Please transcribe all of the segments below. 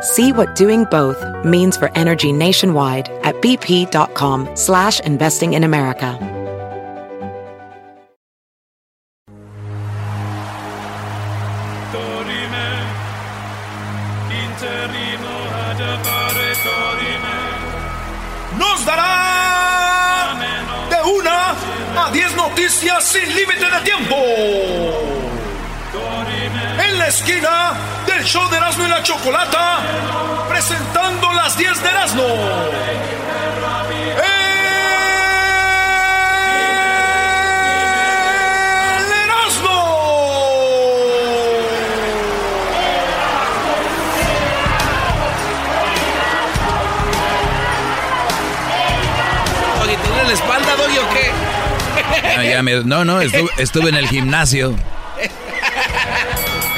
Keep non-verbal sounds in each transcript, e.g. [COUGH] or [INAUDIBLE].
See what doing both means for energy nationwide at bp.com slash investing in America. Nos dará de una a diez noticias sin límite de tiempo. La esquina del show de Erasmo y la Chocolata, presentando las 10 de Erasmo. ¡El Oye, ¿tiene la espalda, Doggy, o qué? No, ya me- no, no, estuve, estuve en el gimnasio.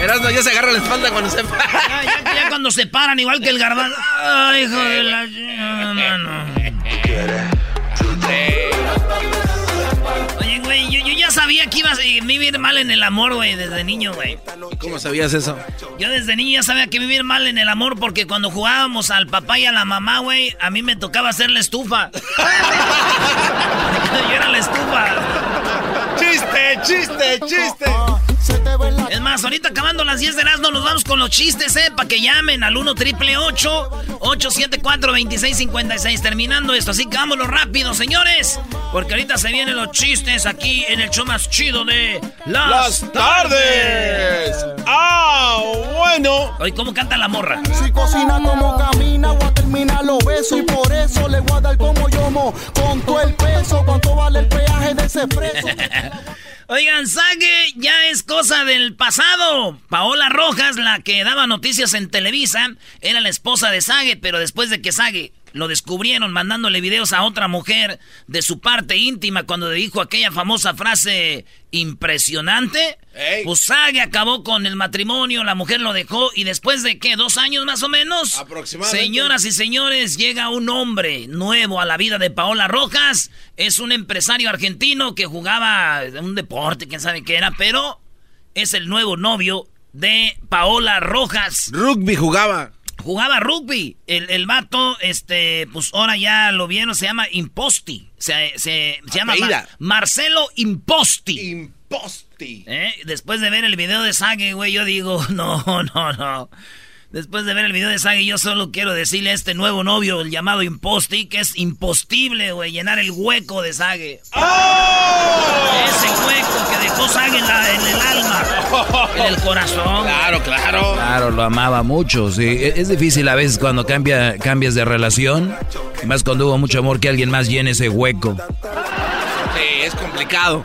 Erasmo ya se agarra la espalda cuando se Ya, [LAUGHS] ya- ya cuando se paran, igual que el garbanzo. Ay, hijo de la. No, no. Oye, güey, yo, yo ya sabía que ibas a vivir mal en el amor, güey, desde niño, güey. ¿Cómo sabías eso? Yo desde niño ya sabía que vivir mal en el amor porque cuando jugábamos al papá y a la mamá, güey, a mí me tocaba hacer la estufa. [LAUGHS] yo era la estufa. ¡Chiste, chiste, chiste! Más, ahorita acabando las 10 de Erasmo nos vamos con los chistes, ¿eh? Para que llamen al 1 triple 874 2656 Terminando esto, así que vámonos rápido, señores. Porque ahorita se vienen los chistes aquí en el show más chido de Las, ¡Las tardes! ¡Ah, bueno! Oye, ¿cómo canta la morra? Si cocina como camina, voy a terminar los besos y por eso le voy a dar como yomo. Con todo el peso, cuánto vale el peaje de ese preso. [LAUGHS] Oigan, Sague ya es cosa del pasado. Paola Rojas, la que daba noticias en Televisa, era la esposa de Sague, pero después de que Sague lo descubrieron mandándole videos a otra mujer de su parte íntima cuando le dijo aquella famosa frase impresionante, Ey. pues acabó con el matrimonio, la mujer lo dejó y después de qué, dos años más o menos, Aproximadamente. señoras y señores, llega un hombre nuevo a la vida de Paola Rojas, es un empresario argentino que jugaba un deporte, quién sabe qué era, pero es el nuevo novio de Paola Rojas. Rugby jugaba. Jugaba rugby. El, el vato, este, pues ahora ya lo vieron, se llama Imposti. Se, se, se llama Marcelo Imposti. Imposti. ¿Eh? Después de ver el video de Sage, güey, yo digo, [LAUGHS] no, no, no. Después de ver el video de Sage, yo solo quiero decirle a este nuevo novio, el llamado Imposti, que es imposible, güey, llenar el hueco de Sage. Ese hueco que dejó Sage en, la- en el alma, [LAUGHS] en el corazón. Claro, claro. Claro, lo amaba mucho, sí. E- Es difícil a veces cuando cambia, cambias de relación, y más cuando hubo mucho amor que alguien más llene ese hueco. Sí, es complicado.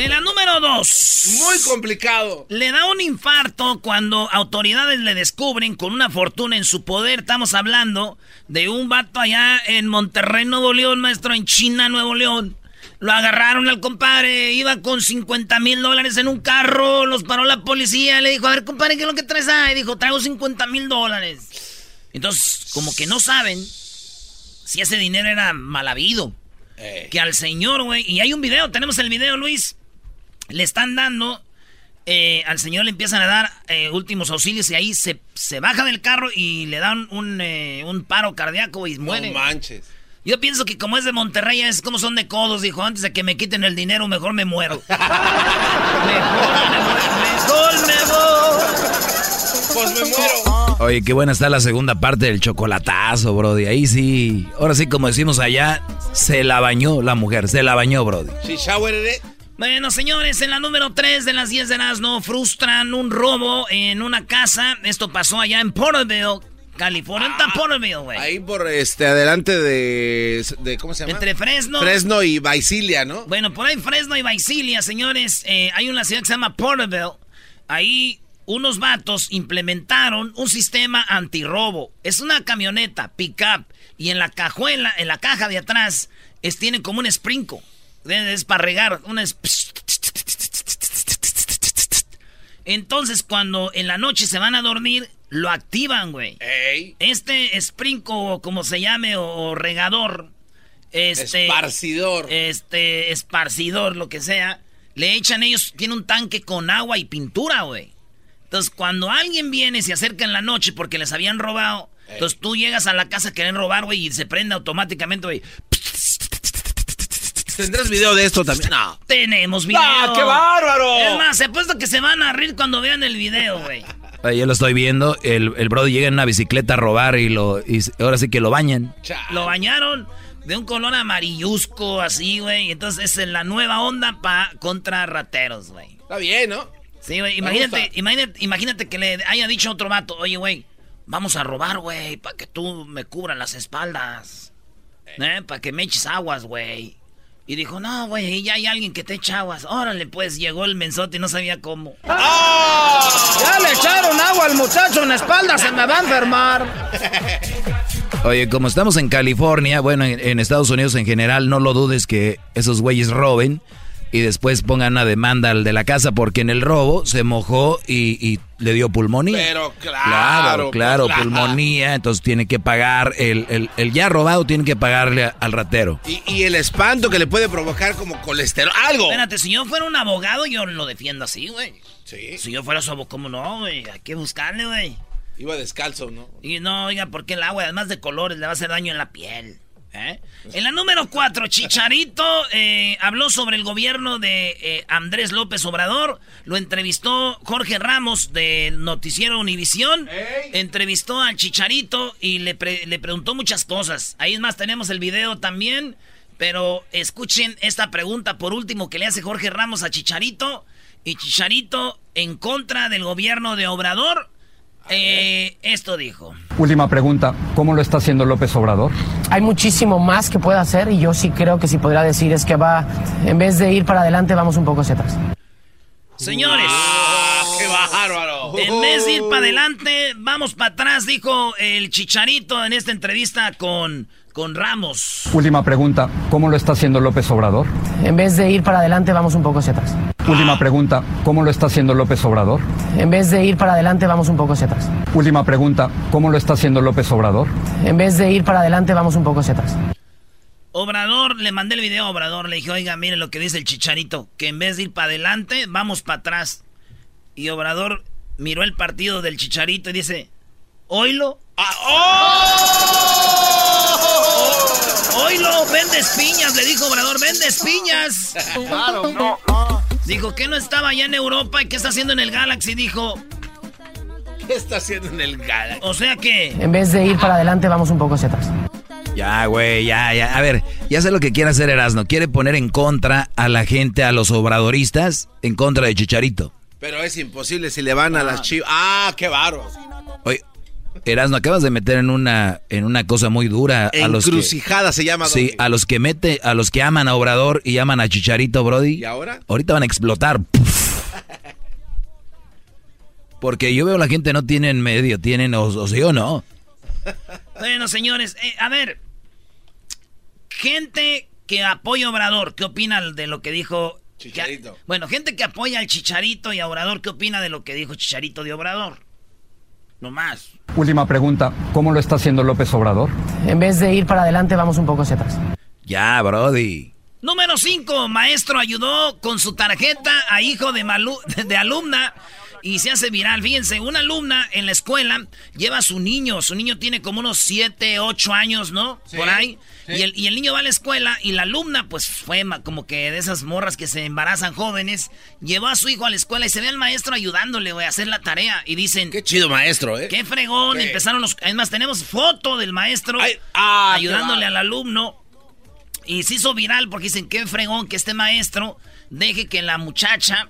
En la número dos. Muy complicado. Le da un infarto cuando autoridades le descubren con una fortuna en su poder. Estamos hablando de un vato allá en Monterrey, Nuevo León, maestro, en China, Nuevo León. Lo agarraron al compadre, iba con 50 mil dólares en un carro, los paró la policía, le dijo, a ver, compadre, ¿qué es lo que traes ahí? Dijo, traigo 50 mil dólares. Entonces, como que no saben si ese dinero era mal habido. Que al señor, güey, y hay un video, tenemos el video, Luis, le están dando, eh, al señor le empiezan a dar eh, últimos auxilios y ahí se, se baja del carro y le dan un, eh, un paro cardíaco y muere. No manches. Yo pienso que como es de Monterrey, es como son de codos, dijo, antes de que me quiten el dinero, mejor me muero. [LAUGHS] mejor me muero, mejor me voy. Pues me muero. Oye, qué buena está la segunda parte del chocolatazo, Brody. Ahí sí, ahora sí, como decimos allá, se la bañó la mujer, se la bañó, Brody. She showered it. Bueno, señores, en la número 3 de las 10 de no frustran un robo en una casa. Esto pasó allá en Porterville, California. ¿Dónde está Porterville, güey? Ahí por este adelante de, de ¿cómo se llama? Entre Fresno. Fresno y Visalia, ¿no? Bueno, por ahí Fresno y Visalia, señores, eh, hay una ciudad que se llama Porterville. Ahí unos vatos implementaron un sistema antirrobo. Es una camioneta, pick-up, y en la cajuela, en la caja de atrás, es, tiene como un sprinco. Es para regar, una es... Entonces, cuando en la noche se van a dormir, lo activan, güey. Ey. Este sprinco, como se llame, o, o regador, este... Esparcidor. Este, esparcidor, lo que sea. Le echan ellos, tiene un tanque con agua y pintura, güey. Entonces, cuando alguien viene, se acerca en la noche porque les habían robado. Entonces tú llegas a la casa a querer robar, güey, y se prende automáticamente, güey. ¿Tendrás video de esto también? No. Tenemos video. ¡Ah, qué bárbaro! Es más, se puesto que se van a rir cuando vean el video, güey. Ahí yo lo estoy viendo, el, el Brody llega en una bicicleta a robar y lo y ahora sí que lo bañan. Lo bañaron de un color amarillusco, así, güey. Entonces es la nueva onda pa contra rateros, güey. Está bien, ¿no? Sí, güey. Imagínate, imagínate, imagínate que le haya dicho a otro vato, oye, güey, vamos a robar, güey, para que tú me cubras las espaldas. ¿Eh? Para que me eches aguas, güey. Y dijo, no, güey, ya hay alguien que te echa aguas. Órale, pues, llegó el mensote y no sabía cómo. Ya le echaron agua al muchacho en la espalda, se me va a enfermar. [LAUGHS] Oye, como estamos en California, bueno, en, en Estados Unidos en general, no lo dudes que esos güeyes roben y después pongan una demanda al de la casa porque en el robo se mojó y, y le dio pulmonía. Pero claro, Claro, claro, claro. pulmonía, entonces tiene que pagar, el, el, el ya robado tiene que pagarle a- al ratero. Y, y el espanto que le puede provocar como colesterol. Algo. Espérate, si yo fuera un abogado, yo lo defiendo así, güey. Sí. Si yo fuera su abogado, ¿cómo no, güey? Hay que buscarle, güey. Iba descalzo, ¿no? Y no, oiga, porque el agua, además de colores, le va a hacer daño en la piel. ¿Eh? En la número 4, Chicharito eh, habló sobre el gobierno de eh, Andrés López Obrador. Lo entrevistó Jorge Ramos del noticiero Univisión. Entrevistó al Chicharito y le, pre- le preguntó muchas cosas. Ahí es más, tenemos el video también. Pero escuchen esta pregunta por último que le hace Jorge Ramos a Chicharito. Y Chicharito en contra del gobierno de Obrador. Eh, esto dijo. Última pregunta, ¿cómo lo está haciendo López Obrador? Hay muchísimo más que puede hacer y yo sí creo que si podría decir es que va, en vez de ir para adelante, vamos un poco hacia atrás. Señores, ¡Ah, qué bárbaro! en vez de ir para adelante, vamos para atrás, dijo el Chicharito en esta entrevista con, con Ramos. Última pregunta, ¿cómo lo está haciendo López Obrador? En vez de ir para adelante, vamos un poco hacia atrás. Última pregunta, ¿cómo lo está haciendo López Obrador? En vez de ir para adelante, vamos un poco hacia atrás. Última pregunta, ¿cómo lo está haciendo López Obrador? En vez de ir para adelante, vamos un poco hacia atrás. Obrador, le mandé el video a Obrador, le dije, oiga, mire lo que dice el Chicharito, que en vez de ir para adelante, vamos para atrás. Y Obrador miró el partido del Chicharito y dice, oilo. Oilo, vendes piñas, le dijo Obrador, vendes piñas. [LAUGHS] Dijo que no estaba allá en Europa y qué está haciendo en el Galaxy, dijo. ¿Qué está haciendo en el Galaxy? O sea que... En vez de ir para adelante, vamos un poco hacia atrás. Ya, güey, ya, ya. A ver, ya sé lo que quiere hacer Erasmo. Quiere poner en contra a la gente, a los obradoristas, en contra de Chicharito. Pero es imposible si le van a las chivas. ¡Ah, qué! Oye, Erasmo, acabas de meter en una, en una cosa muy dura a los que, Encrucijada se llama. sí, a los que mete, a los que aman a Obrador y aman a Chicharito, Brody. ¿Y ahora? Ahorita van a explotar. Porque yo veo la gente no tienen medio, tienen o, o sí o no. Bueno, señores, eh, a ver. Gente que apoya a Obrador, ¿qué opina de lo que dijo... Chicharito. que- bueno, gente que apoya al Chicharito y a Obrador, ¿qué opina de lo que dijo Chicharito de Obrador? No más. Última pregunta, ¿cómo lo está haciendo López Obrador? En vez de ir para adelante, vamos un poco hacia atrás. Ya, Brody. Número 5. Maestro ayudó con su tarjeta a hijo de, malu- de alumna y se hace viral. Fíjense, una alumna en la escuela lleva a su niño. Su niño tiene como unos 7, 8 años, ¿no? Por ahí. Y, el, y el niño va a la escuela y la alumna, pues fue como que de esas morras que se embarazan jóvenes, llevó a su hijo a la escuela y se ve al maestro ayudándole, güey, a hacer la tarea. Y dicen, Qué chido maestro, ¿eh? Qué fregón. ¿Qué? Empezaron los. Además, tenemos foto del maestro ah, ayudándole al alumno. Y se hizo viral porque dicen qué fregón que este maestro deje que la muchacha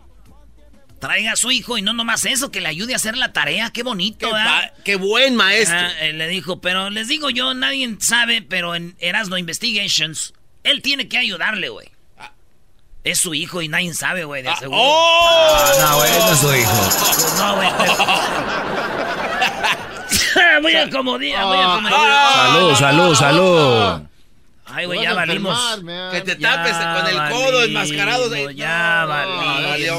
traiga a su hijo y no nomás eso, que le ayude a hacer la tarea. Qué bonito, Qué, ¿verdad? pa- qué buen maestro. Ah, él le dijo, pero les digo yo, nadie sabe, pero en Erasmo Investigations, él tiene que ayudarle, güey. Es su hijo y nadie sabe, güey, de seguro. ¡Oh! Ah, no, güey, no es su hijo. Pues no, güey. muy acomodida, muy Ah, acomodida. Salud, salud, salud. Ay, güey, ya valimos. Que te Ya tapes con el codo valimos, enmascarado. ahí. Ya No, valimos. valió.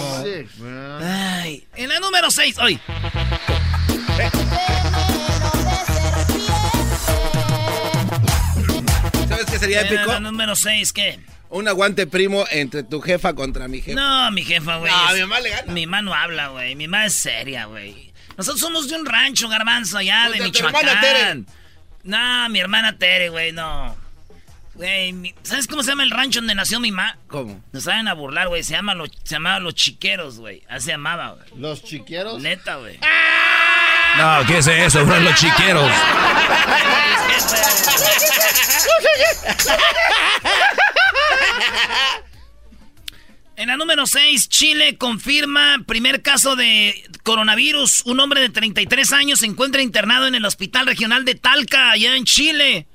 En la número 6, hoy. ¿Sabes qué sería En épico? la número 6, ¿qué? Un aguante primo entre tu jefa contra mi jefa. No, mi jefa, güey. No, es- mi mamá le gana. Mi mamá no habla, güey. Mi mamá es seria, güey. Nosotros somos de un rancho, garbanzo, allá de Contra tu hermana Michoacán. No, mi hermana Tere, güey, no. Güey, ¿sabes cómo se llama el rancho donde nació mi mamá? ¿Cómo? Nos saben a burlar, güey. Se, llama lo- se llamaba Los Chiqueros, güey. Así se llamaba, güey. ¿Los chiqueros? Neta, güey. No, ¿qué es eso? Fueron los chiqueros. En la número 6, Chile confirma primer caso de coronavirus. Un hombre de 33 años se encuentra internado en el Hospital Regional de Talca, allá en Chile.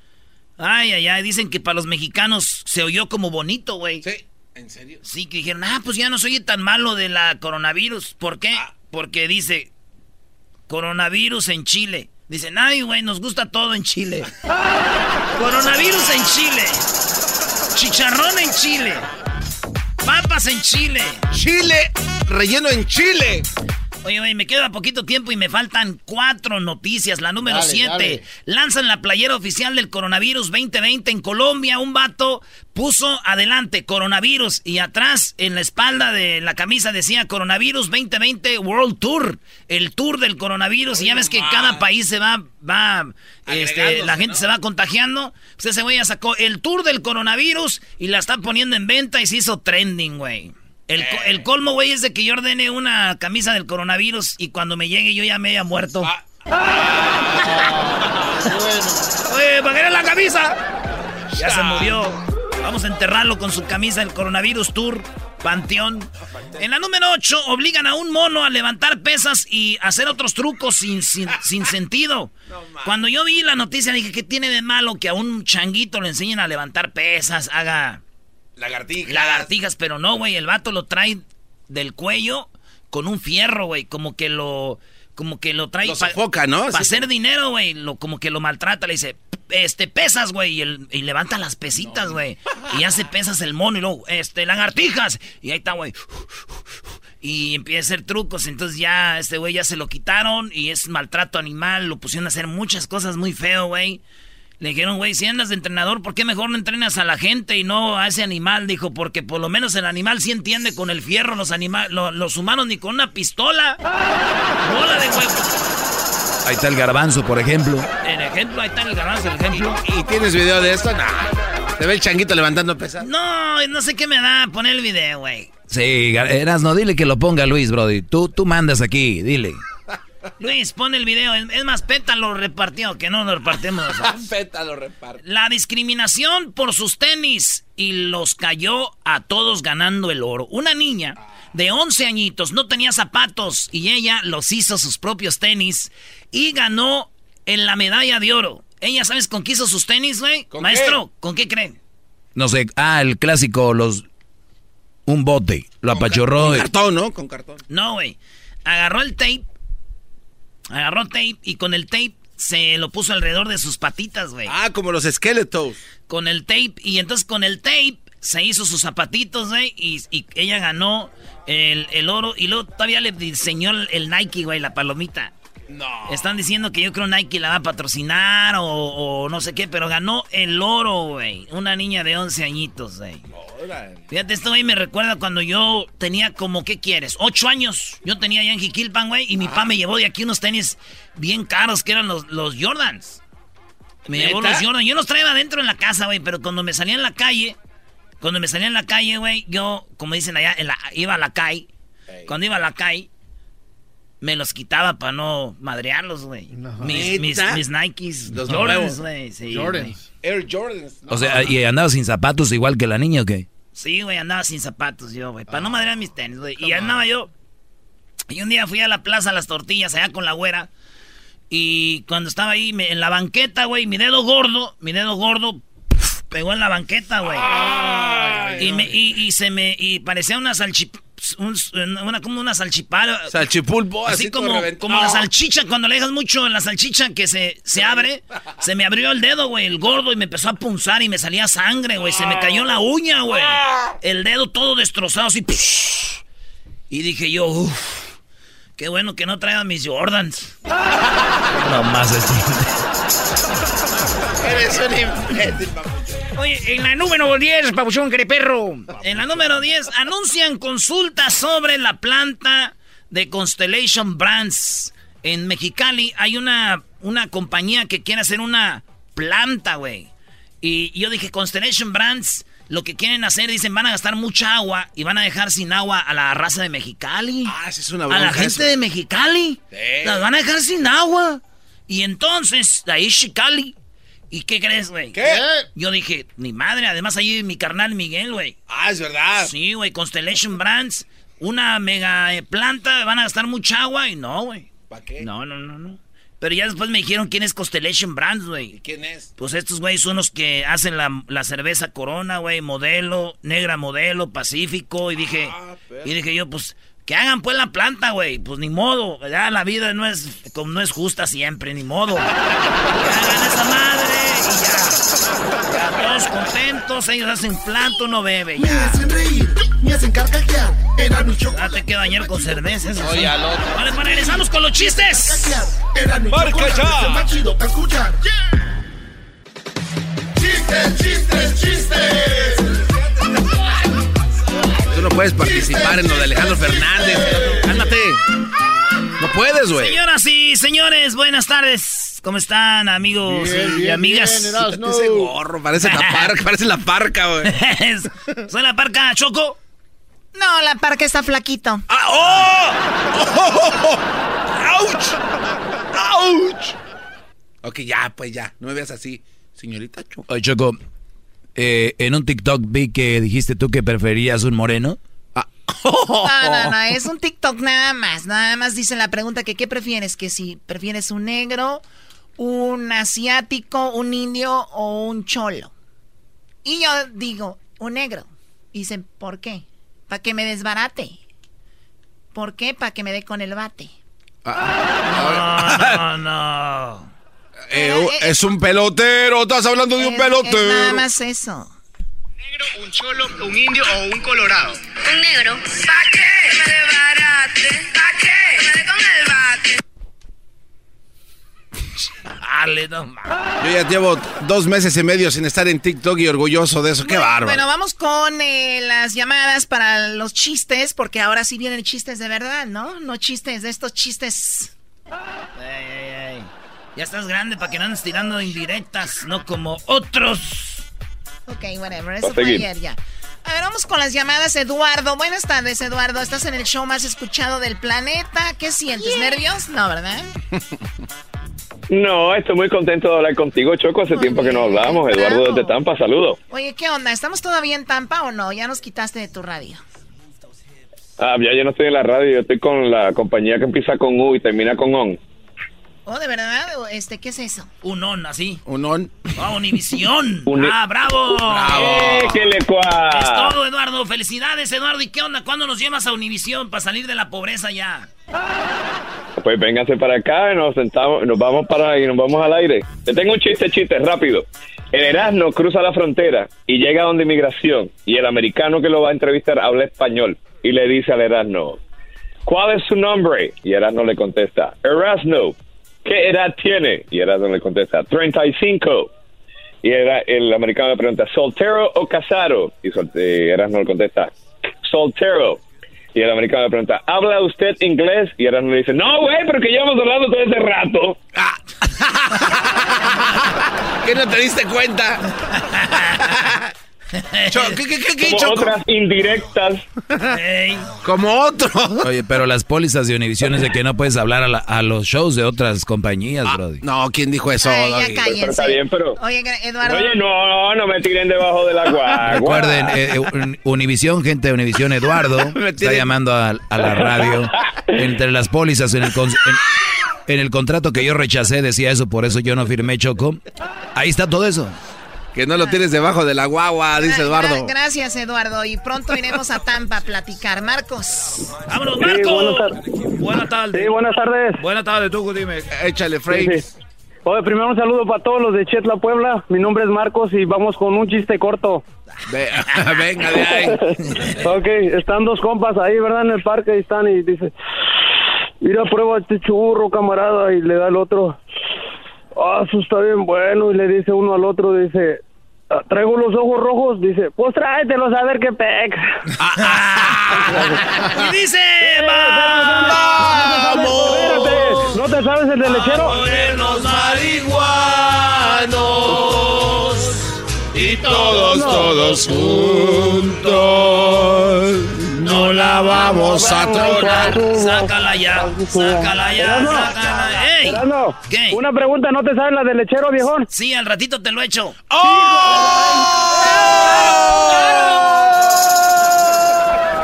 Ay, ay, ay, dicen que para los mexicanos se oyó como bonito, güey. Sí, ¿en serio? Sí, que dijeron, ah, pues ya no soy tan malo de la coronavirus. ¿Por qué? Ah. Porque dice, coronavirus en Chile. Dicen, ay, güey, nos gusta todo en Chile. [LAUGHS] coronavirus en Chile. Chicharrón en Chile. Papas en Chile. Chile relleno en Chile. Oye, oye, me queda poquito tiempo y me faltan cuatro noticias. La número Dale, siete. dale. Lanzan la playera oficial del coronavirus 2020 en Colombia. Un vato puso adelante coronavirus y atrás en la espalda de la camisa decía coronavirus 2020 World Tour. El tour del coronavirus. y ya ves que cada país se va, va, este, la gente ¿no? se va contagiando. Pues ese güey ya sacó el tour del coronavirus y la está poniendo en venta y se hizo trending, güey. El, el colmo, güey, es de que yo ordene una camisa del coronavirus y cuando me llegue yo ya me haya muerto. [LAUGHS] Oye, ¿para qué era la camisa? Ya se murió. Vamos a enterrarlo con su camisa del coronavirus tour. Panteón. En la número 8, obligan a un mono a levantar pesas y hacer otros trucos sin, sin, [LAUGHS] sin sentido. Cuando yo vi la noticia dije, ¿qué tiene de malo que a un changuito le enseñen a levantar pesas, haga Lagartija. lagartijas? Pero no, güey, el vato lo trae del cuello con un fierro, güey, como que lo... Como que lo trae Lo sofoca, ¿no? Para hacer dinero, güey, lo, como que lo maltrata, le dice, este, pesas, güey, y, el- y levanta las pesitas, güey. Y hace pesas el mono y luego, este, lagartijas. Y ahí está, güey. Y empieza a hacer trucos, entonces ya, este güey ya se lo quitaron y es maltrato animal, lo pusieron a hacer muchas cosas muy feo, güey. Le dijeron, güey, si andas de entrenador, ¿por qué mejor no entrenas a la gente y no a ese animal? Dijo, porque por lo menos el animal sí entiende con el fierro, los, anima lo- los humanos ni con una pistola. Bola de huevo. Ahí está el garbanzo, por ejemplo. En ejemplo, ahí está el garbanzo, el ejemplo. ¿Y tienes video de esto? Nah. Se ve el changuito levantando pesas. No, no sé qué me da poner el video, güey. Sí, Gar- no dile que lo ponga Luis, Brody. Tú, tú mandas aquí, dile. Luis, pon el video. Es más, Peta lo repartió, que no lo repartimos. [LAUGHS] nosotros. Feta lo reparte. La discriminación por sus tenis y los cayó a todos ganando el oro. Una niña de 11 añitos no tenía zapatos y ella los hizo sus propios tenis y ganó en la medalla de oro. ¿Ella sabes con qué hizo sus tenis, güey? ¿Con Maestro, ¿con qué creen? No sé, ah, el clásico, los... Un bote, lo apachurró. Con cartón, ¿no? Con cartón. No, güey. Agarró el tape. Agarró tape y con el tape se lo puso alrededor de sus patitas, güey. Ah, como los Skeletos. Con el tape. Y entonces con el tape se hizo sus zapatitos, güey. Y, y ella ganó el, el oro. Y luego todavía le diseñó el, el Nike, güey, la palomita. No. Están diciendo que yo creo Nike la va a patrocinar o, o no sé qué, pero ganó el oro, güey. Una niña de 11 añitos, güey. Fíjate, esto, güey, me recuerda cuando yo tenía como, ¿qué quieres? Ocho años. Yo tenía ya en Jiquilpan, güey, y mi papá me llevó de aquí unos tenis bien caros que eran los, los Jordans. Me llevó los Jordans. Yo los traía adentro en la casa, güey, pero cuando me salía en la calle, cuando me salía en la calle, güey, yo, como dicen allá, iba a la calle. Cuando iba a la calle, me los quitaba para no madrearlos, güey. Mis, mis, mis, Nikes, los Jordans, güey. Sí, Jordans. Air Jordans. O sea, ¿y andaba sin zapatos igual que la niña o qué? Sí, güey, andaba sin zapatos yo, güey. Para no madrear mis tenis, güey. Y andaba yo. Y un día fui a la plaza las tortillas allá con la güera. Y cuando estaba ahí en la banqueta, güey, mi dedo gordo, mi dedo gordo pegó en la banqueta, güey. Y, me, y, se me. Y parecía una salchipapa una, como una salchipara. Salchipulpo, así, como, como la salchicha, cuando le dejas mucho en la salchicha que se, se abre, se me abrió el dedo, güey, el gordo, y me empezó a punzar y me salía sangre, güey. Se me cayó la uña, güey. El dedo todo destrozado, así. Y dije yo, uff, qué bueno que no traiga mis Jordans. [LAUGHS] No más [LAUGHS] Eres un imbécil, Oye, en la número 10, papuchón perro. En la número 10 anuncian consultas sobre la planta de Constellation Brands. En Mexicali hay una, una compañía que quiere hacer una planta, güey. Y yo dije, Constellation Brands, lo que quieren hacer, dicen, van a gastar mucha agua y van a dejar sin agua a la raza de Mexicali. Ah, esa es una A la gente de Mexicali. Las van a dejar sin agua. Y entonces, de ahí Chicali ¿Y qué crees, güey? ¿Qué? Yo dije, ni madre, además ahí mi carnal Miguel, güey. Ah, es verdad. Sí, güey, Constellation Brands, una mega eh, planta, van a gastar mucha agua y no, güey. ¿Para qué? No, no, no, no. Pero ya después me dijeron quién es Constellation Brands, güey. ¿Y quién es? Pues estos güey son los que hacen la, la cerveza Corona, güey, modelo, negra modelo, Pacífico. Y dije, ah, y dije yo, pues que hagan pues la planta, güey. Pues ni modo. Ya la vida no es, como no es justa siempre, ni modo. Que hagan esa madre y ya. Ya todos contentos, ellos hacen planta, uno bebe. Ya. Me hacen reír, me hacen carcajear. Era mi Ya te queda bañar con cerveza. Oye, al otro. Vale, pues regresamos con los chistes. Era mi Marca ya. más chido para escuchar. Chistes, chistes, chistes no puedes participar en lo de Alejandro Fernández. Cálmate. No puedes, güey. Señoras y señores, buenas tardes. ¿Cómo están, amigos y amigas? Bien, Ese gorro, parece la parca, [LAUGHS] parece la parca, güey. ¿Soy la parca, Choco? No, la parca está flaquito. ¡Ah, oh! [LAUGHS] ¡Auch! ¡Auch! Ok, ya, pues ya. No me veas así, señorita Choco. Oye, Choco, eh, en un TikTok vi que dijiste tú que preferías un moreno. Ah. No, no, no, [LAUGHS] es un TikTok nada más. Nada más dice la pregunta que ¿qué prefieres? Que si prefieres un negro, un asiático, un indio o un cholo. Y yo digo, un negro. dicen, ¿por qué? Para que me desbarate. ¿Por qué? Para que me dé con el bate. Ah, no, no. Eh, eh, es un pelotero, estás hablando de un pelotero. Es nada más eso. ¿Un negro, un cholo, un indio o un colorado? Un negro. ¿Pa' qué? Me desbarate. ¿Pa' qué? Me con el bate. Dale, no Yo ya llevo dos meses y medio sin estar en TikTok y orgulloso de eso. Qué bárbaro. Bueno, vamos con eh, las llamadas para los chistes, porque ahora sí vienen chistes de verdad, ¿no? No chistes de estos chistes. Ey, ey, ey. Ya estás grande para que no andes tirando indirectas, no como otros. Ok, whatever. Eso fue ayer ya. A ver, vamos con las llamadas. Eduardo, buenas tardes, Eduardo. Estás en el show más escuchado del planeta. ¿Qué sientes? ¿Nervios? No, ¿verdad? [LAUGHS] No, estoy muy contento de hablar contigo, Choco. Hace tiempo que no hablamos. Eduardo desde Tampa, saludo. Oye, ¿qué onda? ¿Estamos todavía en Tampa o no? Ya nos quitaste de tu radio. Ah, ya yo no estoy en la radio. Yo estoy con la compañía que empieza con U y termina con ON. Oh, ¿de verdad? Este, ¿Qué es eso? Un on, así. Un on. Ah, Univisión. [LAUGHS] ¡Ah, bravo! ¡Bravo! Eh, ¡Qué le cua! Es todo, Eduardo. Felicidades, Eduardo. ¿Y qué onda? ¿Cuándo nos llevas a Univisión para salir de la pobreza ya? Pues véngase para acá, nos sentamos, nos vamos para y nos vamos al aire. Te tengo un chiste, chiste, rápido. El Erasmo cruza la frontera y llega a donde inmigración y el americano que lo va a entrevistar habla español y le dice al Erasmo, ¿cuál es su nombre? Y Erasmo le contesta, Erasmo. ¿Qué edad tiene? Y Erasmo le contesta, 35. Y era, el americano le pregunta, ¿soltero o casado? Y eh, Erasmo le contesta, soltero. Y el americano le pregunta, ¿habla usted inglés? Y Erasmo le dice, no, güey, pero que llevamos hablando todo ese rato. [LAUGHS] ¿Qué no te diste cuenta? [LAUGHS] [LAUGHS] Cho- ¿Qué, qué, qué, qué, Como Choco? otras indirectas. Como otro. Oye, pero las pólizas de Univision es de que no puedes hablar a, la- a los shows de otras compañías, brody. No, ¿quién dijo eso? Ay, ya Doggy? cállense. está bien, pero- Oye, Eduardo. Oye, no, no me tiren debajo del agua. Recuerden, eh, eh, Un- Univisión, gente de Univisión, Eduardo [LAUGHS] está llamando a, a la radio. Entre las pólizas, en el, con- en, en el contrato que yo rechacé, decía eso, por eso yo no firmé Choco. Ahí está todo eso. Que no lo tires debajo de la guagua, dice Eduardo. Gracias, Eduardo. Y pronto iremos a Tampa a platicar. Marcos. ¡Vámonos, Sí, Marco! buenas tardes. Buenas tardes. Sí, buenas tardes. Buenas tardes, tú, dime. Échale, Frey. Sí, sí. Oye, primero un saludo para todos los de Chetla Puebla. Mi nombre es Marcos y vamos con un chiste corto. Ve- [LAUGHS] Venga de ahí. [LAUGHS] ok, están dos compas ahí, ¿verdad? En el parque y están y dice, mira, prueba este churro, camarada. Y le da el otro, ah, eso está bien bueno. Y le dice uno al otro, dice, "Ah, traigo los ojos rojos. Dice, pues tráetelos a ver qué pex. [LAUGHS] Y dice, Espérate, ¿no te sabes el del lechero? los marihuanos y todos, todos juntos no la vamos a tronar. Sácala ya, sácala ya, sácala. ¡Ey! ¿Qué? Una pregunta, ¿no te sabes la del lechero, viejón? Sí, al ratito te lo echo.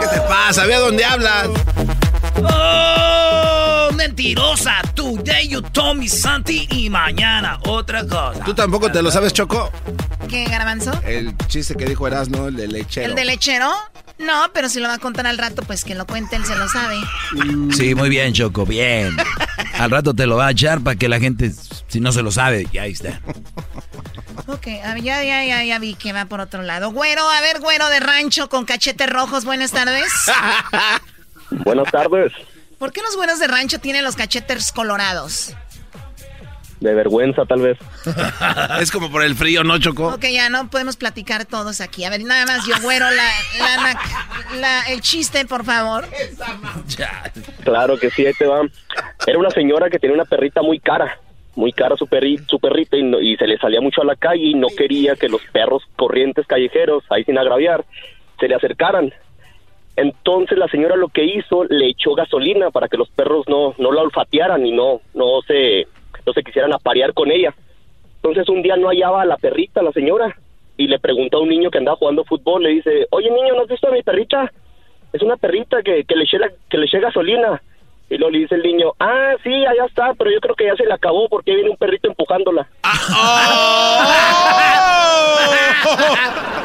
¿Qué te pasa? ¿Sabía dónde hablas? Mentirosa. Today you told me something y mañana otra cosa. ¿Tú tampoco te lo sabes, Choco? ¿Qué, Garbanzo? El chiste que dijo Erasmo, el de lechero. ¿El de lechero? No, pero si lo va a contar al rato, pues que lo cuente, él se lo sabe. Sí, muy bien, Choco, bien. Al rato te lo va a echar para que la gente, si no se lo sabe, ya ahí está. Ok, a ver, ya, ya, ya, ya vi que va por otro lado. Güero, a ver, güero de rancho con cachetes rojos, buenas tardes. [LAUGHS] Buenas tardes. ¿Por qué los güeros de rancho tienen los cachetes colorados? De vergüenza, tal vez. [LAUGHS] es como por el frío, ¿no, Choco? Ok, ya no podemos platicar todos aquí. A ver, nada más yo, güero, la, la, la- el chiste, por favor. Claro que sí, ahí te va. Era una señora que tenía una perrita muy cara. Muy cara su, perri- su perrita y, no- y se le salía mucho a la calle y no quería que los perros corrientes callejeros, ahí sin agraviar, se le acercaran. Entonces la señora lo que hizo, le echó gasolina para que los perros no, no la olfatearan y no, no se, no se quisieran aparear con ella. Entonces un día no hallaba a la perrita, la señora, y le preguntó a un niño que andaba jugando fútbol, le dice, oye niño, ¿no has visto a mi perrita? Es una perrita que, que le eché que le eché gasolina. Y luego le dice el niño, ah, sí, allá está, pero yo creo que ya se le acabó porque viene un perrito empujándola. [LAUGHS] [LAUGHS]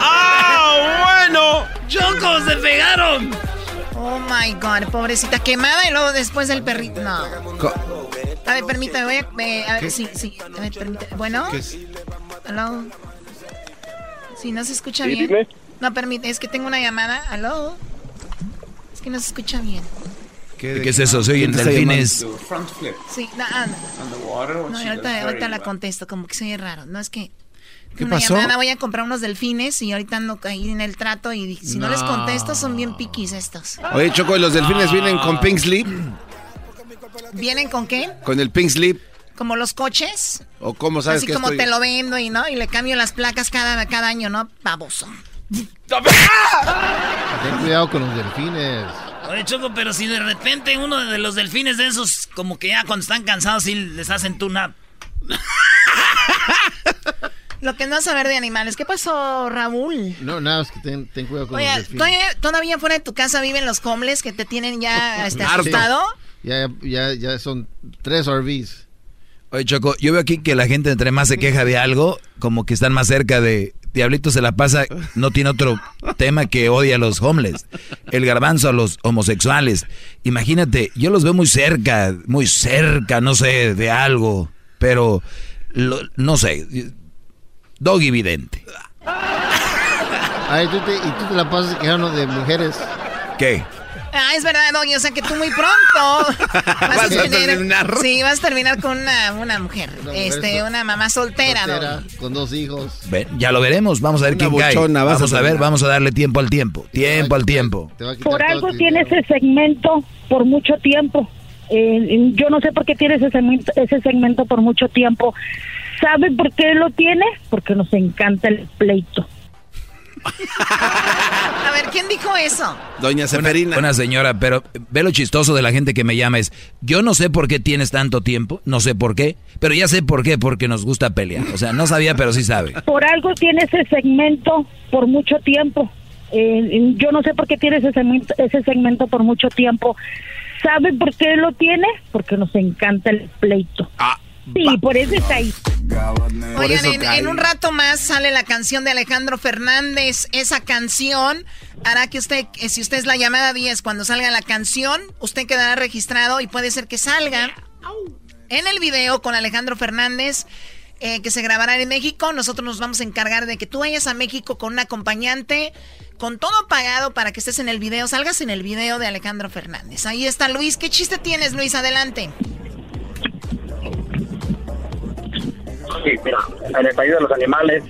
¡Ah, bueno! ¡Chocos, se pegaron! Oh my god, pobrecita quemada y luego después el perrito. No. A ver, permítame, voy a. eh, a ver, ¿Qué? sí, sí. A ver, permítame. Bueno. ¿Qué es? ¿Aló? Sí, no se escucha Sí, bien. dime. No, permite, es que tengo una llamada. ¿Aló? Es que no se escucha bien. ¿Qué, es eso? ¿Se oyen ¿Quién te está delfines? Sí, no, ah, no. No, ahorita, ahorita la contesto, como que se oye raro. No es que. ¿Qué una pasó? llamada, voy a comprar unos delfines y ahorita ando ahí en el trato y si no, les No. contesto son bien piquis estos. Oye, Choco, ¿y los delfines vienen con pink slip? ¿Vienen con qué? ¿Con el pink slip? Como los coches. ¿O cómo sabes Así que como estoy? te lo vendo y no, y le cambio las placas cada, cada año, ¿no? Baboso. Ten cuidado con los delfines. Oye, Choco, pero si de repente uno de los delfines de esos, como que ya cuando están cansados, sí les hacen tuna. [LAUGHS] Lo que no saber de animales. ¿Qué pasó, Raúl? No, nada, es que ten, ten cuidado con Oye, los delfines. ¿todavía, todavía fuera de tu casa viven los homeless que te tienen ya este, [LAUGHS] asustado? Ya, ya, ya son tres RVs. Oye, Choco, yo veo aquí que la gente entre más se queja de algo, como que están más cerca de... Diablito se la pasa, no tiene otro tema que odia a los homeless. El garbanzo a los homosexuales. Imagínate, yo los veo muy cerca, muy cerca, no sé, de algo. Pero, lo- no sé, doggy vidente. Ay, tú te, y tú te la pasas quejando de mujeres. ¿Qué? Ah, es verdad, doña, o sea que tú muy pronto [LAUGHS] vas, a, terminar, Sí, vas a terminar con una, una mujer, este, una mamá soltera, soltera con dos hijos. Ven, ya lo veremos, vamos a ver quién cae. Vamos a, ver, vamos a darle tiempo al tiempo, tiempo al tiempo. Por algo tiene ese segmento por mucho tiempo. Eh, yo no sé por qué tiene ese segmento, ese segmento por mucho tiempo. ¿Sabe por qué lo tiene? Porque nos encanta el pleito. A ver, ¿quién dijo eso? Doña Seferina. Una, señora, pero ve lo chistoso de la gente que me llama es, yo no sé por qué tienes tanto tiempo, no sé por qué, pero ya sé por qué, porque nos gusta pelear. O sea, no sabía, pero sí sabe. Por algo tiene ese segmento por mucho tiempo. Eh, yo no sé por qué tiene ese segmento, ese segmento por mucho tiempo. ¿Sabe por qué lo tiene? Porque nos encanta el pleito. Ah. Sí, por eso está ahí. Oigan, en, un rato más sale la canción de Alejandro Fernández. Esa canción hará que usted, eh, si usted es la llamada 10, cuando salga la canción, usted quedará registrado y puede ser que salga en el video con Alejandro Fernández. Eh, que se grabará en México. Nosotros nos vamos a encargar de que tú vayas a México con un acompañante, con todo pagado para que estés en el video, salgas en el video de Alejandro Fernández. Ahí está Luis. ¿Qué chiste tienes, Luis? Adelante. Sí, mira, en el país de los animales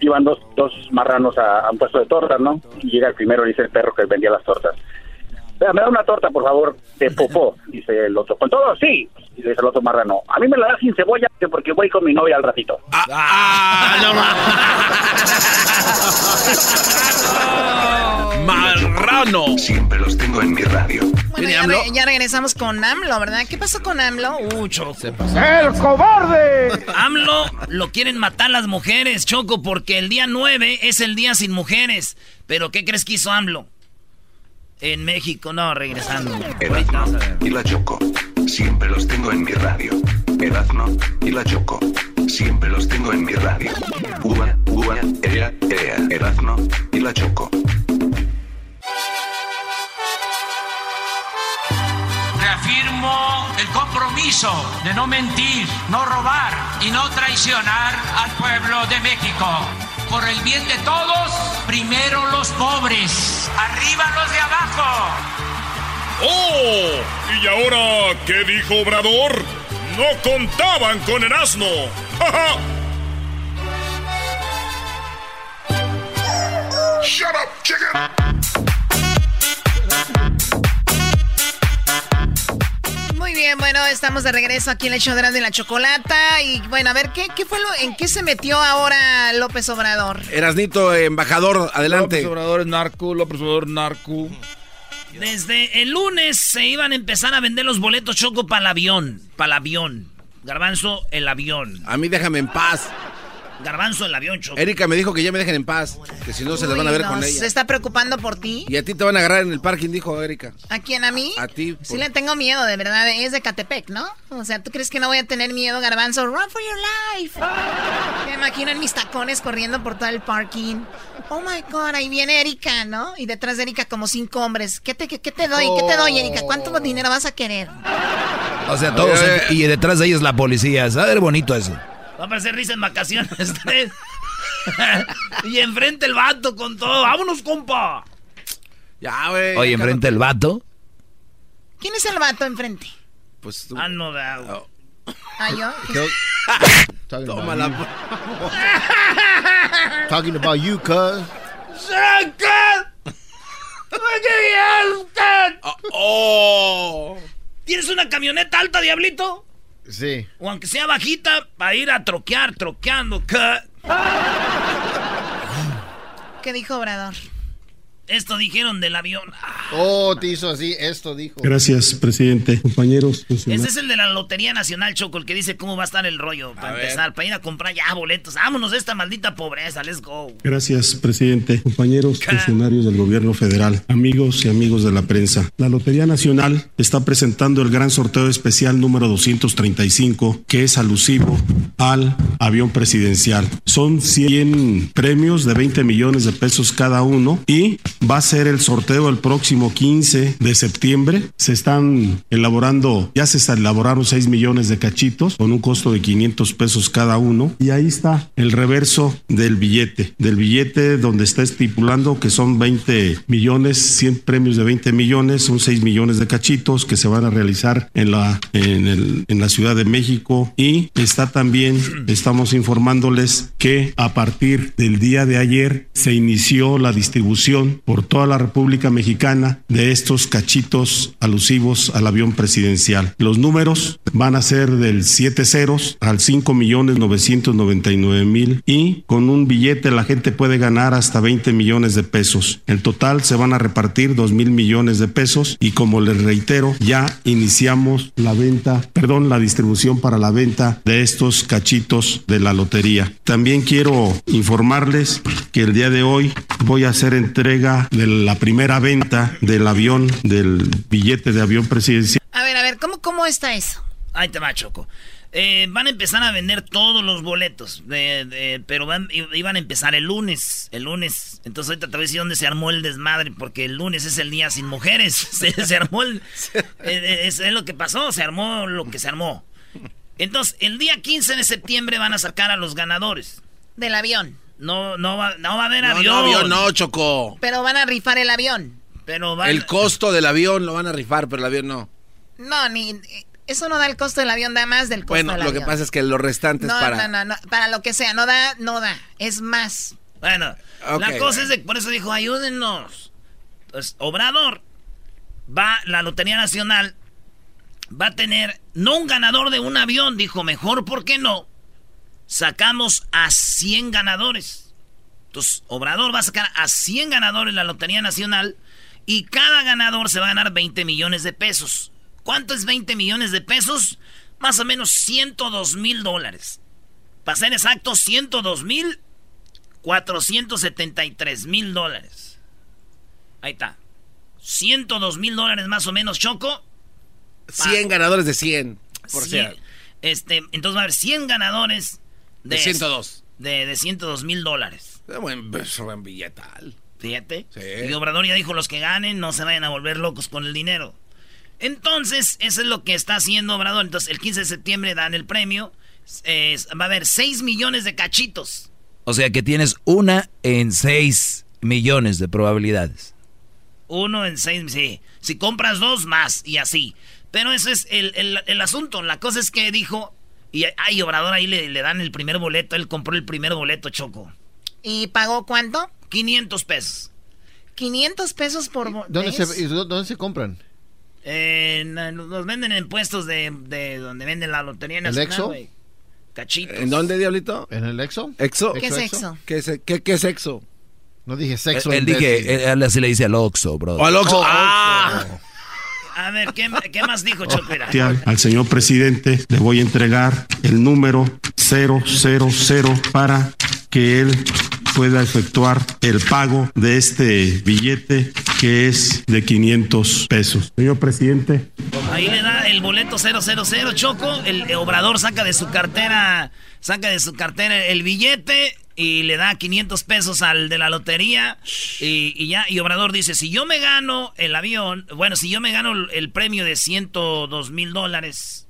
iban dos, dos marranos a, un puesto de tortas, ¿no? Y llega el primero y dice el perro que vendía las tortas. me da una torta, por favor, de popó, dice el otro. ¿Con todo? Sí. Y dice el otro marrano, a mí me la da sin cebolla porque voy con mi novia al ratito. ¡Ah, ah no [LAUGHS] ¡Marrano! Siempre los tengo en mi radio. Bueno, ya, regresamos con AMLO, ¿verdad? ¿Qué pasó con AMLO? Uh, ¡El cobarde! AMLO lo quieren matar las mujeres, Choco, porque el día 9 es el día sin mujeres. ¿Pero qué crees que hizo AMLO? En México, no, regresando. Erazno y la Choco. Siempre los tengo en mi radio. Erazno y la Choco. Siempre los tengo en mi radio. Ua, ua, ea, ea. Erazno y la Choco. Reafirmo el compromiso de no mentir, no robar y no traicionar al pueblo de México por el bien de todos, primero los pobres, arriba los de abajo. ¡Oh! ¿Y ahora qué dijo Obrador? No contaban con el asno. Shut up, chicken. Muy bien, bueno, estamos de regreso aquí en el show de la chocolata. Y bueno, a ver, ¿qué, qué fue lo, en qué se metió ahora López Obrador? Erasnito, embajador, adelante. López Obrador es narco, López Obrador narco. Desde el lunes se iban a empezar a vender los boletos choco para el avión. Para el avión. Garbanzo, el avión. A mí déjame en paz. Garbanzo, el avión, Choco. Erika me dijo que ya me dejen en paz, que si no se les van a ver con ella. ¿Se está preocupando por ti? Y a ti te van a agarrar en el parking, dijo Erika. ¿A quién? ¿A mí? A ti. Sí le tengo miedo, de verdad. Es de Catepec, ¿no? O sea, ¿tú crees que no voy a tener miedo, Garbanzo? Run for your life. [LAUGHS] Me imagino en mis tacones corriendo por todo el parking. Oh, my God, ahí viene Erika, ¿no? Y detrás de Erika como cinco hombres. ¿Qué te, qué, te doy? ¿Qué te doy, Erika? ¿Cuánto dinero vas a querer? O sea, todos... y detrás de ellos la policía. A ver bonito eso. Va a parecer risa en vacaciones. [LAUGHS] y enfrente el vato con todo. ¡Vámonos, compa! Ya, güey. Oye, enfrente el vato. ¿Quién es el vato enfrente? Pues tú. Ah, no, da. Oh. ¿Ah, yo? [LAUGHS] Toma la. Talking about you, cuz. oh. ¿Tienes una camioneta alta, diablito? Sí. O aunque sea bajita, para ir a troquear, troqueando. ¿Qué dijo Obrador? Esto dijeron del avión. Oh, te hizo así, esto dijo. Gracias, presidente, compañeros. Ese es el de la Lotería Nacional, Choco, el que dice cómo va a estar el rollo para empezar, para ir a comprar ya boletos. Vámonos de esta maldita pobreza, let's go. Gracias, presidente, compañeros, funcionarios del gobierno federal, amigos y amigos de la prensa. La Lotería Nacional está presentando el gran sorteo especial número 235, que es alusivo al avión presidencial. Son 100 premios de 20 millones de pesos cada uno y va a ser el sorteo el próximo 15 de septiembre. Se están elaborando, ya se elaborando 6 millones de cachitos con un costo de 500 pesos cada uno. Y ahí está el reverso del billete, del billete donde está estipulando que son 20 millones, 100 premios de 20 millones, son 6 millones de cachitos que se van a realizar en la, en el, en la Ciudad de México. Y está también, estamos informándoles que a partir del día de ayer se inició la distribución por toda la República Mexicana de estos cachitos alusivos al avión presidencial. Los números van a ser del 7 ceros al 5 millones 999 mil y con un billete la gente puede ganar hasta 20 millones de pesos. En total se van a repartir 2 mil millones de pesos y como les reitero, ya iniciamos la venta, perdón, la distribución para la venta de estos cachitos de la lotería. También quiero informarles que el día de hoy voy a hacer entrega de la primera venta del avión, del billete de avión presidencial. A ver, a ver, ¿cómo, cómo está eso? Ahí te va, Choco. Eh, van a empezar a vender todos los boletos, de, de, pero van, iban a empezar el lunes, el lunes. Entonces ahorita te voy a decir dónde se armó el desmadre, porque el lunes es el día sin mujeres. [LAUGHS] Se, se armó el... Eh, es, es lo que pasó, se armó lo que se armó. Entonces, el día 15 de septiembre van a sacar a los ganadores. Del avión. No, no va, no va a haber No, avión. no, avión no, Choco. Pero van a rifar el avión. Pero van... El costo del avión lo van a rifar, pero el avión no. No, ni... Eso no da el costo del avión, da más del costo Bueno, del lo avión. que pasa es que los restantes no, para... no, no, no, para lo que sea, no da, no da, es más. Bueno, la cosa bueno. es de por eso dijo, ayúdennos. Entonces, Obrador va, la Lotería Nacional va a tener, no un ganador de un avión, dijo, mejor, ¿por qué no? Sacamos a 100 ganadores. Entonces, Obrador va a sacar a 100 ganadores la Lotería Nacional y cada ganador se va a ganar 20 millones de pesos. ¿Cuánto es 20 millones de pesos? Más o menos 102 mil dólares. Para ser exacto, 102 mil 473 mil dólares. Ahí está. 102 mil dólares más o menos, Choco. 100 ganadores de 100. Por Cien- ser. Este, entonces va a haber 100 ganadores de, De 102. De, de 102 mil dólares. Es buen, buen billetal. Fíjate. Sí. Y Obrador ya dijo, los que ganen no se vayan a volver locos con el dinero. Entonces, eso es lo que está haciendo Obrador. Entonces, el 15 de septiembre dan el premio. Eh, va a haber 6 millones de cachitos. O sea que tienes una en 6 millones de probabilidades. Uno en seis, sí. Si compras dos, más y así. Pero ese es el, el- el asunto. La cosa es que dijo, y ay, Obrador ahí le, le dan el primer boleto. Él compró el primer boleto, Choco. ¿Y pagó cuánto? 500 pesos. 500 pesos por... bo- ¿Dónde se, ¿Dónde se compran? Eh, los venden en puestos de, de donde venden la lotería nacional, Exo? güey. Cachitos. ¿En dónde, Diablito? ¿En el Exo? ¿Exo? ¿Qué es? ¿Qué es, qué, qué es sexo? No dije sexo. él dije, él, él así le dice al Oxxo, bro. O al Oxxo. Oh, ¡Ah! A ver, ¿qué, qué más dijo Choco? Mira. Al, señor presidente le voy a entregar el número 000 para que él pueda efectuar el pago de este billete que es de 500 pesos. Señor presidente, Ahí le da el boleto 000 Choco. El obrador saca de su cartera, saca de su cartera el billete y le da 500 pesos al de la lotería. Y, y ya, y Obrador dice, si yo me gano el avión, bueno, si yo me gano el, premio de 102 mil dólares.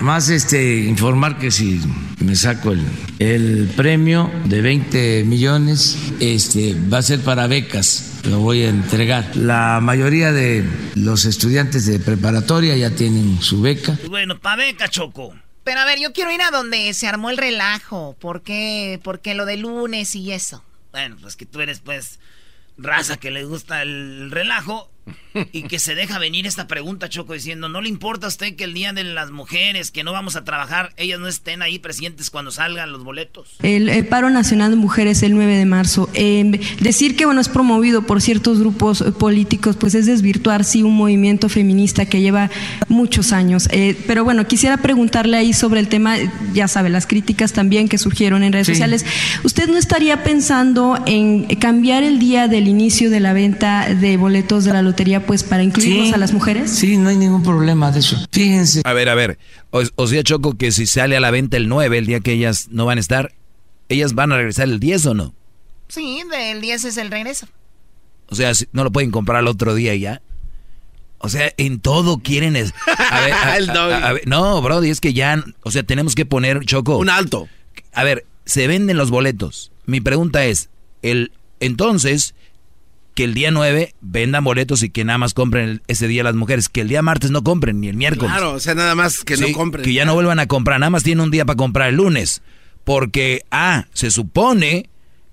Más este informar que si me saco el, el premio de 20 millones, este va a ser para becas, lo voy a entregar. La mayoría de los estudiantes de preparatoria ya tienen su beca. Bueno, pa' beca, Choco. Pero a ver, yo quiero ir a donde se armó el relajo. ¿Por qué? Porque lo de lunes y eso. Bueno, pues que tú eres pues raza que le gusta el relajo y que se deja venir esta pregunta, Choco, diciendo, ¿no le importa a usted que el día de las mujeres que no vamos a trabajar, ellas no estén ahí presentes cuando salgan los boletos? El, el paro nacional de mujeres el 9 de marzo. Eh, decir que bueno es promovido por ciertos grupos políticos, pues es desvirtuar sí un movimiento feminista que lleva muchos años. Eh, pero bueno, quisiera preguntarle ahí sobre el tema, ya sabe, las críticas también que surgieron en redes Sí. sociales. ¿Usted no estaría pensando en cambiar el día del inicio de la venta de boletos de la lotería, pues para incluirnos Sí. a las mujeres? Sí, no hay ningún problema de eso. Fíjense. A ver, a ver. O, o sea, Choco, que si sale a la venta el 9, el día que ellas no van a estar, ¿ellas van a regresar el 10 o no? Sí, del 10 es el regreso. O sea, si- no lo pueden comprar al otro día y ya. O sea, en todo quieren... es- a ver, a- [LAUGHS] El a- a ver, no, Brody, es que ya... O sea, tenemos que poner, Choco... Un alto. A ver, se venden los boletos. Mi pregunta es, el entonces, que el día 9 vendan boletos y que nada más compren el- ese día las mujeres. Que el día martes no compren, ni el miércoles. Claro, o sea, nada más que Sí, no compren. Que ya no vuelvan a comprar, nada más tienen un día para comprar el lunes. Porque, ah, se supone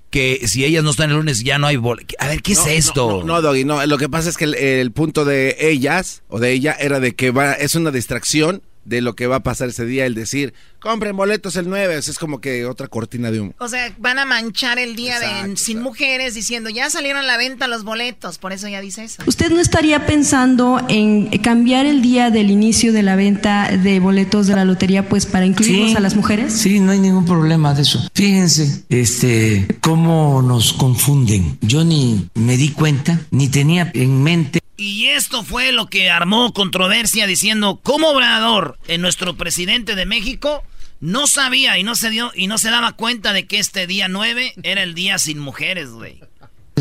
que si ellas no están el lunes ya no hay boletos. A ver, ¿qué No, es esto? No, no, no, Doggy, no. Lo que pasa es que el, el punto de ellas o de ella era de que va, es una distracción de lo que va a pasar ese día, el decir, compren boletos el 9, o sea, es como que otra cortina de humo. O sea, van a manchar el día de sin mujeres diciendo, ya salieron a la venta los boletos, por eso ya dice eso. ¿Usted no estaría pensando en cambiar el día del inicio de la venta de boletos de la lotería pues para incluirnos Sí. a las mujeres? Sí, no hay ningún problema de eso. Fíjense, este, cómo nos confunden. Yo ni me di cuenta, ni tenía en mente. Y esto fue lo que armó controversia diciendo cómo Obrador, en nuestro presidente de México, no sabía y no se dio y no se daba cuenta de que este día 9 era el día sin mujeres, güey.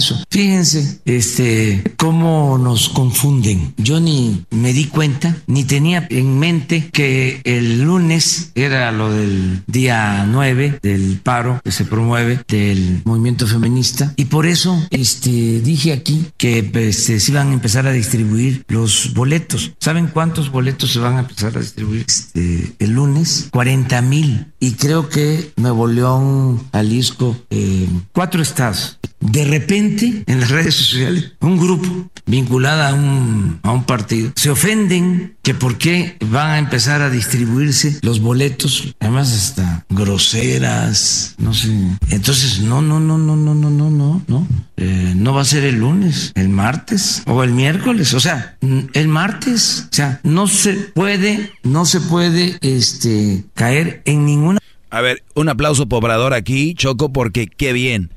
Eso. Fíjense, este, cómo nos confunden. Yo ni me di cuenta, ni tenía en mente que el lunes era lo del día 9 del paro que se promueve del movimiento feminista y por eso este dije aquí que pues, se iban a empezar a distribuir los boletos. ¿Saben cuántos boletos se van a empezar a distribuir este, el lunes? 40 mil. Y creo que Nuevo León, Jalisco, eh, cuatro estados. De repente, en las redes sociales, un grupo vinculado a un, a un partido se ofenden que por qué van a empezar a distribuirse los boletos, además hasta groseras, no sé. Entonces, no, no, no, no, no, no, no, no, no. Eh, no va a ser el lunes, el martes o el miércoles, o sea, el martes, o sea, no se puede, no se puede, este, caer en ninguna A ver, un aplauso por Obrador aquí, Choco, porque qué bien.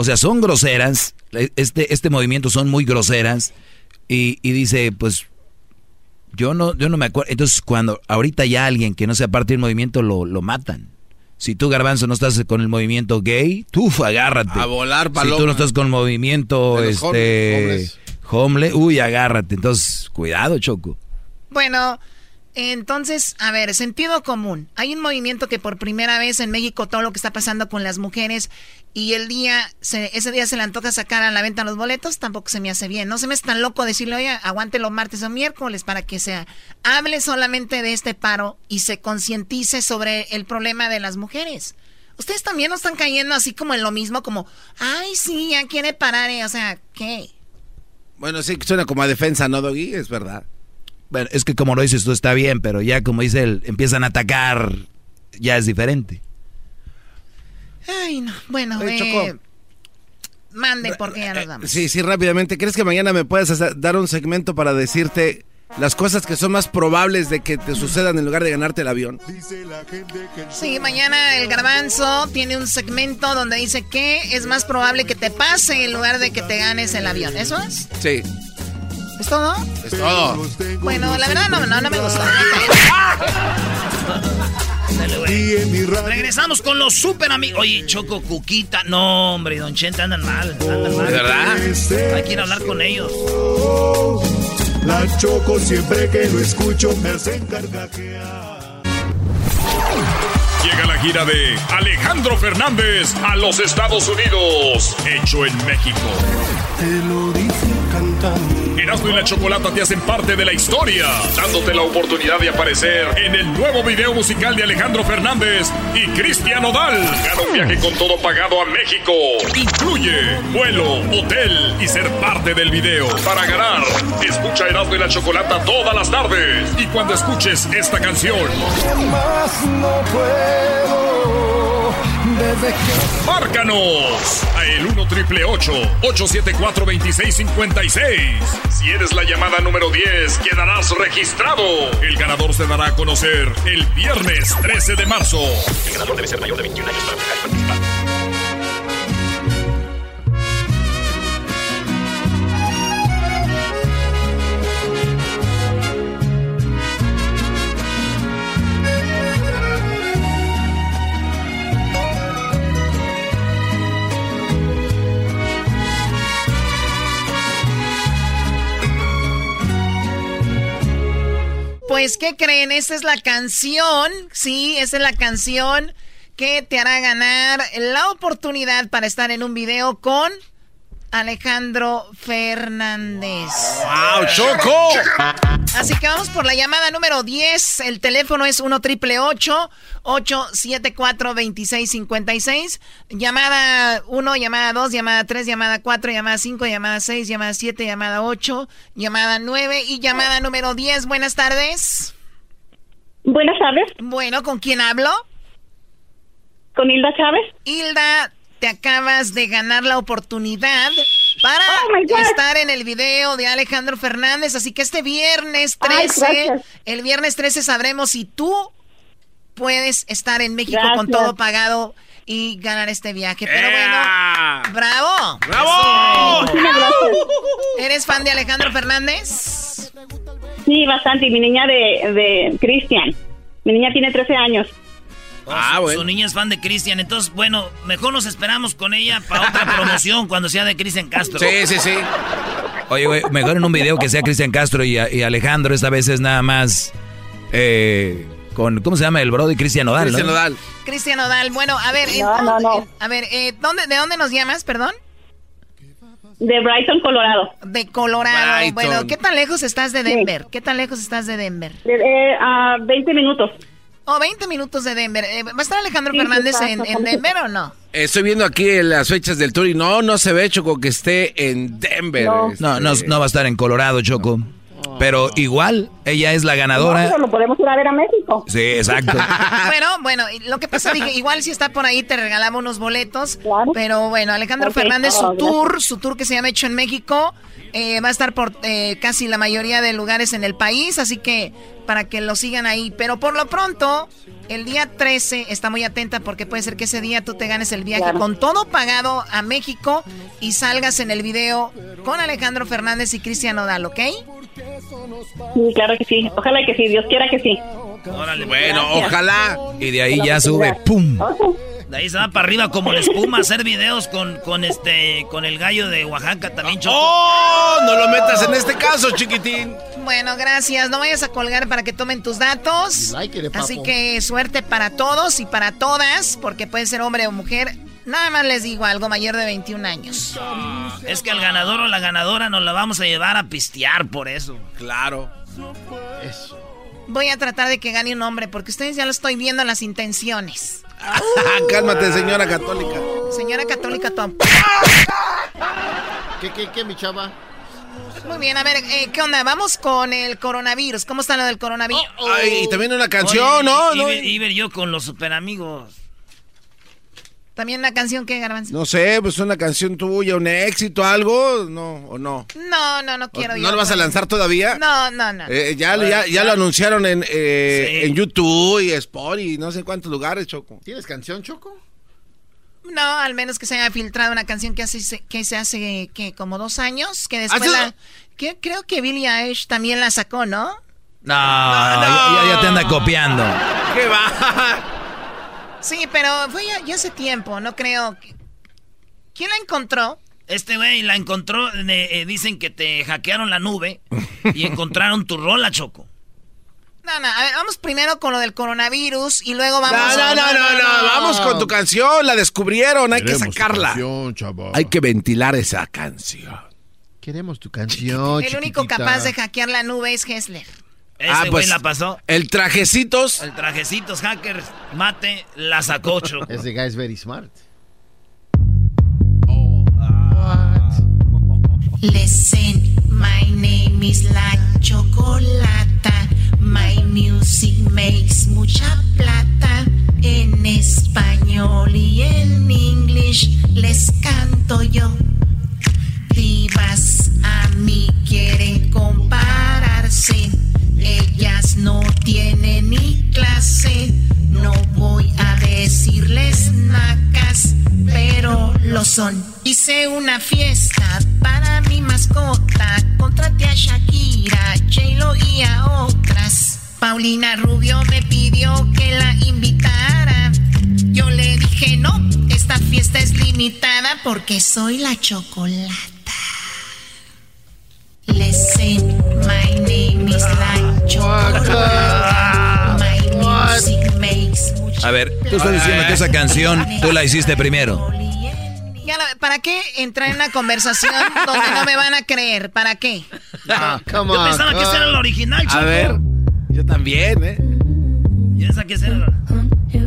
O sea, son groseras, este, este movimiento son muy groseras, y, y dice, pues, yo no, yo no me acuerdo. Entonces, cuando ahorita ya alguien que no sea parte del movimiento lo, lo matan. Si tú, Garbanzo, no estás con el movimiento gay, tú agárrate. A volar, Si paloma. tú no estás con el movimiento este, homeless. uy, agárrate. Entonces, cuidado, Choco. Bueno, entonces, a ver, sentido común. Hay un movimiento que por primera vez en México todo lo que está pasando con las mujeres y el día, se- ese día se le antoja sacar a la venta los boletos, tampoco se me hace bien. No se me es tan loco decirle, oye, aguántelo martes o miércoles para que se hable solamente de este paro y se concientice sobre el problema de las mujeres. Ustedes también no están cayendo así como en lo mismo, como, ay, sí, ya quiere parar, eh", o sea, ¿qué? Bueno, sí, suena como a defensa, ¿no, Doggy? Es verdad. Bueno, es que como lo dices tú está bien, pero ya como dice él, empiezan a atacar, ya es diferente. Ay, no. Bueno, Oye, eh, mande porque ya nos vamos. Sí, sí, rápidamente. ¿Crees que mañana me puedas dar un segmento para decirte las cosas que son más probables de que te sucedan en lugar de ganarte el avión? Sí, mañana el garbanzo tiene un segmento donde dice que es más probable que te pase en lugar de que te ganes el avión. ¿Eso es? Sí, ¿Es todo? es todo. Bueno, la verdad no, no, no me gustó. [LAUGHS] Regresamos con los super amigos. Oye, Choco, Cuquita. No, hombre, Don Chente andan mal. Andan mal. ¿De verdad? Hay que ir a hablar con ellos. La choco siempre que lo escucho me hacen carcajear. Llega la gira de Alejandro Fernández a los Estados Unidos, hecho en México. Te lo dicen cantando. Erasmo y la Chocolata te hacen parte de la historia, dándote la oportunidad de aparecer en el nuevo video musical de Alejandro Fernández y Cristian Odal. Gana un viaje con todo pagado a México. Incluye vuelo, hotel y ser parte del video. Para ganar, escucha Erasmo y la Chocolata todas las tardes. Y cuando escuches esta canción, Más no puedo. Desde que Márcanos a el 1 triple 874 2656. Si eres la llamada número 10, quedarás registrado. El ganador se dará a conocer el viernes 13 de marzo. El ganador debe ser mayor de 21 años para de participar. Pues, ¿qué creen? Esta es la canción, sí, esta es la canción que te hará ganar la oportunidad para estar en un video con Alejandro Fernández. ¡Wow, Choco! Así que vamos por la llamada número 10. El teléfono es 1 triple 874 2656. Llamada 1, llamada 2, llamada 3, llamada 4, llamada 5, llamada 6, llamada 7, llamada 8, llamada 9 y llamada número 10. Buenas tardes. Buenas tardes. Bueno, ¿con quién hablo? Con Hilda Chávez. Hilda, te acabas de ganar la oportunidad para Oh, estar en el video de Alejandro Fernández. Así que este viernes Ay, 13, gracias. el viernes 13 sabremos si tú puedes estar en México con todo pagado y ganar este viaje. Pero bueno, bravo. ¡Bravo! ¿Eres fan de Alejandro Fernández? Sí, bastante. Y mi niña de, de Cristian. Mi niña tiene 13 años. Ah, su, bueno. su niña es fan de Cristian, entonces, bueno, mejor nos esperamos con ella para otra [LAUGHS] promoción cuando sea de Cristian Castro. Sí, sí, sí. Oye, güey, mejor en un video que sea Cristian Castro y, y Alejandro. Esta vez es nada más eh, con, ¿cómo se llama? El Brody Cristian Nodal, ¿no? Cristian Nodal. Cristian Odal. Bueno, a ver, No, no, no. a ver, eh, ¿dónde, ¿de dónde nos llamas, perdón? De Brighton, Colorado. De Colorado. Brighton. Bueno, ¿qué tan lejos estás de Denver? ¿Qué tan lejos estás de Denver? De, eh, a 20 minutos. Oh, 20 minutos de Denver. Eh, ¿Va a estar Alejandro Sí, Fernández en. Denver o no? Estoy viendo aquí las fechas del tour y no, no se ve, Choco, que esté en Denver. No. este. No, no, no va a estar en Colorado, Choco. Pero igual, ella es la No, ganadora. pero lo podemos ir a ver a México. Sí, exacto. [LAUGHS] bueno, bueno, lo que pasa, [LAUGHS] dije, igual si está por ahí te regalamos unos boletos. Claro. Pero bueno, Alejandro Fernández, su gracias. tour, su tour que se llama Hecho en México, eh, va a estar por eh, casi la mayoría de lugares en el país, así que para que lo sigan ahí. Pero por lo pronto, el día 13, está muy atenta porque puede ser que ese día tú te ganes el viaje Claro. con todo pagado a México y salgas en el video con Alejandro Fernández y Cristian Odal, ¿ok? Sí, claro que sí. Ojalá que sí. Dios quiera que sí. Órale, Bueno, Gracias. ojalá. Y de ahí ya sube, ¡pum! De ahí se va para arriba como la espuma a hacer videos con, con este con el gallo de Oaxaca también, Choco. ¡Oh! No lo metas en este caso, chiquitín. Bueno, gracias. No vayas a colgar para que tomen tus datos. Like it, papo. Así que suerte para todos y para todas, porque puede ser hombre o mujer. Nada más les digo algo mayor de 21 años. Es que el ganador o la ganadora nos la vamos a llevar a pistear por eso. Claro. Eso. Voy a tratar de que gane un hombre, porque ustedes ya lo estoy viendo en las intenciones. [LAUGHS] Cálmate, señora católica. Señora católica Tom. ¿Qué, qué, qué, mi chava? Muy bien, a ver, eh, ¿qué onda? Vamos con el coronavirus. ¿Cómo está lo del coronavirus? Ay, y también una canción, Oye, ¿no? y- ¿no? Iber, Iber, yo con los super amigos. También una canción que Garbanzo. No sé, pues una canción tuya, un éxito, algo, ¿no? ¿O no? No, no, no quiero yo. ¿No lo vas a lanzar todavía? No, no, no. Eh, ya, ya, ya lo anunciaron en, eh, Sí. en YouTube y Spot y no sé cuántos lugares, Choco. ¿Tienes canción, Choco? No, al menos que se haya filtrado una canción que hace que se hace que como dos años, que después ¿Hace- la, que creo que Billie Eilish también la sacó, ¿no? No, Ya, ya- ya te anda copiando. ¿Qué va? Sí, pero fue ya, ya hace tiempo, no creo. que- ¿Quién la encontró? Este güey la encontró, eh, eh, dicen que te hackearon la nube y [LAUGHS] encontraron tu rola, Choco. No, no, a ver, vamos primero con lo del coronavirus y luego No, vamos no, no, no, no, vamos con tu canción, la descubrieron, hay que Queremos tu sacarla. canción. Hay que ventilar esa canción. Queremos tu canción, El único capaz de hackear la nube es Hessler. Ese Ah, pues, la pasó. El trajecitos. El trajecitos hackers, mate, la sacó, [LAUGHS] Choco. Ese guy es very smart. Listen, my name is La Chocolata. My music makes mucha plata. En español y en inglés les canto yo. Divas a mí quieren compararse. Ellas no tienen ni clase. No voy a decirles nacas, pero lo son. Hice una fiesta para mi mascota. Contraté a Shakira, J-Lo y a otras. Paulina Rubio me pidió que la invitara. Yo le dije no, esta fiesta es limitada porque soy la chocolata. Listen, my name is chocolata. [LAUGHS] A ver, tú estás diciendo que esa canción tú la hiciste primero. ¿Para qué entrar en una conversación donde no me van a creer? ¿Para qué? Ah, yo pensaba que ese era el original, chico. A ver, yo también, ¿eh? ¿Y esa que ese era? Qué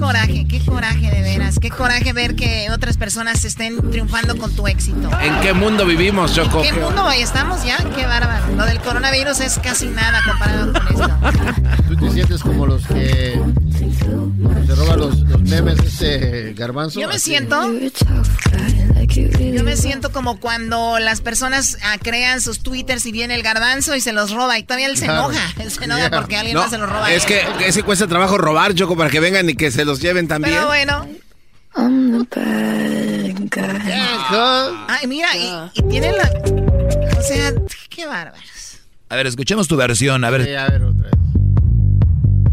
coraje, qué coraje de veras. Qué coraje ver que otras personas estén triunfando con tu éxito. ¿En qué mundo vivimos, Choco? ¿Qué mundo hoy estamos ya? Qué bárbaro. Lo del coronavirus es casi nada comparado con esto. Tú te sientes como los que se roban los, los memes este garbanzo. Yo me siento. Yo me siento como cuando las personas ah, crean sus twitters y viene el garbanzo y se los roba y todavía él se Claro. enoja. Él se enoja porque alguien No, más se los roba. a es que, es que cuesta trabajo robar, Choco, para que vengan y que se los lleven también. Pero bueno. Ay, mira, y, y tiene la. O sea, qué bárbaro. A ver, escuchemos tu versión, a ver.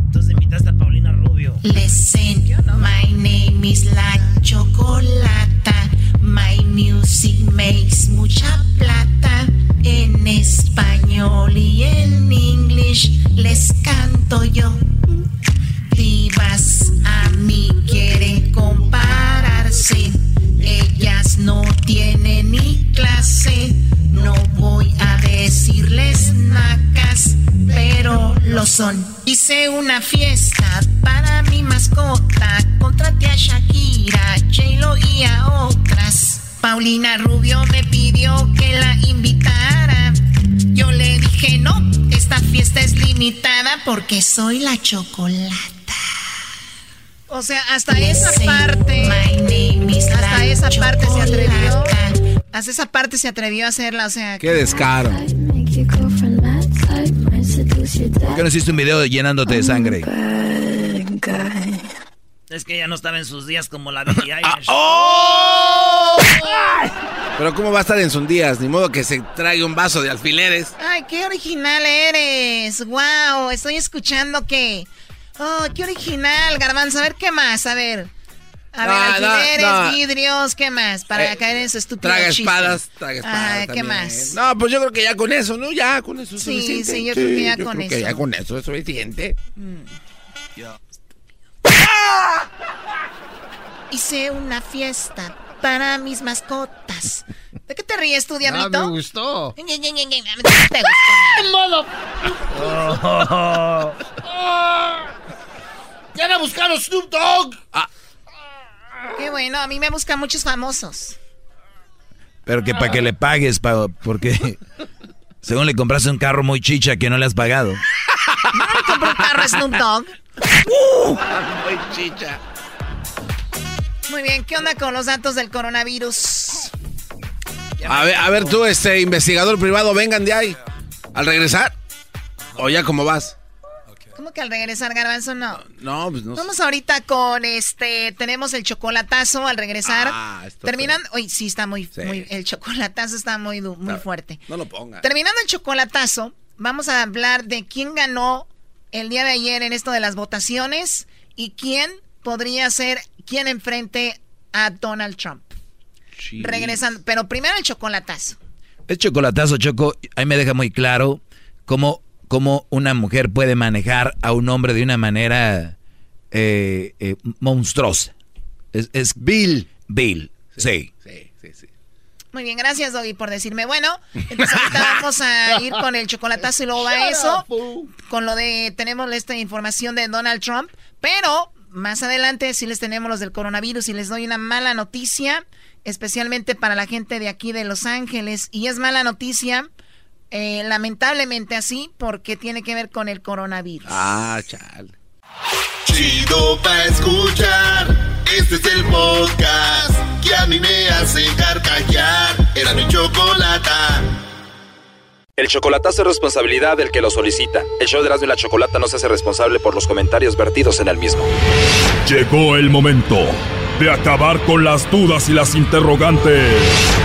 Entonces invitaste a Paulina Rubio. Listen, my name is La Chocolata. My music makes mucha plata. En español y en inglés les canto yo. Divas a mí quieren compararse. Ellas no tienen ni clase. No voy a decirles nacas, pero lo son. Hice una fiesta para mi mascota. Contraté a Shakira, J-Lo y a otras. Paulina Rubio me pidió que la invitara. Yo le dije no, esta fiesta es limitada porque soy la chocolate. O sea, hasta esa parte. Hasta esa parte se atrevió. Hasta esa parte se atrevió a hacerla, o sea. Qué descaro. ¿Por qué no hiciste un video llenándote de sangre? Es que ella no estaba en sus días como la Billie Eilish. ¡Oh! Pero ¿cómo va a estar en sus días? Ni modo que se traiga un vaso de alfileres. Ay, qué original eres. Wow, estoy escuchando que. Oh, qué original, Garbanzo. A ver, ¿qué más? A ver. A ver, No, no, alfileres, no. vidrios, ¿qué más? Para Eh, caer en su estúpido Traga chiste. espadas, traga espadas. Ay, ¿qué también. más? No, pues yo creo que ya con eso, ¿no? Ya con eso es Sí, suficiente. sí, yo creo que ya yo con creo que eso. ya con eso es suficiente. Hice una fiesta para mis mascotas. ¿De qué te ríes tú, [LAUGHS] Ah, diablito? me gustó. ¿Te gustó? modo! ¡Ya la buscaron Snoop Dogg! Qué bueno, a mí me buscan muchos famosos. Pero que para que le pagues, pa- porque según le compraste un carro muy chicha que no le has pagado. ¿No le compré un carro a Snoop Dogg? Muy chicha. Muy bien, ¿qué onda con los datos del coronavirus? A ver, a ver tú, este investigador privado, vengan de ahí. ¿Al regresar? ¿O ya cómo vas? ¿Cómo que al regresar, Garbanzo? No. No, pues no sé. Vamos ahorita con este, tenemos el chocolatazo al regresar. Ah, esto Terminando, uy, sí está muy, Sí. muy, el chocolatazo está muy, muy fuerte. No lo ponga. Terminando el chocolatazo, vamos a hablar de quién ganó el día de ayer en esto de las votaciones y quién podría ser quien enfrente a Donald Trump. Regresando, pero primero el chocolatazo. Es chocolatazo, Choco. Ahí me deja muy claro cómo, cómo una mujer puede manejar a un hombre de una manera eh, eh, monstruosa. Es, es Bill. Bill, sí. Sí, sí, sí. Muy bien, gracias Doggy por decirme. Bueno, entonces ahorita vamos a ir con el chocolatazo y luego va eso. Con lo de, tenemos esta información de Donald Trump, pero más adelante sí les tenemos los del coronavirus y les doy una mala noticia, especialmente para la gente de aquí de Los Ángeles. Y es mala noticia, eh, lamentablemente así, porque tiene que ver con el coronavirus. Ah, chale. Chido pa' escuchar. Este es el podcast que a mí me hace carcajear. Era mi chocolata. El chocolatazo es responsabilidad del que lo solicita. El show de Erasmo y la Chocolata no se hace responsable por los comentarios vertidos en el mismo. Llegó el momento de acabar con las dudas y las interrogantes.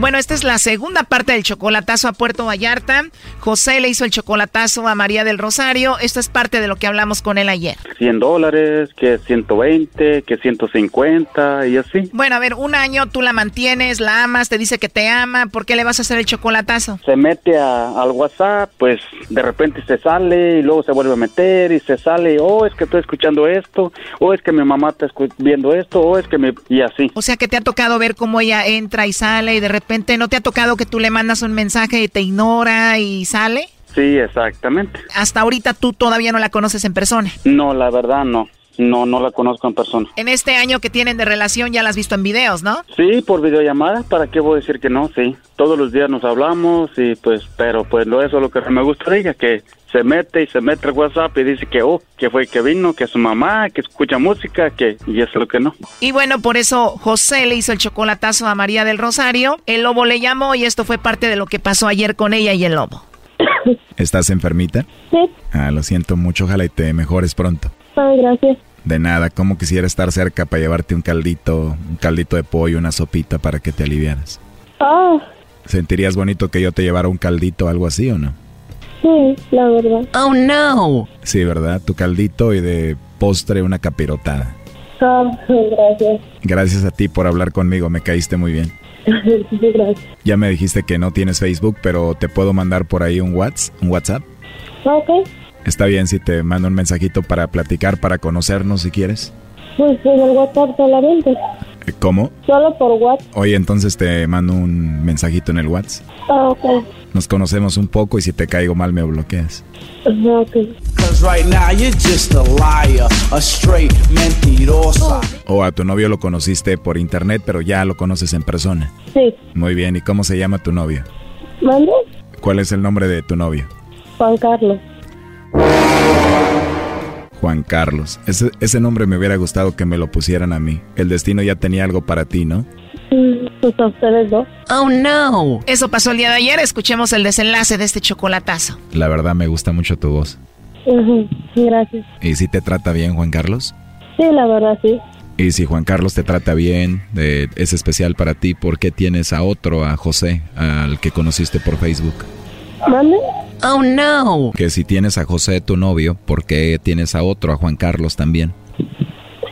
Bueno, esta es la segunda parte del chocolatazo a Puerto Vallarta. José le hizo el chocolatazo a María del Rosario. Esto es parte de lo que hablamos con él ayer. 100 dólares, que 120, que 150 y así. Bueno, a ver, un año tú la mantienes, la amas, te dice que te ama. ¿Por qué le vas a hacer el chocolatazo? Se mete a- al WhatsApp, pues de repente se sale y luego se vuelve a meter y se sale. Oh, es que estoy escuchando esto. O es que mi mamá está viendo esto. O es que me... Y así. O sea, que te ha tocado ver cómo ella entra y sale y de repente no te ha tocado que tú le mandas un mensaje y te ignora y sale. Sí, exactamente. Hasta ahorita tú todavía no la conoces en persona. No, la verdad no. No, no la conozco en persona. En este año que tienen de relación ya la has visto en videos, ¿no? Sí, por videollamada, ¿para qué voy a decir que no? Sí, todos los días nos hablamos y pues, pero pues lo eso es lo que me gusta de ella, que se mete y se mete al WhatsApp y dice que, oh, que fue que vino, que es su mamá, que escucha música, que, y eso es lo que no. Y bueno, por eso José le hizo el chocolatazo a María del Rosario. El lobo le llamó y esto fue parte de lo que pasó ayer con ella y el lobo. [COUGHS] ¿Estás enfermita? Sí. Ah, lo siento mucho, ojalá y te mejores pronto. Gracias. De nada, como quisiera estar cerca para llevarte un caldito, un caldito de pollo, una sopita para que te aliviaras. Ah, ¿Sentirías bonito que yo te llevara un caldito o algo así o no? sí, la verdad. Oh, no. Sí, ¿verdad? Tu caldito y de postre una capirotada. Ah, gracias. Gracias a ti por hablar conmigo, me caíste muy bien. [LAUGHS] Sí, gracias. Ya me dijiste que no tienes Facebook, pero te puedo mandar por ahí un WhatsApp, un WhatsApp. Ok, Está bien si te mando un mensajito para platicar, para conocernos si quieres. pues en el WhatsApp solamente. ¿Cómo? Solo por WhatsApp. Oye, entonces te mando un mensajito en el WhatsApp. Ah, ok. Nos conocemos un poco y si te caigo mal me bloqueas. Ok. O a tu novio lo conociste por internet, pero ya lo conoces en persona. Sí. Muy bien, ¿y cómo se llama tu novio? ¿Mande? ¿Cuál es el nombre de tu novio? Juan Carlos. Juan Carlos. Ese, ese nombre me hubiera gustado que me lo pusieran a mí. El destino ya tenía algo para ti, ¿no? Mm, Pues a ustedes dos. Oh, no. Eso pasó el día de ayer. Escuchemos el desenlace de este chocolatazo. La verdad me gusta mucho tu voz. Gracias. ¿Y si te trata bien, Juan Carlos? Sí, la verdad, sí. Y si Juan Carlos te trata bien, eh, es especial para ti, ¿por qué tienes a otro, a José, al que conociste por Facebook? ¿Mande? Oh, no. Que si tienes a José, tu novio, ¿por qué tienes a otro, a Juan Carlos también?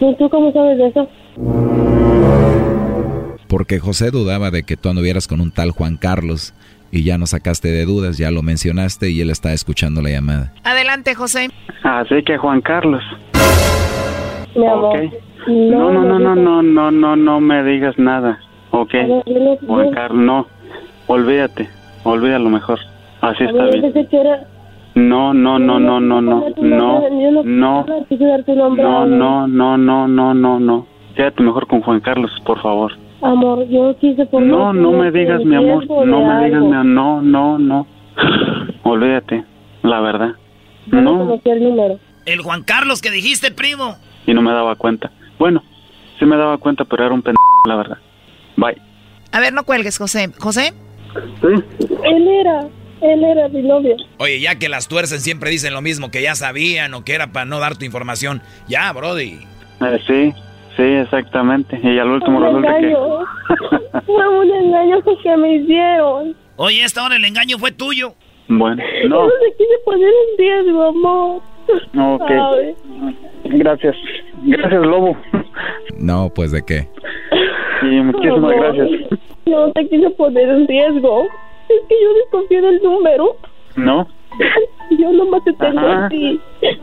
¿Y tú cómo sabes de eso? Porque José dudaba de que tú anduvieras con un tal Juan Carlos y ya no sacaste de dudas, ya lo mencionaste y él está escuchando la llamada. Adelante, José. Así que Juan Carlos. Mi amor. No, no, no, no, no, no, no, no me digas nada. Ok. Juan Carlos, no. Olvídate. Olvídalo mejor. Así está bien. No, no, no, no, no, no, no, no, no, no no, no, no, no, no, no, no. Quédate mejor con Juan Carlos, por favor. Amor, yo quise poner... No, no me digas, mi amor. No me digas, mi amor. No, no, no. [SIGHS] Olvídate. La verdad. No el Juan Carlos que dijiste, primo. Y no me daba cuenta. Bueno, sí me daba cuenta, pero era un pendejo, la verdad. Bye. A ver, no cuelgues, José. ¿José? Él era, él era mi novio. Oye, ya que las tuercen siempre dicen lo mismo, que ya sabían o que era para no dar tu información. Ya, Brody. Eh, sí, sí, exactamente. Y al último Un resulta que... engaño. [LAUGHS] Fue un engaño que me hicieron. Oye, esta hora el engaño fue tuyo. Bueno, Yo no. no te quise poner en riesgo, amor. Ok. Gracias. Gracias, Lobo. No, pues de qué. Y muchísimas gracias. Yo no te quise poner en riesgo. Es que yo desconfié del número. ¿No? [LAUGHS] Yo nomás te tengo Ajá. a ti.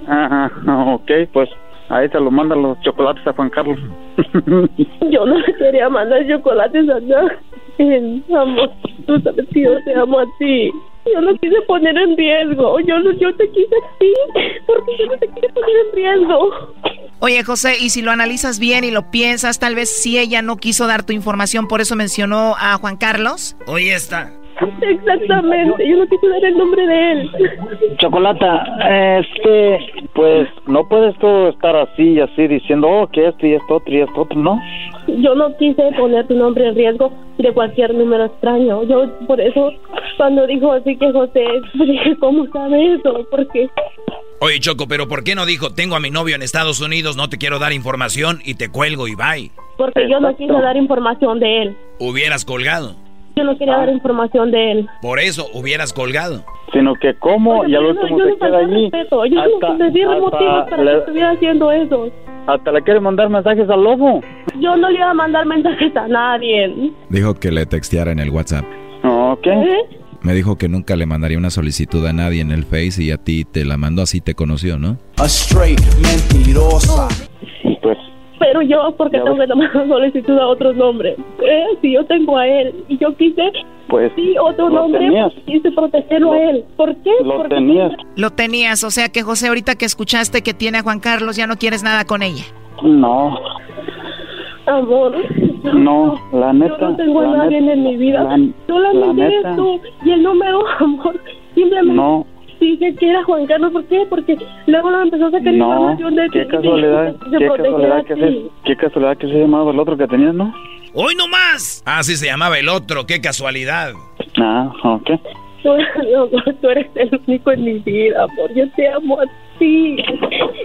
Ajá, ok, pues ahí se lo mandan los chocolates a Juan Carlos. [LAUGHS] Yo no le quería mandar chocolates a nadie. Amor, tú sabes que yo te amo a ti. Yo no quise poner en riesgo. Yo, no- yo te quise a ti. Porque yo no te quise poner en riesgo. Oye, José, y si lo analizas bien y lo piensas, tal vez si ella no quiso dar tu información, por eso mencionó a Juan Carlos. Oye, esta. Exactamente. Yo no quise dar el nombre de él. Chocolata, este, pues no puedes tú estar así y así diciendo, oh, que esto y esto otro y esto otro, ¿no? Yo no quise poner tu nombre en riesgo de cualquier número extraño. Yo, por eso, cuando dijo así que José, dije, ¿cómo sabe eso? Porque Oye, Choco, pero ¿por qué no dijo, tengo a mi novio en Estados Unidos, no te quiero dar información y te cuelgo y bye? porque yo no quise dar información de él. Hubieras colgado. Yo no quería dar información de él. Por eso hubieras colgado. Sino que cómo y al último no, yo se no queda allí. respeto. Yo Hasta- no di motivos para le- que estuviera haciendo eso. Hasta le quiere mandar mensajes al lobo. Yo no le iba a mandar mensajes a nadie. Dijo que le texteara en el WhatsApp. Ok. ¿Eh? Me dijo que nunca le mandaría una solicitud a nadie en el Face y a ti te la mandó así te conoció, ¿no? A straight mentirosa. Pues Pero yo, porque tengo que tomar solicitud a otros nombres? ¿Eh? Si yo tengo a él y yo quise, Pues, sí, otro nombre, tenías. quise protegerlo a él. ¿Por qué? lo Porque- tenías. Lo tenías, o sea que José, ahorita que escuchaste que tiene a Juan Carlos, ya no quieres nada con ella. No, Amor, no, la neta. yo no tengo a la nadie neta, en mi vida. la- Solamente la eres neta. tú. Y el número, [LAUGHS] amor, simplemente No. Dije que era Juan Carlos. ¿Por qué? Porque luego lo empezó a sacar No, información de qué ti. casualidad, Se qué casualidad que se, qué casualidad que se llamaba el otro que tenías, ¿no? ¡Hoy no más! Ah, sí se llamaba el otro, qué casualidad. Ah, ok. Tú, no, tú eres el único en mi vida, amor. Yo te amo a ti.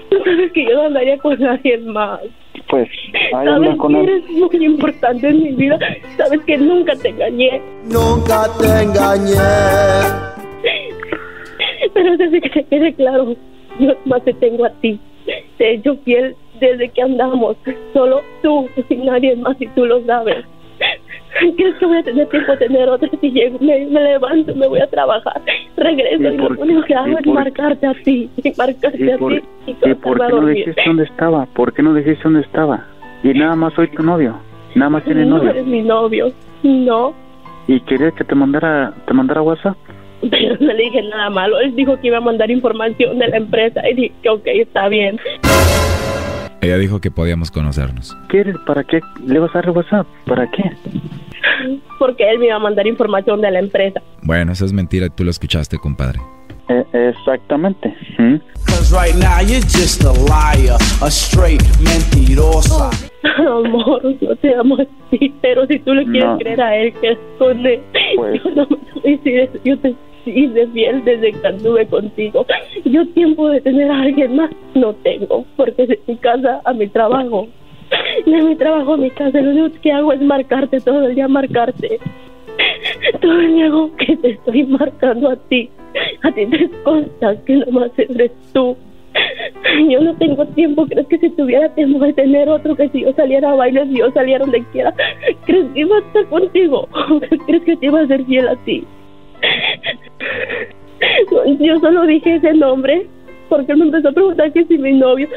Tú sabes que yo no andaría con nadie más. Pues, ahí Sabes anda con que él. eres muy importante en mi vida. Sabes que nunca te engañé. Nunca te engañé. Pero [LAUGHS] desde que te quede claro, yo más te tengo a ti. Te he hecho fiel desde que andamos. Solo tú y nadie más y tú lo sabes. ¿Crees [LAUGHS] que voy a tener tiempo de tener otra? Si llego, me, me levanto, me voy a trabajar, regreso ¿Y y, lo único que hago es marcarte a ti, y marcarte ¿Y a por, ti y ¿y por qué no dijiste dónde estaba? ¿Por qué no dijiste dónde estaba? Y nada más soy tu novio. Nada más tienes No novio. eres mi novio, no. ¿Y querías que te mandara, te mandara WhatsApp? [LAUGHS] Pero no le dije nada malo. Él dijo que iba a mandar información de la empresa y dije que ok, está bien. Ella dijo que podíamos conocernos. ¿Quieres? ¿Para qué le vas a dar WhatsApp? ¿Para qué? Porque él me iba a mandar información de la empresa. Bueno, esa es mentira tú lo escuchaste, compadre. Eh, exactamente. ¿Mm? Cause right now you're just a liar. A straight mentirosa. [LAUGHS] Amor, yo te amo a ti, pero si tú le quieres No. creer a él que esconde, Pues. yo no me decir. Yo te hice fiel desde que anduve contigo. Yo tiempo de tener a alguien más no tengo, porque de mi casa a mi trabajo. De mi trabajo a mi casa, lo único que hago es marcarte todo el día, marcarte. Todo el hago que te estoy marcando a ti. A ti te consta que nomás eres tú. Yo no tengo tiempo. ¿Crees que si tuviera tiempo de tener otro, que si yo saliera a bailes, si yo saliera donde quiera, ¿crees que iba a estar contigo? [LAUGHS] ¿Crees que te iba a ser fiel a ti? Yo solo dije ese nombre porque él me empezó a preguntar que si mi novio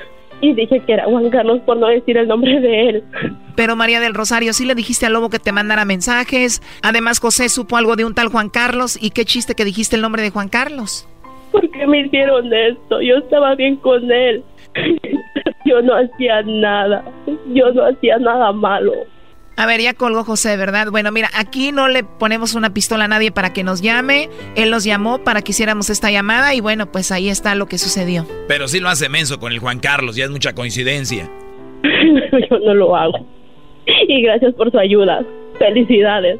y dije que era Juan Carlos por no decir el nombre de él. Pero María del Rosario, sí le dijiste al lobo que te mandara mensajes. Además, José supo algo de un tal Juan Carlos. Y qué chiste que dijiste el nombre de Juan Carlos. ¿Por qué me hicieron esto? Yo estaba bien con él. [LAUGHS] Yo no hacía nada. Yo no hacía nada malo. A ver, ya colgó José, ¿verdad? Bueno, mira, aquí no le ponemos una pistola a nadie para que nos llame. Él nos llamó para que hiciéramos esta llamada y bueno, pues ahí está lo que sucedió. Pero sí lo hace menso con el Juan Carlos, ya es mucha coincidencia. [LAUGHS] Yo no lo hago. Y gracias por su ayuda. Felicidades.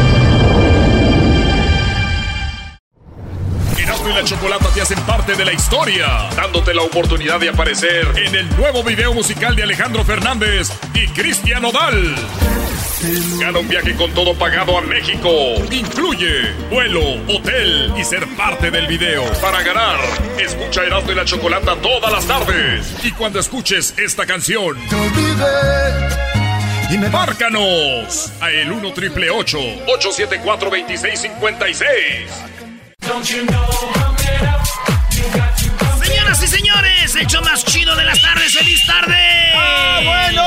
Erasmo y la Chocolata te hacen parte de la historia, dándote la oportunidad de aparecer en el nuevo video musical de Alejandro Fernández y Cristian Odal. Gana un viaje con todo pagado a México. Incluye vuelo, hotel y ser parte del video. Para ganar, escucha Erasmo y la Chocolata todas las tardes. Y cuando escuches esta canción, márcanos a el 1 triple 874 2656. Señoras y señores, el show más chido de las tardes. ¡Feliz tarde! ¡Ah, bueno!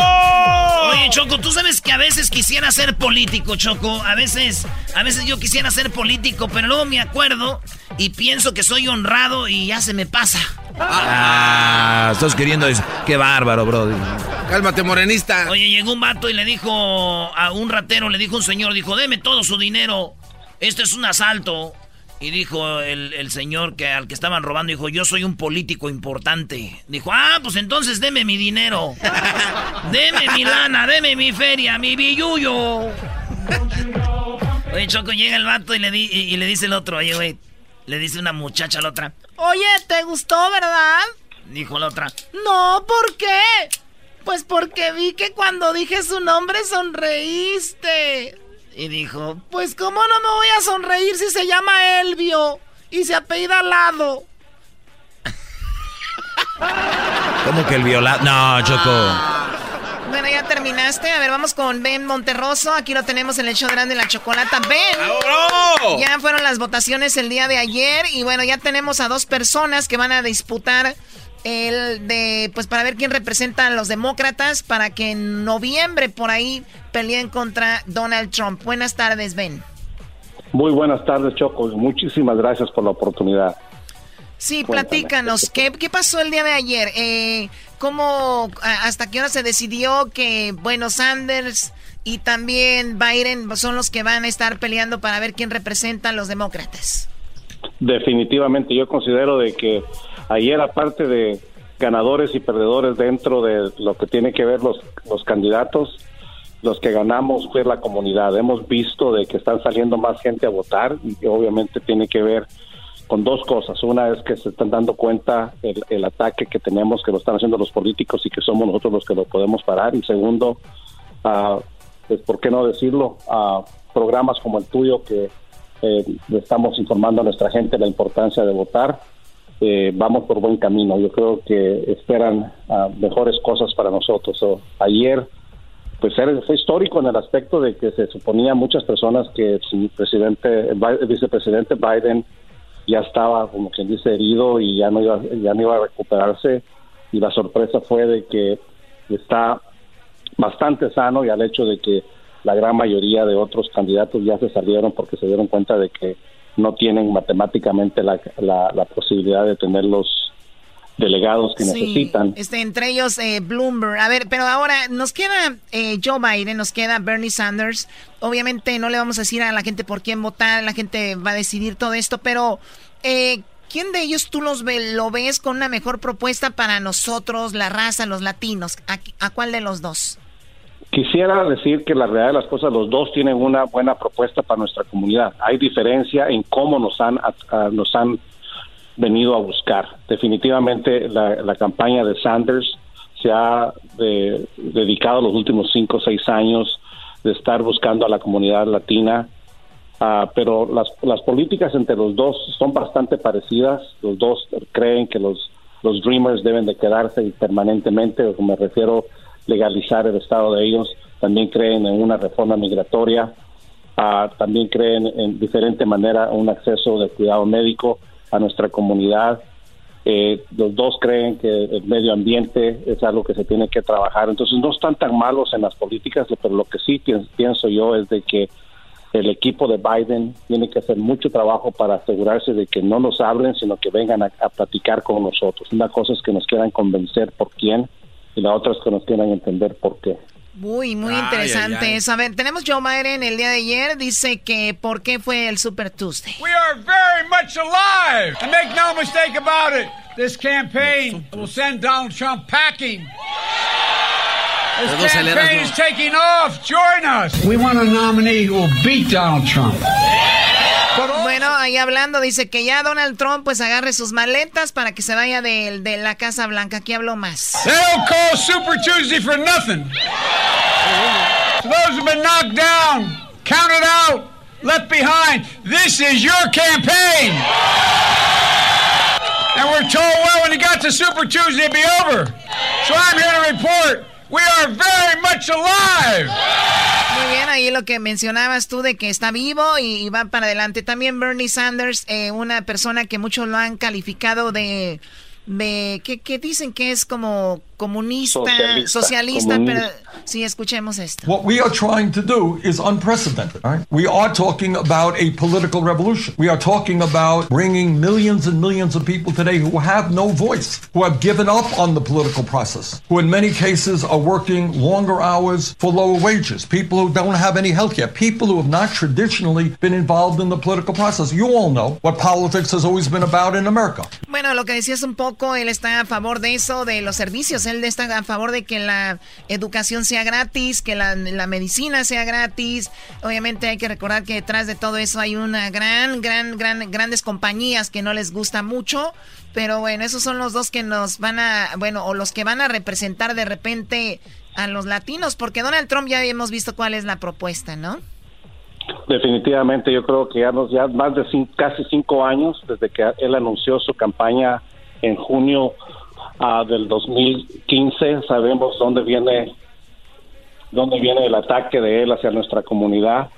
Oye, Choco, tú sabes que a veces quisiera ser político, Choco. A veces, a veces yo quisiera ser político, pero luego me acuerdo y pienso que soy honrado y ya se me pasa. Ah, estás queriendo decir. Qué bárbaro, bro. Cálmate, morenista. Oye, llegó un vato y le dijo a un ratero, le dijo un señor, dijo, deme todo su dinero. Esto es un asalto. Y dijo el, señor que al que estaban robando, dijo, yo soy un político importante. Dijo, ah, pues entonces deme mi dinero. deme mi lana, deme mi feria, mi billuyo. Oye, Choco, llega el vato y le, y, le dice el otro, oye, güey, le dice una muchacha a la otra. Oye, ¿te gustó, verdad? Dijo la otra. No, ¿por qué? Pues porque vi que cuando dije su nombre sonreíste. Y dijo, pues cómo no me voy a sonreír si se llama Elvio y se apellida Lado. ¿Cómo que el violado? No, Choco. Bueno, ya terminaste. A ver, vamos con Ben Monterroso. Aquí lo tenemos en el show grande de la chocolata. Ben. Ya fueron las votaciones el día de ayer. Y bueno, ya tenemos a dos personas que van a disputar el de, pues para ver quién representa a los demócratas para que en noviembre por ahí peleen contra Donald Trump. Buenas tardes, Ben. Muy buenas tardes, Choco. Muchísimas gracias por la oportunidad. Sí, platícanos, ¿qué, ¿qué, pasó el día de ayer? Eh, ¿Cómo, hasta qué hora se decidió que, bueno, Sanders y también Biden son los que van a estar peleando para ver quién representa a los demócratas? Definitivamente, yo considero de que ayer aparte de ganadores y perdedores dentro de lo que tiene que ver los, los candidatos, los que ganamos fue la comunidad. Hemos visto de que están saliendo más gente a votar y obviamente tiene que ver con dos cosas. Una es que se están dando cuenta el, ataque que tenemos, que lo están haciendo los políticos y que somos nosotros los que lo podemos parar. Y segundo, uh, pues, ¿por qué no decirlo? a programas como el tuyo que eh, estamos informando a nuestra gente la importancia de votar eh, vamos por buen camino. Yo creo que esperan ah, mejores cosas para nosotros. ayer, pues fue histórico en el aspecto de que se suponía muchas personas que el presidente, el vicepresidente Biden ya estaba, como quien dice, herido y ya no iba, ya no iba a recuperarse. Y la sorpresa fue de que está bastante sano y al hecho de que la gran mayoría de otros candidatos ya se salieron porque se dieron cuenta de que no tienen matemáticamente la, la, posibilidad de tener los delegados que necesitan. Este, entre ellos eh, Bloomberg. A ver, pero ahora nos queda eh, Joe Biden, nos queda Bernie Sanders. Obviamente no le vamos a decir a la gente por quién votar, la gente va a decidir todo esto, pero eh, ¿quién de ellos tú los ve, lo ves con una mejor propuesta para nosotros, la raza, los latinos? a cuál de los dos? Quisiera decir que la realidad de las cosas, los dos tienen una buena propuesta para nuestra comunidad. Hay diferencia en cómo nos han, nos han venido a buscar. Definitivamente la, campaña de Sanders se ha dedicado los últimos cinco o seis años de estar buscando a la comunidad latina, ah, pero las, las políticas entre los dos son bastante parecidas. Los dos creen que los, los Dreamers deben de quedarse permanentemente, me refiero legalizar el estado de ellos, también creen en una reforma migratoria, ah, también creen en diferente manera un acceso de cuidado médico a nuestra comunidad. Eh, los dos creen que el medio ambiente es algo que se tiene que trabajar. Entonces no están tan malos en las políticas, pero lo que sí pienso yo es de que el equipo de Biden tiene que hacer mucho trabajo para asegurarse de que no nos hablen, sino que vengan a, a platicar con nosotros. Una cosa es que nos quieran convencer por quién, y la otra es que nos quieran entender por qué. Muy, muy interesante eso. A ver, tenemos Joe Biden el día de ayer. Dice que por qué fue el Super Tuesday. We are very much alive. And make no mistake about it. This campaign will send Donald Trump packing. This campaign is taking off. Join us. We want a nominee who will beat Donald Trump. Bueno, ahí hablando, dice que ya Donald Trump pues agarre sus maletas para que se vaya de, de la Casa Blanca. Aquí hablo más. They don't call Super Tuesday for nothing. To those who've been knocked down, counted out, left behind, this is your campaign. And we're told, well, when you got to Super Tuesday, it'd be over. So I'm here to report Very much alive. Muy bien, ahí lo que mencionabas tú de que está vivo y, va para adelante. También Bernie Sanders, eh, una persona que muchos lo han calificado de de que, dicen que es como comunista, socialista, pero Sí, escuchemos esto. What we are trying to do is unprecedented. Right? We are talking about a political revolution. We are talking about bringing millions and millions of people today who have no voice, who have given up on the political process, who in many cases are working longer hours for lower wages, people who don't have any health care, people who have not traditionally been involved in the political process. You all know what politics has always been about in America. Bueno, lo que decías un poco, él está a favor de eso, de los servicios, él está a favor de que la educación sea gratis, que la, medicina sea gratis. Obviamente hay que recordar que detrás de todo eso hay una gran, gran, gran, grandes compañías que no les gusta mucho. Pero bueno, esos son los dos que nos van a, bueno, o los que van a representar de repente a los latinos, porque Donald Trump ya hemos visto cuál es la propuesta, ¿no? Definitivamente, yo creo que ya, nos, ya más de casi cinco años desde que él anunció su campaña en junio uh, del 2015, sabemos dónde viene dónde viene el ataque de él hacia nuestra comunidad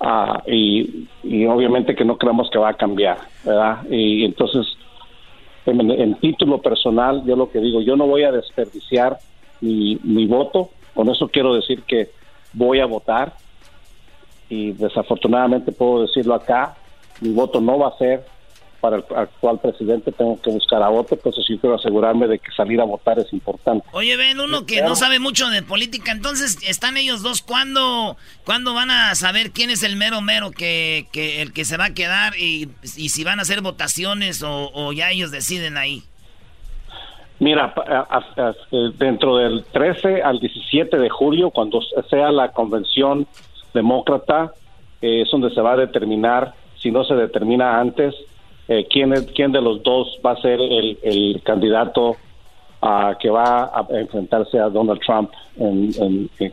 uh, y, y, obviamente que no creemos que va a cambiar, ¿verdad? Y entonces, en, en, título personal, yo lo que digo, yo no voy a desperdiciar mi, mi voto, con eso quiero decir que voy a votar y desafortunadamente puedo decirlo acá, mi voto no va a ser para el actual presidente, tengo que buscar a otro, entonces yo quiero asegurarme de que salir a votar es importante. Oye, ven, uno que no sabe mucho de política, entonces están ellos dos, ¿cuándo, ¿cuándo van a saber quién es el mero mero que, que el que se va a quedar y, y si van a hacer votaciones o, o ya ellos deciden ahí? Mira, dentro del 13 al 17 de julio, cuando sea la convención demócrata, eh, es donde se va a determinar, si no se determina antes, eh, quién, es, quién de los dos va a ser el, el candidato uh, que va a enfrentarse a Donald Trump, en, en, eh,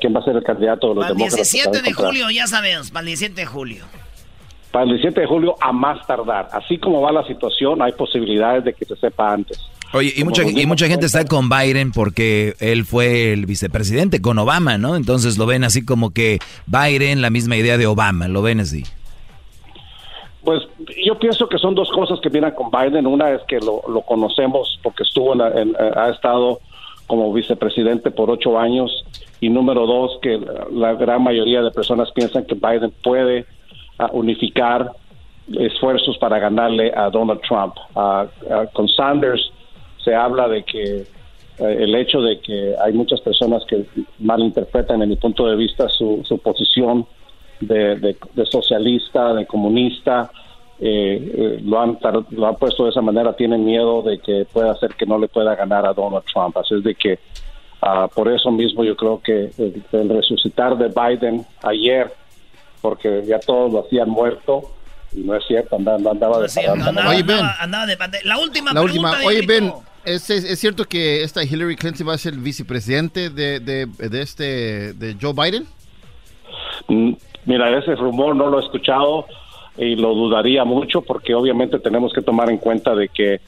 quién va a ser el candidato de los para el 17 de julio, ya sabemos, para el 17 de julio. Para el 17 de julio a más tardar. Así como va la situación, hay posibilidades de que se sepa antes. Oye, y mucha, y mucha gente está con Biden porque él fue el vicepresidente con Obama, ¿no? Entonces lo ven así como que Biden, la misma idea de Obama, lo ven así. Pues yo pienso que son dos cosas que vienen con Biden. Una es que lo, conocemos porque estuvo en, ha estado como vicepresidente por ocho años y número dos que la gran mayoría de personas piensan que Biden puede ah, unificar esfuerzos para ganarle a Donald Trump. Ah, ah, con Sanders se habla de que eh, el hecho de que hay muchas personas que malinterpretan en mi punto de vista su, su posición de, socialista, de comunista, eh, eh, lo, han, lo han puesto de esa manera, tienen miedo de que pueda hacer que no le pueda ganar a Donald Trump. Así es de que ah, por eso mismo yo creo que el, resucitar de Biden ayer, porque ya todos lo hacían muerto, y no es cierto, andaba, andaba de, La última la Última. Oye, Ben, ¿Es, ¿Es, cierto que esta Hillary Clinton va a ser el vicepresidente de, de, este de Joe Biden? Mm, mira, ese rumor no lo he escuchado y lo dudaría mucho porque obviamente tenemos que tomar en cuenta de que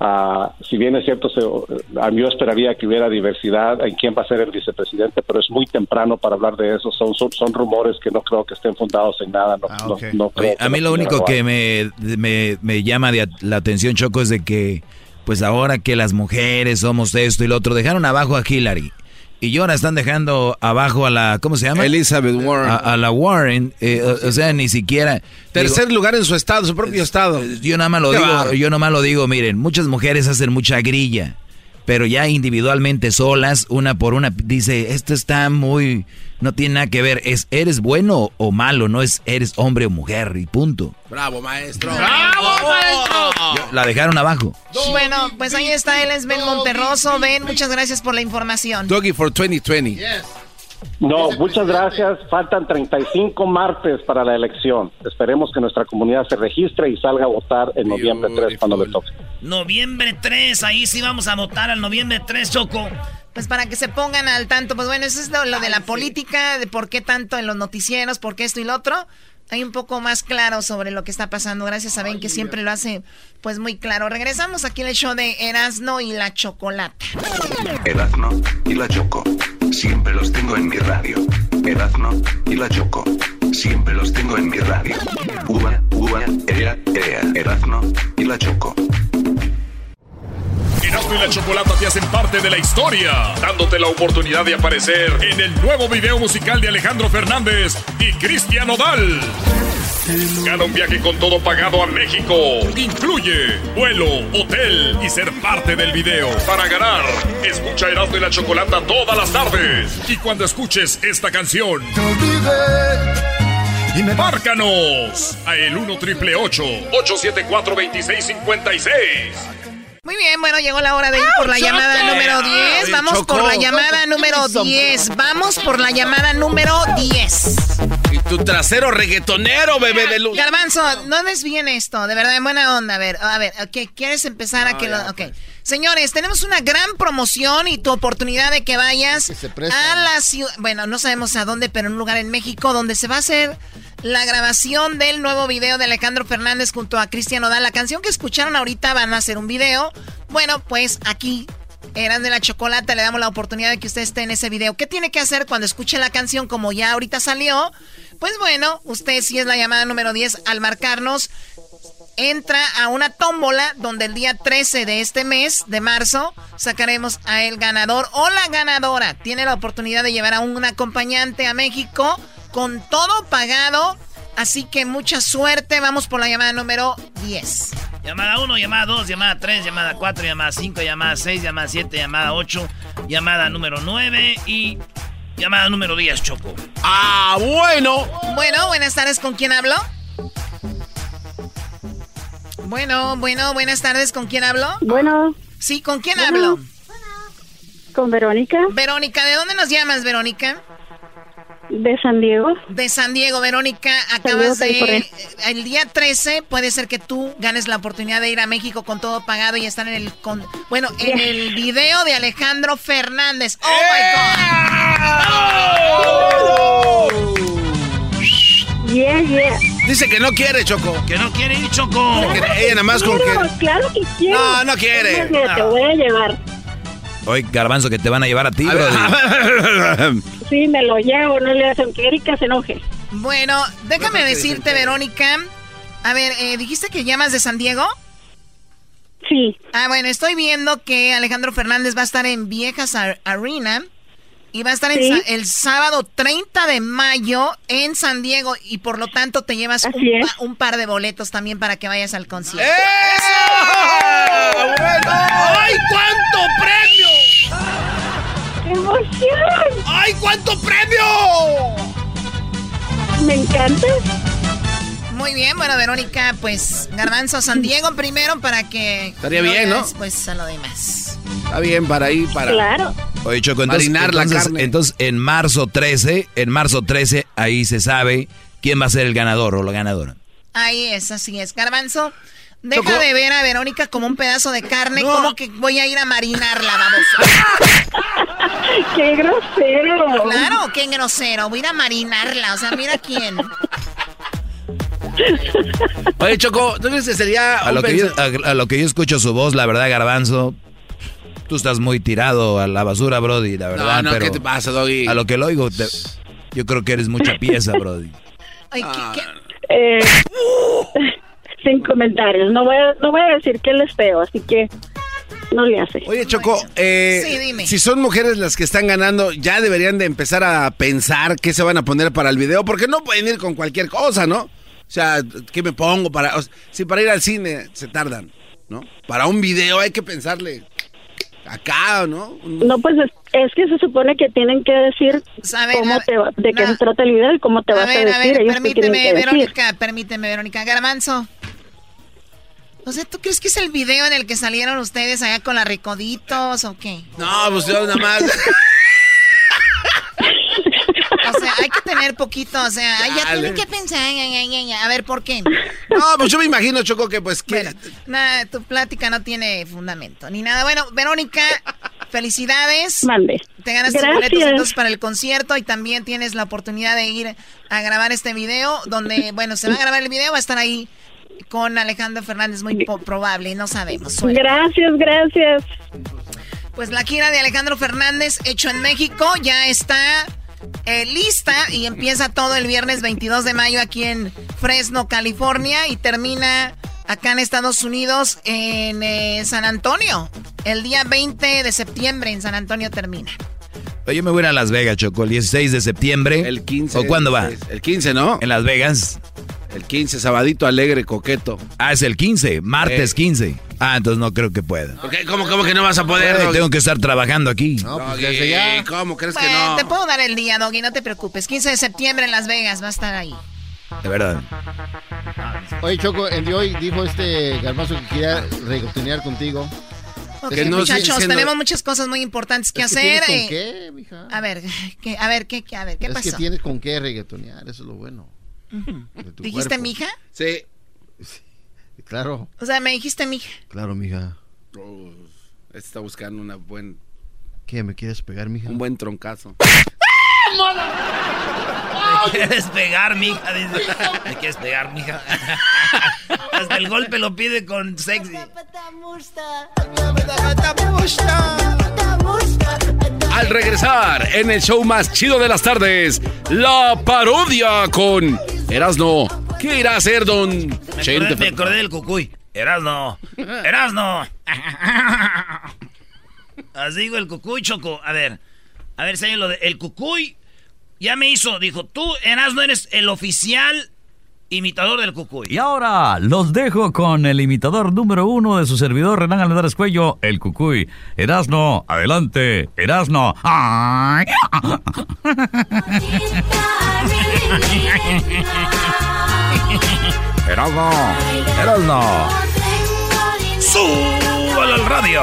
uh, si bien es cierto, se, yo esperaría que hubiera diversidad en quién va a ser el vicepresidente, pero es muy temprano para hablar de eso. Son, son, rumores que no creo que estén fundados en nada. No, ah, a mí lo único que me, me, me llama la atención, Choco, es de que pues ahora que las mujeres somos esto y lo otro, dejaron abajo a Hillary. Y ahora están dejando abajo a la, ¿cómo se llama? Elizabeth Warren. A, la Warren, eh, o, sea, ni siquiera... Tercer lugar en su estado, su propio estado. Yo nada más lo digo, yo nada más lo digo, miren, muchas mujeres hacen mucha grilla pero ya individualmente solas, una por una, dice, esto está muy, no tiene nada que ver, es eres bueno o malo, no es eres hombre o mujer y punto. Bravo, maestro. Bravo, maestro. La dejaron abajo. Bueno, pues ahí está, él es Ben Monterroso. Ben, muchas gracias por la información. Doggy for 2020. Yes. No, muchas gracias. Faltan 35 martes para la elección. Esperemos que nuestra comunidad se registre y salga a votar en noviembre 3 cuando le toque. Noviembre 3, ahí sí vamos a votar al noviembre 3, Choco. Pues para que se pongan al tanto, pues bueno, eso es lo, de la política, de por qué tanto en los noticieros, por qué esto y lo otro. Hay un poco más claro sobre lo que está pasando. Gracias a Ben que siempre lo hace pues muy claro. Regresamos aquí al show de Erasno y la Chocolata. Erasno y la Choco Siempre los tengo en mi radio. Erazno y la Choco. Siempre los tengo en mi radio. Uva, uva, ea, ea. Erazno y la Choco. Erasmo y la Chocolata te hacen parte de la historia, dándote la oportunidad de aparecer en el nuevo video musical de Alejandro Fernández y Cristian Odal. Gana un viaje con todo pagado a México. Incluye vuelo, hotel y ser parte del video. Para ganar, escucha Erasmo y la Chocolata todas las tardes. Y cuando escuches esta canción, márcanos a el 1 triple 874 2656. Muy bien, bueno, llegó la hora de ir por la llamada número 10. Vamos por la llamada número 10. Vamos por la llamada número 10. Y tu trasero reggaetonero, bebé de luz. Garbanzo, no desvíen esto, de verdad, en buena onda. A ver, a ver, ok, ¿quieres empezar a que lo.? Ok. Señores, tenemos una gran promoción y tu oportunidad de que vayas a la ciudad. Bueno, no sabemos a dónde, pero en un lugar en México donde se va a hacer la grabación del nuevo video de Alejandro Fernández junto a Cristian Odal. La canción que escucharon ahorita van a hacer un video. Bueno, pues aquí eran de la chocolate, le damos la oportunidad de que usted esté en ese video. ¿Qué tiene que hacer cuando escuche la canción como ya ahorita salió? Pues bueno, usted si es la llamada número 10 al marcarnos entra a una tómbola donde el día 13 de este mes de marzo sacaremos a el ganador o la ganadora. Tiene la oportunidad de llevar a un acompañante a México con todo pagado. Así que mucha suerte. Vamos por la llamada número 10. Llamada 1, llamada 2, llamada 3, llamada 4, llamada 5, llamada 6, llamada 7, llamada 8, llamada número 9 y llamada número 10, Choco. Ah, bueno. Bueno, buenas tardes. ¿Con quién hablo? Bueno, bueno, buenas tardes. ¿Con quién hablo? Bueno. Sí, ¿con quién Bueno. hablo? Con Verónica, Verónica, ¿de dónde nos llamas, Verónica? de San Diego. De San Diego, Verónica, acabas de... El día 13 puede ser que tú ganes la oportunidad de ir a México con todo pagado y estar en el... Con, bueno, en el video de Alejandro Fernández. ¡Oh, my God! Yeah, yeah. Dice que no quiere, Choco. Que no quiere ir, Choco. Que ella nada más con Claro, que... claro que quiero. No, no quiere. Te voy a llevar. Oye, Garbanzo, que te van a llevar a ti, A ver. Sí, me lo llevo, no le hacen que Erika se enoje. Bueno, déjame decirte, Verónica. A ver, eh, ¿dijiste que llamas de San Diego? Sí. Ah, bueno, estoy viendo que Alejandro Fernández va a estar en Viejas Ar- Arena y va a estar Sí. el sábado 30 de mayo en San Diego y por lo tanto te llevas un, pa- par de boletos también para que vayas al concierto. ¡Ay, cuánto premio! ¡Qué emoción! ¡Ay, cuánto premio! Me encanta. Muy bien, bueno, Verónica, pues Garbanzo a San Diego primero para que... Estaría bien, ¿no? Después a lo demás. Está bien para ir, para... Claro. Oye, Choco, entonces, Marinar la entonces, carne. entonces en marzo 13, en marzo 13, ahí se sabe quién va a ser el ganador o la ganadora. Ahí es, así es. Garbanzo, deja Choco. de ver a Verónica como un pedazo de carne, como que voy a ir a marinarla, baboso. [LAUGHS] ¡Qué grosero! Claro, qué grosero. Voy a ir a marinarla. O sea, mira quién. Oye, Choco, ¿tú crees que sería... A lo, que yo, pensa- a, a lo que yo escucho su voz, la verdad, Garbanzo, tú estás muy tirado a la basura, Brody, la verdad. no, pero ¿qué te pasa, Doggy? A lo que lo oigo, te- yo creo que eres mucha pieza, Brody. Ay, ¿qué- qué? Eh, [LAUGHS] sin comentarios. No voy, a, no voy a decir que él es feo, así que no le hace. Oye, Choco, eh, Sí, dime. si son mujeres las que están ganando, ya deberían de empezar a pensar qué se van a poner para el video, porque no pueden ir con cualquier cosa, ¿no? O sea, ¿qué me pongo para...? o sea, si para ir al cine se tardan, ¿no? Para un video hay que pensarle acá, ¿no? No, pues es, es que se supone que tienen que decir A ver, cómo a ver, te va- de qué no. se trata el video y cómo te A vas a, ver, a decir. ver, Ellos te tienen permíteme, que decir. Verónica, permíteme, Verónica. Garbanzo. O sea, ¿tú crees que es el video en el que salieron ustedes allá con la Ricoditos o qué? No, pues yo nada más... [LAUGHS] Hay que tener poquito, o sea, ya tienen que pensar. ya, ya, ya, ya. A ver, ¿por qué? No, pues yo me imagino, Choco, que pues... Que... Nada, tu plática no tiene fundamento ni nada. Bueno, Verónica, felicidades. Mande. Te ganas tus boletos entonces para el concierto y también tienes la oportunidad de ir a grabar este video donde, bueno, se va a grabar el video, va a estar ahí con Alejandro Fernández, muy probable, no sabemos. Suerte. Gracias, gracias. Pues la gira de Alejandro Fernández, hecho en México, ya está eh, lista y empieza todo el viernes 22 de mayo aquí en Fresno, California y termina acá en Estados Unidos en eh, San Antonio. El día 20 de septiembre en San Antonio termina. Yo me voy a ir a Las Vegas, Choco, el 16 de septiembre. El 15. ¿O cuándo va? El 15, ¿no? En Las Vegas. El 15, sabadito alegre, coqueto. Ah, es el 15, martes Eh. 15. Ah, entonces no creo que pueda. ¿Por qué? ¿Cómo, cómo que no vas a poder? Eh, tengo que estar trabajando aquí. No, pues desde ya. ¿Cómo crees que Bueno, no? te puedo dar el día, Doggy, no te preocupes. 15 de septiembre en Las Vegas va a estar ahí. De verdad. Oye, Choco, el de hoy dijo este garbanzo que quería reconciliar contigo. No muchachos, sigue siendo- tenemos muchas cosas muy importantes que Es que hacer. con eh. qué, mija. A ver, ¿qué, a ver, ¿qué, qué- a ver, ¿qué es pasó? que tienes con qué reggaetonear, eso es lo bueno. ¿Dijiste cuerpo. mija? Sí. Claro, O sea, me dijiste mija. claro, mija. Oh, este está buscando una buen, ¿Qué, me quieres pegar, mija? un buen troncazo. ¿Me quieres pegar, mija? Dice. [LAUGHS] ¿Me quieres pegar, mija? [LAUGHS] Hasta el golpe lo pide con sexy. Al regresar en el show más chido de las tardes, la parodia con Erasno. ¿Qué irá a hacer don Me Chente acordé, me Fer- acordé del cucuy. Erasno. Erasno. [LAUGHS] Así digo el cucuy, Choco. A ver. A ver, lo de... El cucuy ya me hizo. Dijo, tú, Erasno, eres el oficial imitador del cucuy. Y ahora los dejo con el imitador número uno de su servidor, Renan Almendares Cuello, el Cucuy. Erasno, adelante, Erasno. Ay. [LAUGHS] Erasno, Erasno. Súbalo al radio.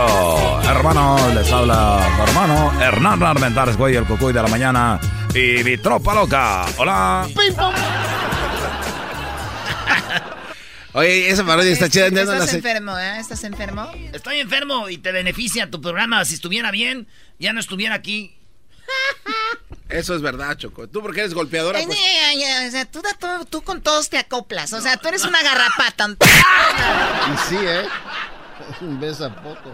Hermano, les habla hermano Hernán Armentares Cuello, el Cucuy de la mañana. Y mi tropa loca. Hola. Oye, esa parodia está chida. la Estás sé. enfermo, ¿eh? ¿Estás enfermo? Estoy enfermo y te beneficia tu programa. Si estuviera bien, ya no estuviera aquí. Eso es verdad, Choco. Tú porque eres golpeadora, Ay, pues. ay, ay, o sea, tú, da todo- tú con todos te acoplas. O sea, tú eres una garrapata. Y sí, ¿eh? [LAUGHS] Un beso a poco.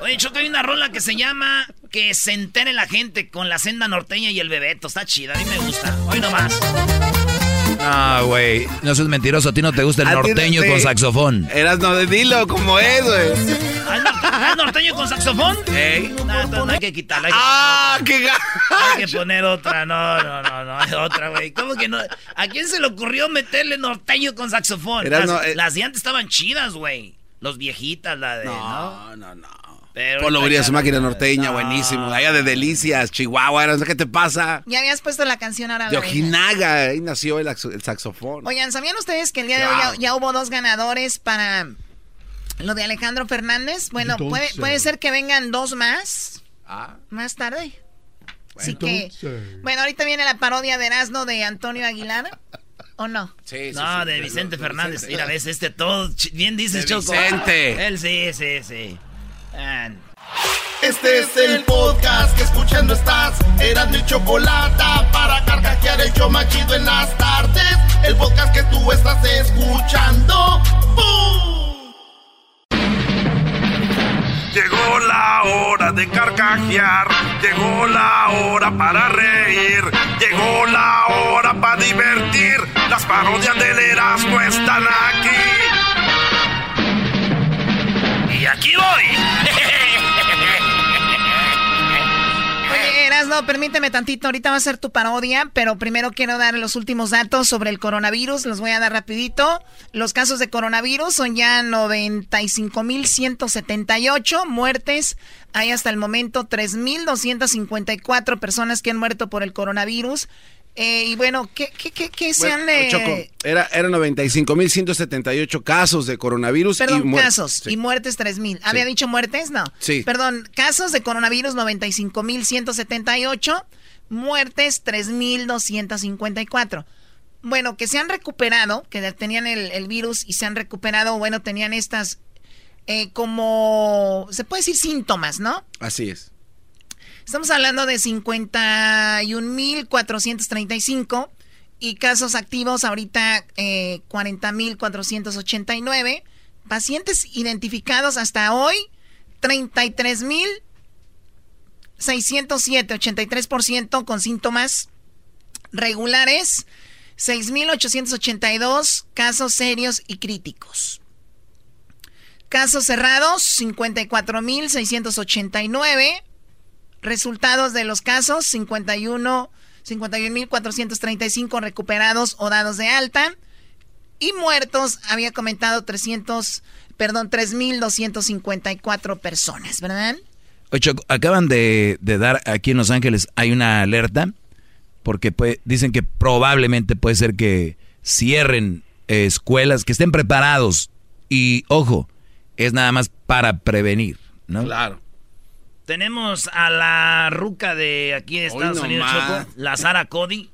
Oye, Choco, hay una rola que se llama Que se entere la gente con la senda norteña y el bebeto. Está chida, a mí me gusta. Hoy nomás. Ah, güey. No seas mentiroso. A ti no te gusta el no norteño te- con saxofón. Erasno, de dilo como es, güey. ¿Ah, ah, norteño con saxofón? Ey. No, no hay que quitarla. hay que ¡Ah, qué gacho! Hay que poner otra. No, no, no, no. hay Otra, güey. ¿Cómo que no? ¿A quién se le ocurrió meterle norteño con saxofón? Las, no, eh. las de antes estaban chidas, güey. Los viejitas, la de. No, no, no. Pero Polo ya su máquina norteña, No. buenísimo. Allá de Delicias, Chihuahua, ¿qué te pasa? Ya habías puesto la canción ahora. De. Ojinaga, ahí nació el, axo- el saxofón. Oigan, ¿sabían ustedes que el día de hoy ya, ya hubo dos ganadores para lo de Alejandro Fernández? Bueno, puede, Entonces. puede ser que vengan dos más Ah, más tarde. Así que, Entonces. bueno, ahorita viene la parodia de Erasmo de Antonio Aguilar. ¿O no? sí, sí, No, sí, de Vicente de Fernández. Vicente. Mira, ves, este todo. Bien dices, De Choco. Vicente. Él sí, sí, sí. Este es el podcast que escuchando estás. Eran mi chocolate para carcajear el yo machido en las tardes. El podcast que tú estás escuchando. ¡Bum! Llegó la hora de carcajear, llegó la hora para reír, llegó la hora para divertir. Las parodias del Erasmo están aquí. Y aquí voy. Erasmo, permíteme tantito, ahorita va a ser tu parodia, pero primero quiero dar los últimos datos sobre el coronavirus, los voy a dar rapidito. Los casos de coronavirus son ya 95.178 muertes. Hay hasta el momento 3.254 personas que han muerto por el coronavirus. Eh, y bueno, ¿qué, qué, qué, qué se Bueno, han... eh, Choco, era, era 95.178 casos de coronavirus y Perdón, muer- casos Sí. y muertes 3.000. ¿Había dicho muertes? No. Sí. Perdón, casos de coronavirus 95.178, muertes 3.254. Bueno, que se han recuperado, que tenían el, el virus y se han recuperado, bueno, tenían estas eh, como, se puede decir síntomas, ¿no? Así es. Estamos hablando de 51.435 y casos activos ahorita eh, 40.489. Pacientes identificados hasta hoy 33.607, 83% con síntomas regulares, 6.882 casos serios y críticos. Casos cerrados, 54.689. Resultados de los casos, 51, 51.435 recuperados o dados de alta. Y muertos, había comentado 300, perdón, 3.254 personas, ¿verdad? Ocho, acaban de, dar aquí en Los Ángeles, hay una alerta, porque dicen que probablemente puede ser que cierren escuelas, que estén preparados. Y ojo, es nada más para prevenir, ¿no? Claro. Tenemos a la ruca de aquí de Estados Unidos, Choco, la Sara Cody.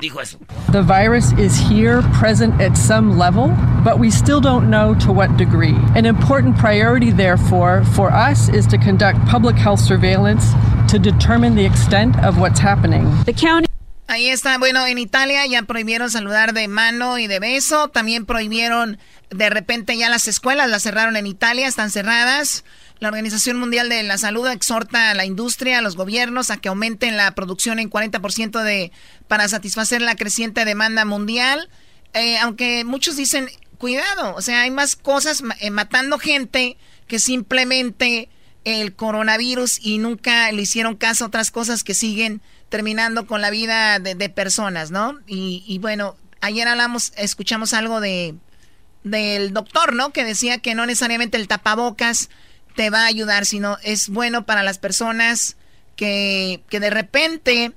Dijo eso. The virus is here, present at some level, but we still don't know to what degree. An important priority, therefore, for us is to conduct public health surveillance to determine the extent of what's happening. The county Ahí está, bueno, en Italia ya prohibieron saludar de mano y de beso, también prohibieron de repente ya las escuelas, las cerraron en Italia, están cerradas. La Organización Mundial de la Salud exhorta a la industria, a los gobiernos a que aumenten la producción en 40% de, para satisfacer la creciente demanda mundial. Eh, aunque muchos dicen, cuidado, o sea, hay más cosas eh, matando gente que simplemente el coronavirus y nunca le hicieron caso a otras cosas que siguen terminando con la vida de, personas, ¿no? Y, bueno, ayer hablamos, escuchamos algo de del doctor, ¿no? Que decía que no necesariamente el tapabocas te va a ayudar, sino es bueno para las personas que, que de repente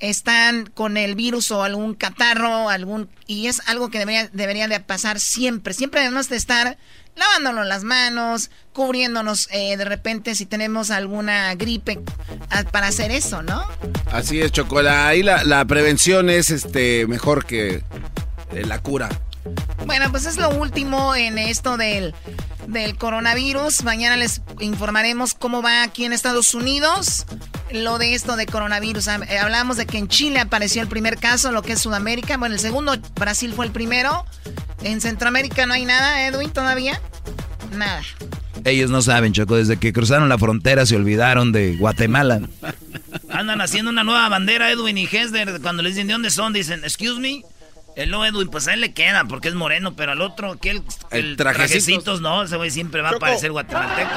están con el virus o algún catarro, algún y es algo que debería, debería de pasar siempre. Siempre debemos de estar lavándonos las manos, cubriéndonos eh, de repente si tenemos alguna gripe para hacer eso, ¿no? Así es, Chocola. Ahí la, la prevención es este mejor que eh, la cura. Bueno, pues es lo último en esto del, del coronavirus. Mañana les informaremos cómo va aquí en Estados Unidos lo de esto de coronavirus. Eh, hablamos de que en Chile apareció el primer caso, lo que es Sudamérica. Bueno, el segundo, Brasil fue el primero. En Centroamérica no hay nada, Edwin, todavía. Nada. Ellos no saben, Choco, desde que cruzaron la frontera se olvidaron de Guatemala. Andan haciendo una nueva bandera, Edwin y Hesder. Cuando les dicen de dónde son, dicen, excuse me. El no Edwin, pues a él le queda porque es moreno, pero al otro, que el, el trajecitos, no, ese güey siempre va a parecer guatemalteco.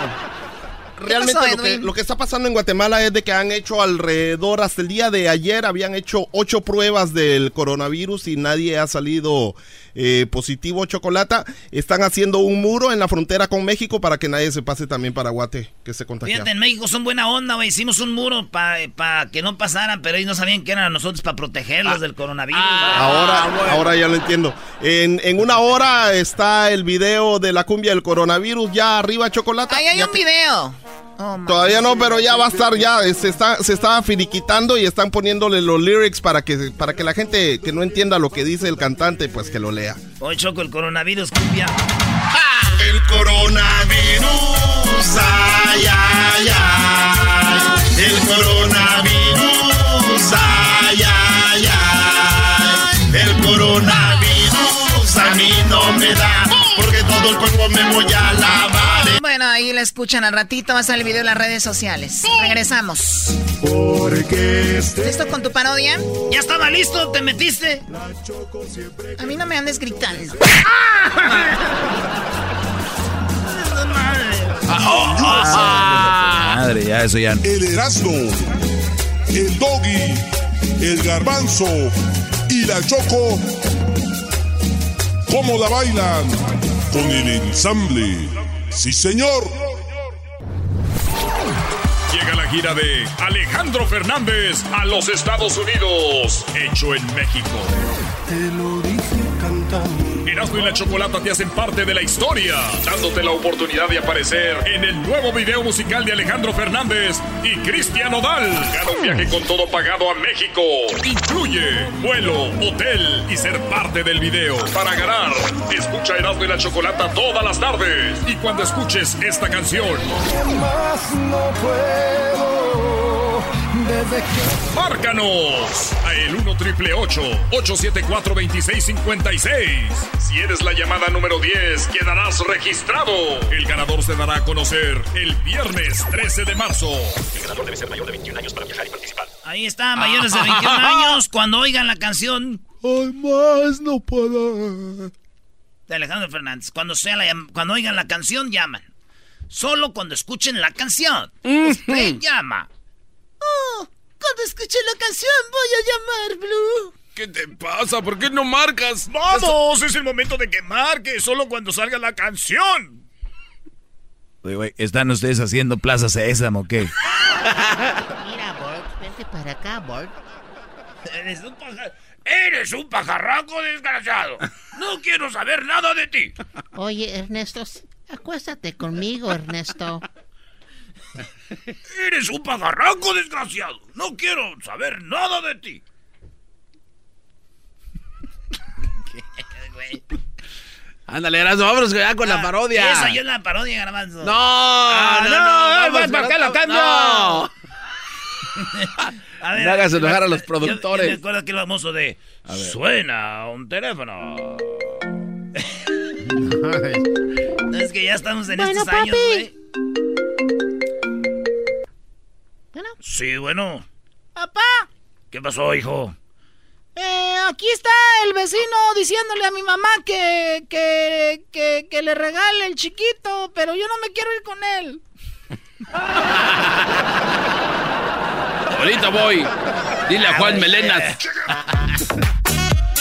Realmente lo, que, está pasando en Guatemala es de que han hecho alrededor, hasta el día de ayer, habían hecho ocho pruebas del coronavirus y nadie ha salido eh, positivo chocolata. Están haciendo un muro en la frontera con México para que nadie se pase también para Guate, que se contagie. Fíjate, en México son buena onda, güey. Hicimos un muro para que no pasaran, pero ellos no sabían que eran nosotros para protegerlos ah. del coronavirus. Ah, ahora, ahora ya lo entiendo. En, en, una hora está el video de la cumbia del coronavirus ya arriba, chocolate. Ahí hay un video. Oh, Todavía no, pero ya va a estar, ya se está, se está finiquitando y están poniéndole los lyrics para que, para que la gente que no entienda lo que dice el cantante, pues que lo lea. Hoy choco el coronavirus, cumbia. El coronavirus, ay, ay, ay. El coronavirus, ay, ay, ay. El coronavirus a mí no me da, porque todo el cuerpo me voy a lavar. Bueno, ahí la escuchan al ratito, va a estar el video en las redes sociales. Regresamos. Porque ¿Listo con tu parodia? Ya estaba listo, te metiste. A mí no me andes gritando. [LAUGHS] Madre, ya eso ya. El Erasmo, el Doggy, el Garbanzo y la Choco. ¿Cómo la bailan? Con el ensamble. Sí, señor. Llega la gira de Alejandro Fernández a los Estados Unidos, hecho en México. Te lo dije cantando. Erasmo y la Chocolata te hacen parte de la historia, dándote la oportunidad de aparecer en el nuevo video musical de Alejandro Fernández y Cristian Odal. Gana un viaje con todo pagado a México. Incluye vuelo, hotel y ser parte del video. Para ganar, escucha Erasmo y la Chocolata todas las tardes. Y cuando escuches esta canción, más no puedo. ¡Márcanos! A el 1 triple 874 2656. Si eres la llamada número 10, quedarás registrado. El ganador se dará a conocer el viernes 13 de marzo. El ganador debe ser mayor de 21 años para viajar y participar. Ahí está, mayores de 21 [LAUGHS] años. Cuando oigan la canción. Ay, más no puedo. de Alejandro Fernández. Cuando, sea la, cuando oigan la canción, llaman. Solo cuando escuchen la canción. Usted llama. Oh, cuando escuche la canción voy a llamar, Blue. ¿Qué te pasa? ¿Por qué no marcas? ¡Vamos! Es el momento de que marque, solo cuando salga la canción. ¿están ustedes haciendo Plaza Sésamo o qué? [LAUGHS] Mira, Bort, vente para acá, Bort. Eres un, Eres un pajarraco desgraciado. No quiero saber nada de ti. Oye, Ernesto, acuéstate conmigo, Ernesto. Eres un pajarraco desgraciado. No quiero saber nada de ti. Ándale, Garbanzo, vámonos ya con la ah, parodia. Esa ya es la parodia, Garbanzo. No, ah, no, no, no, no, no, acá lo cambio. No. [LAUGHS] a ver, no hagas enojar a los productores. Yo, yo me que el famoso de suena un teléfono. [LAUGHS] no, es que ya estamos en estos años, güey. Bueno. Sí, bueno. Papá. ¿Qué pasó, hijo? Eh, aquí está el vecino diciéndole a mi mamá que, que, que, que le regale el chiquito, pero yo no me quiero ir con él. Ahorita voy. Dile a Juan Melenas.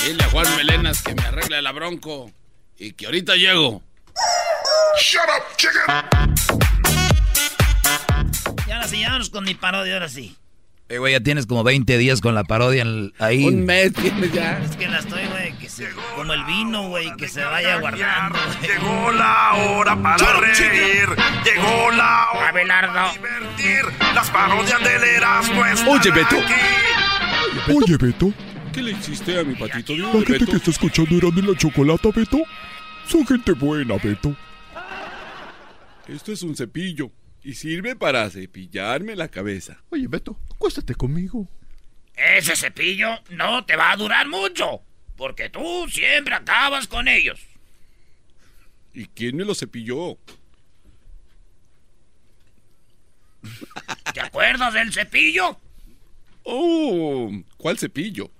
Dile a Juan Melenas que me arregle la bronco y que ahorita llego. Shut up, chicken. Y ahora sí, vámonos con mi parodia, ahora sí. Eh, güey, ya tienes como 20 días con la parodia ahí. Un mes tienes ya. Es que la estoy, güey, que se, como el vino, güey, que se vaya guardando. Llegó la hora para reír. Llegó la hora Abelardo. para divertir. Las parodias del Erasmo están Oye, Beto. Aquí. Oye, Beto. ¿Qué le hiciste a mi patito de La gente que está escuchando Erasmo en la chocolata, Beto, son gente buena, Beto. Esto es un cepillo y sirve para cepillarme la cabeza. Oye, Beto, acuéstate conmigo. Ese cepillo no te va a durar mucho, porque tú siempre acabas con ellos. ¿Y quién me lo cepilló? ¿Te acuerdas del cepillo? Oh, ¿cuál cepillo?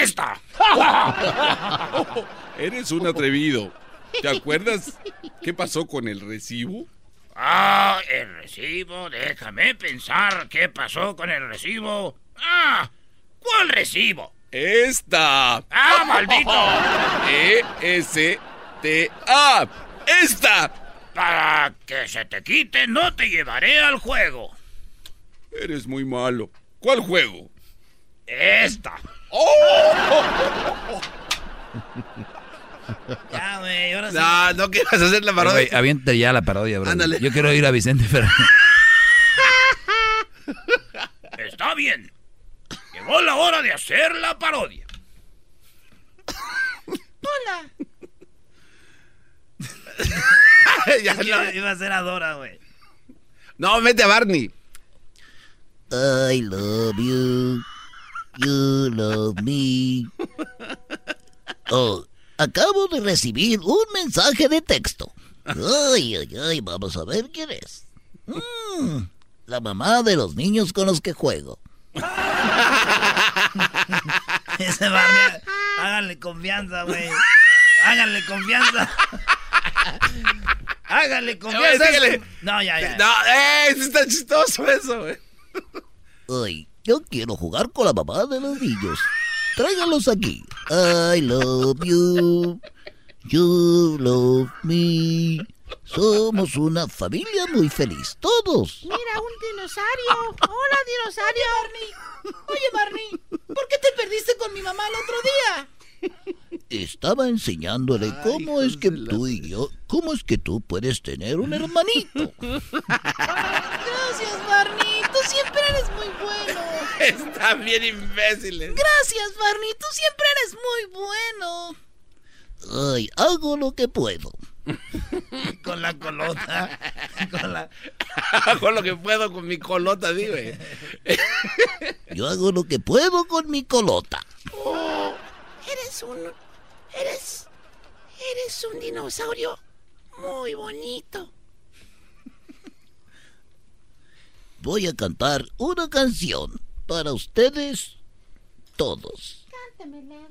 ¡Esta! [LAUGHS] eres un atrevido. ¿Te acuerdas qué pasó con el recibo? Ah, el recibo. Déjame pensar qué pasó con el recibo. Ah, ¿cuál recibo? Esta. Ah, maldito. [LAUGHS] E-S-T-A. Esta. Para que se te quite, no te llevaré al juego. Eres muy malo. ¿Cuál juego? Esta. ¡Oh! [LAUGHS] Ya, güey, ahora sí. No, no quieras hacer la parodia. Güey, avienta ya la parodia, bro. Ándale. Yo quiero ir a Vicente Fernández. [LAUGHS] Está bien. Llegó la hora de hacer la parodia. Hola. [LAUGHS] ya no. Iba a ser Adora, güey. No, mete a Barney. I love you. You love me. [LAUGHS] Oh, Acabo de recibir un mensaje de texto. Ay, ay, ay, vamos a ver quién es. Mm, la mamá de los niños con los que juego. [LAUGHS] Ese Barney, háganle confianza, güey. Háganle confianza. [LAUGHS] Háganle confianza. No, ya, ya. No, eh, está chistoso eso, güey. Ay, yo quiero jugar con la mamá de los niños. Tráiganlos aquí. I love you. You love me. Somos una familia muy feliz, todos. Mira, un dinosaurio. Hola, dinosaurio. Barney. Oye, Barney, ¿por qué te perdiste con mi mamá el otro día? Estaba enseñándole cómo es que tú y yo, cómo es que tú puedes tener un hermanito. [LAUGHS] Gracias, Barney. Tú siempre eres muy bueno. [LAUGHS] Están bien imbéciles. Gracias, Barney. Tú siempre eres muy bueno. Ay, hago lo que puedo. [LAUGHS] con la colota. Con la... [LAUGHS] hago lo que puedo con mi colota, dime. Yo hago lo que puedo con mi colota. Oh, eres un. Eres. Eres un dinosaurio muy bonito. voy a cantar una canción para ustedes todos. Cántamela.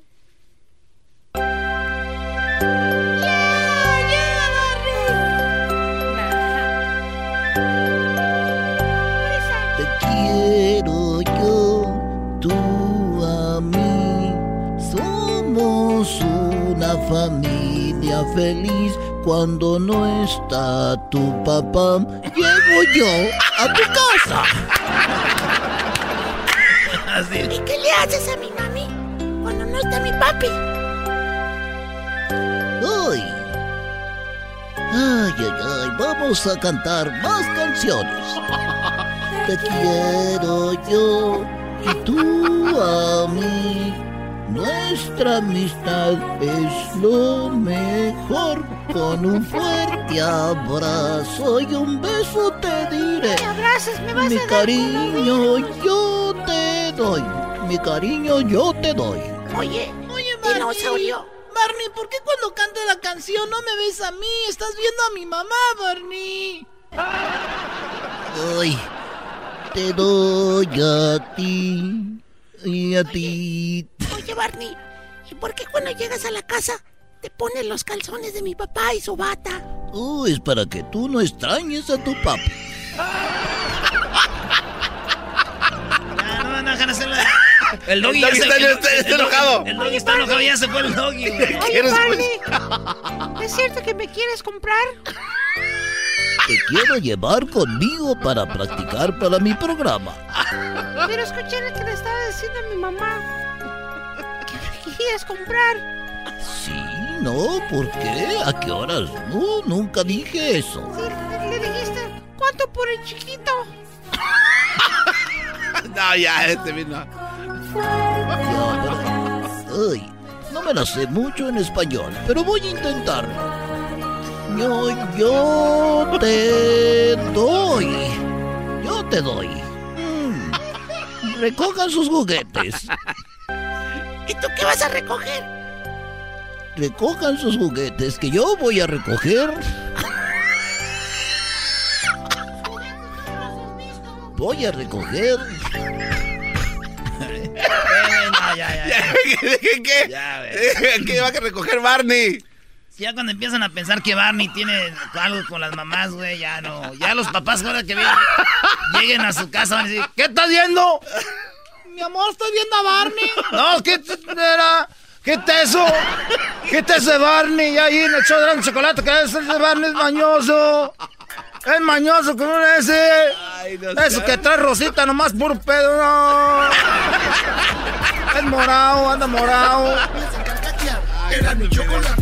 Te quiero yo, tú a mí, somos una familia feliz cuando no está tu papá, llego yo a tu casa. ¿Y qué le haces a mi mami cuando no está mi papi? Ay. Ay, ay, ay, vamos a cantar más canciones. [LAUGHS] Te quiero yo y tú a mí. Nuestra amistad es lo mejor. Con un fuerte abrazo y un beso te diré. Me abrazas, me vas Mi a dar cariño yo te doy. Mi cariño yo te doy. Oye, Oye, Barney. Barney, ¿por qué cuando canto la canción no me ves a mí? Estás viendo a mi mamá, Barney. Ay, te doy a ti y a ti. Oye, Barney, ¿y por qué cuando llegas a la casa te pones los calzones de mi papá y su bata? Oh, es para que tú no extrañes a tu papi. Ya, no dejar hacerlo. El doggy, está- enojado. El doggy está enojado, ya se fue el doggy. Oye, ¿Quieres, Barney, ¿es cierto que me quieres comprar? Te quiero llevar conmigo para practicar para mi programa. Pero escuché lo que le estaba diciendo a mi mamá. Que me quieres comprar. Sí, no, ¿por qué? ¿A qué horas? No, nunca dije eso. Sí, le dijiste, ¿cuánto por el chiquito? [LAUGHS] No, ya, este vino. Ay, no me la sé mucho en español, pero voy a intentarlo. Yo, yo te doy. Yo te doy. Mm, Recojan sus juguetes. ¿Y tú qué vas a recoger? Recojan sus juguetes que yo voy a recoger. Voy a recoger. No, ya, ya, ya. [LAUGHS] ¿Qué, qué va a recoger Barney? Ya cuando empiezan a pensar que Barney tiene algo con las mamás, güey, ya no. Ya los papás ahora que vienen, lleguen a su casa van a decir, ¿qué estás viendo? Mi amor, estoy viendo a Barney. No, ¿qué era? ¿Qué es eso? ¿Qué es ese Barney? Ya ahí en el de la chocolate, que ese Barney es mañoso. Es mañoso como ese. Eso que trae rosita nomás puro pedo, no. Es morado, anda morado. Chocolate,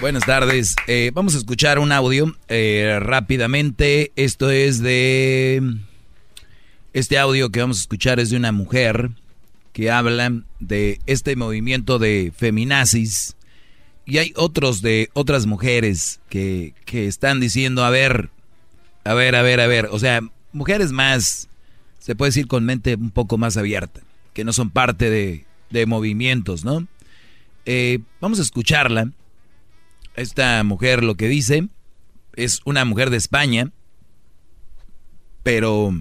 Buenas tardes. Eh, vamos a escuchar un audio eh, rápidamente. Esto es de... Este audio que vamos a escuchar es de una mujer que habla de este movimiento de feminazis. Y hay otros de otras mujeres que, que están diciendo, a ver, a ver, a ver, a ver. O sea, mujeres más, se puede decir con mente un poco más abierta, que no son parte de, de movimientos, ¿no? Eh, vamos a escucharla. Esta mujer lo que dice es una mujer de España, pero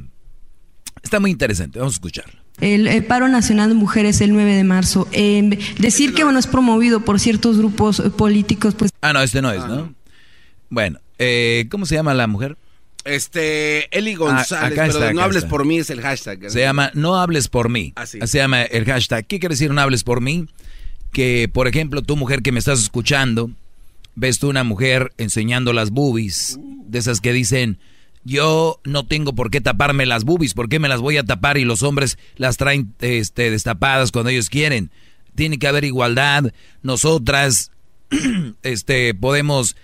está muy interesante. Vamos a escucharla. El, el paro nacional de mujeres el 9 de marzo. Eh, decir que bueno es promovido por ciertos grupos políticos, pues Ah, no, este no es, ¿no? Bueno, eh, ¿cómo se llama la mujer? Este, Eli Ah, González, acá pero está, no acá hables está. por mí es el hashtag. Se llama No hables por mí. Así. Se llama el hashtag. ¿Qué quiere decir no hables por mí? Que, por ejemplo, tú mujer que me estás escuchando, ves tú una mujer enseñando las boobies, de esas que dicen, yo no tengo por qué taparme las boobies, ¿por qué me las voy a tapar y los hombres las traen este, destapadas cuando ellos quieren? Tiene que haber igualdad. Nosotras, [CLEARS THROAT] este, podemos,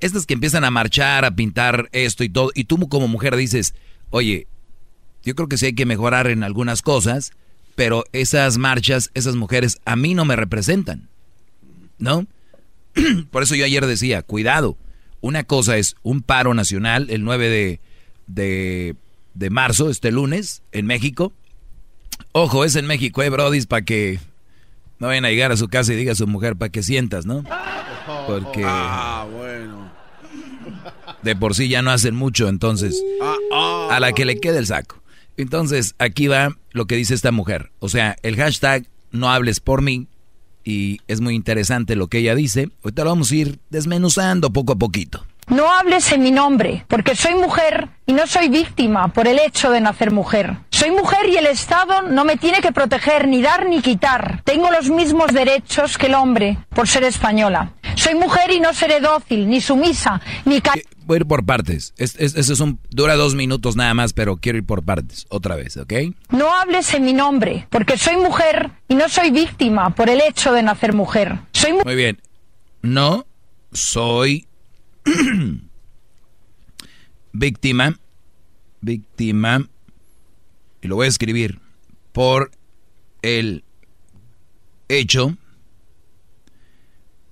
estas que empiezan a marchar, a pintar esto y todo, y tú como mujer dices, oye, Yo creo que sí hay que mejorar en algunas cosas, pero esas marchas, esas mujeres a mí no me representan. ¿No? [CLEARS THROAT] Por eso yo ayer decía, cuidado. Una cosa es un paro nacional el 9 de, de, de marzo, este lunes, en México. Ojo, es en México, eh, Brody, para que no vayan a llegar a su casa y diga a su mujer para que sientas, ¿no? Porque Ah, bueno. de por sí ya no hacen mucho, entonces Ah, ah. a la que le quede el saco. Entonces, aquí va lo que dice esta mujer. O sea, el hashtag no hables por mí y es muy interesante lo que ella dice. Ahorita lo vamos a ir desmenuzando poco a poquito. No hables en mi nombre, porque soy mujer y no soy víctima por el hecho de nacer mujer. Soy mujer y el Estado no me tiene que proteger, ni dar ni quitar. Tengo los mismos derechos que el hombre por ser española. Soy mujer y no seré dócil, ni sumisa, ni ca Voy a ir por partes. Es, es- eso es un, dura dos minutos nada más, pero quiero ir por partes. Otra vez, ¿ok? No hables en mi nombre, porque soy mujer y no soy víctima por el hecho de nacer mujer. Soy mu- Muy bien. No soy [CLEARS THROAT] víctima, víctima, y lo voy a escribir, por el hecho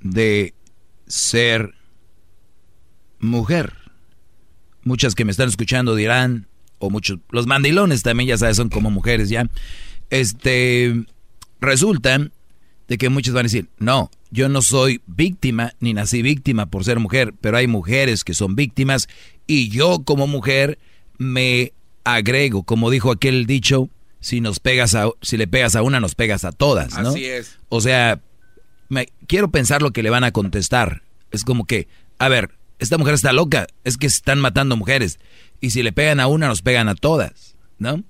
de ser mujer. Muchas que me están escuchando dirán, o muchos, los mandilones también ya sabes, son como mujeres ya. Este, resulta de que muchos van a decir, no, yo no soy víctima ni nací víctima por ser mujer, pero hay mujeres que son víctimas y yo como mujer me agrego, como dijo aquel dicho, si nos pegas a, si le pegas a una nos pegas a todas, ¿no? Así es. O sea, me, quiero pensar lo que le van a contestar. Es como que, a ver, esta mujer está loca, es que se están matando mujeres. Y si le pegan a una, nos pegan a todas, ¿no?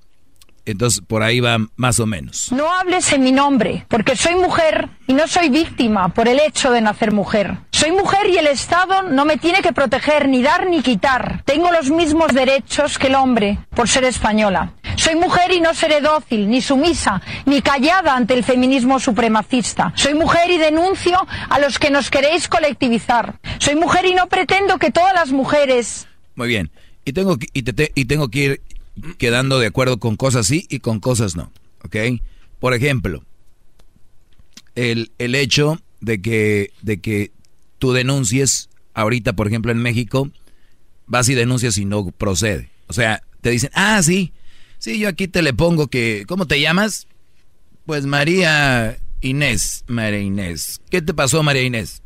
Entonces, por ahí va más o menos. No hables en mi nombre, porque soy mujer y no soy víctima por el hecho de nacer mujer. Soy mujer y el Estado no me tiene que proteger, ni dar ni quitar. Tengo los mismos derechos que el hombre por ser española. Soy mujer y no seré dócil, ni sumisa, ni callada ante el feminismo supremacista. Soy mujer y denuncio a los que nos queréis colectivizar. Soy mujer y no pretendo que todas las mujeres Muy bien. Y tengo que, y te- te- y tengo que ir quedando de acuerdo con cosas sí y con cosas no. ¿Ok? Por ejemplo, el, el hecho de que, de que tú denuncies, ahorita, por ejemplo, en México, vas y denuncias y no procede. O sea, te dicen, ah, sí, sí, yo aquí te le pongo que, ¿cómo te llamas? Pues María Inés, María Inés. ¿Qué te pasó, María Inés?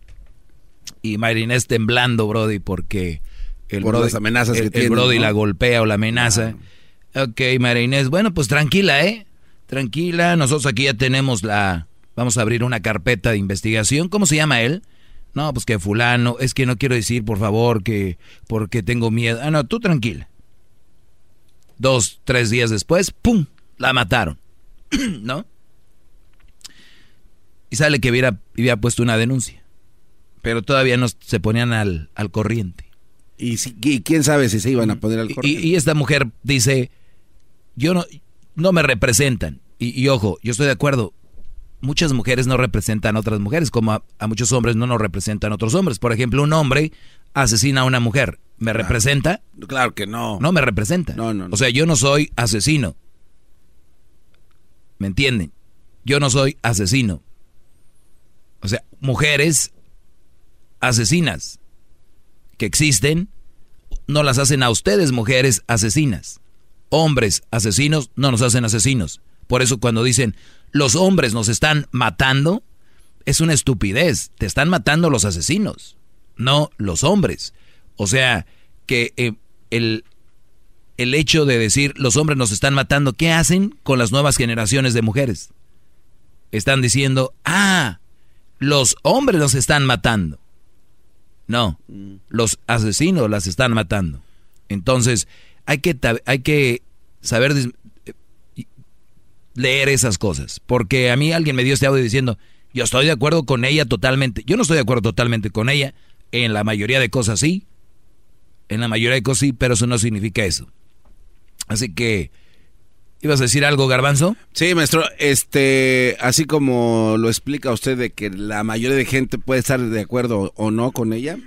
Y María Inés temblando, Brody, porque el Por Brody, las amenazas el, que el tiene, Brody ¿no? la golpea o la amenaza. Ok, María Inés, bueno, pues tranquila, ¿eh? Tranquila, nosotros aquí ya tenemos la... Vamos a abrir una carpeta de investigación. ¿Cómo se llama él? No, pues que fulano, es que no quiero decir, por favor, que porque tengo miedo. Ah, no, tú tranquila. Dos, tres días después, ¡pum! La mataron. [CLEARS THROAT] ¿No? Y sale que hubiera, hubiera puesto una denuncia. Pero todavía no se ponían al, al corriente. Y, si- y quién sabe si se iban a poner al Y, corriente. y esta mujer dice, yo no, no me representan. Y, y ojo, yo estoy de acuerdo. Muchas mujeres no representan a otras mujeres, como a, a muchos hombres no nos representan otros hombres. Por ejemplo, un hombre asesina a una mujer. ¿Me representa? Claro que no. No me representa. No, no, no. O sea, yo no soy asesino. ¿Me entienden? Yo no soy asesino. O sea, mujeres asesinas que existen no las hacen a ustedes mujeres asesinas. Hombres asesinos no nos hacen asesinos. Por eso cuando dicen los hombres nos están matando, es una estupidez. Te están matando los asesinos, no los hombres. O sea, que eh, el, el hecho de decir los hombres nos están matando, ¿qué hacen con las nuevas generaciones de mujeres? Están diciendo, ah, los hombres nos están matando. No, los asesinos las están matando. Entonces, hay que, hay que saber leer esas cosas. Porque a mí alguien me dio este audio diciendo, yo estoy de acuerdo con ella totalmente. Yo no estoy de acuerdo totalmente con ella. En la mayoría de cosas sí. En la mayoría de cosas sí, pero eso no significa eso. Así que, ¿ibas a decir algo, Garbanzo? Sí, maestro, este, así como lo explica usted de que la mayoría de gente puede estar de acuerdo o no con ella,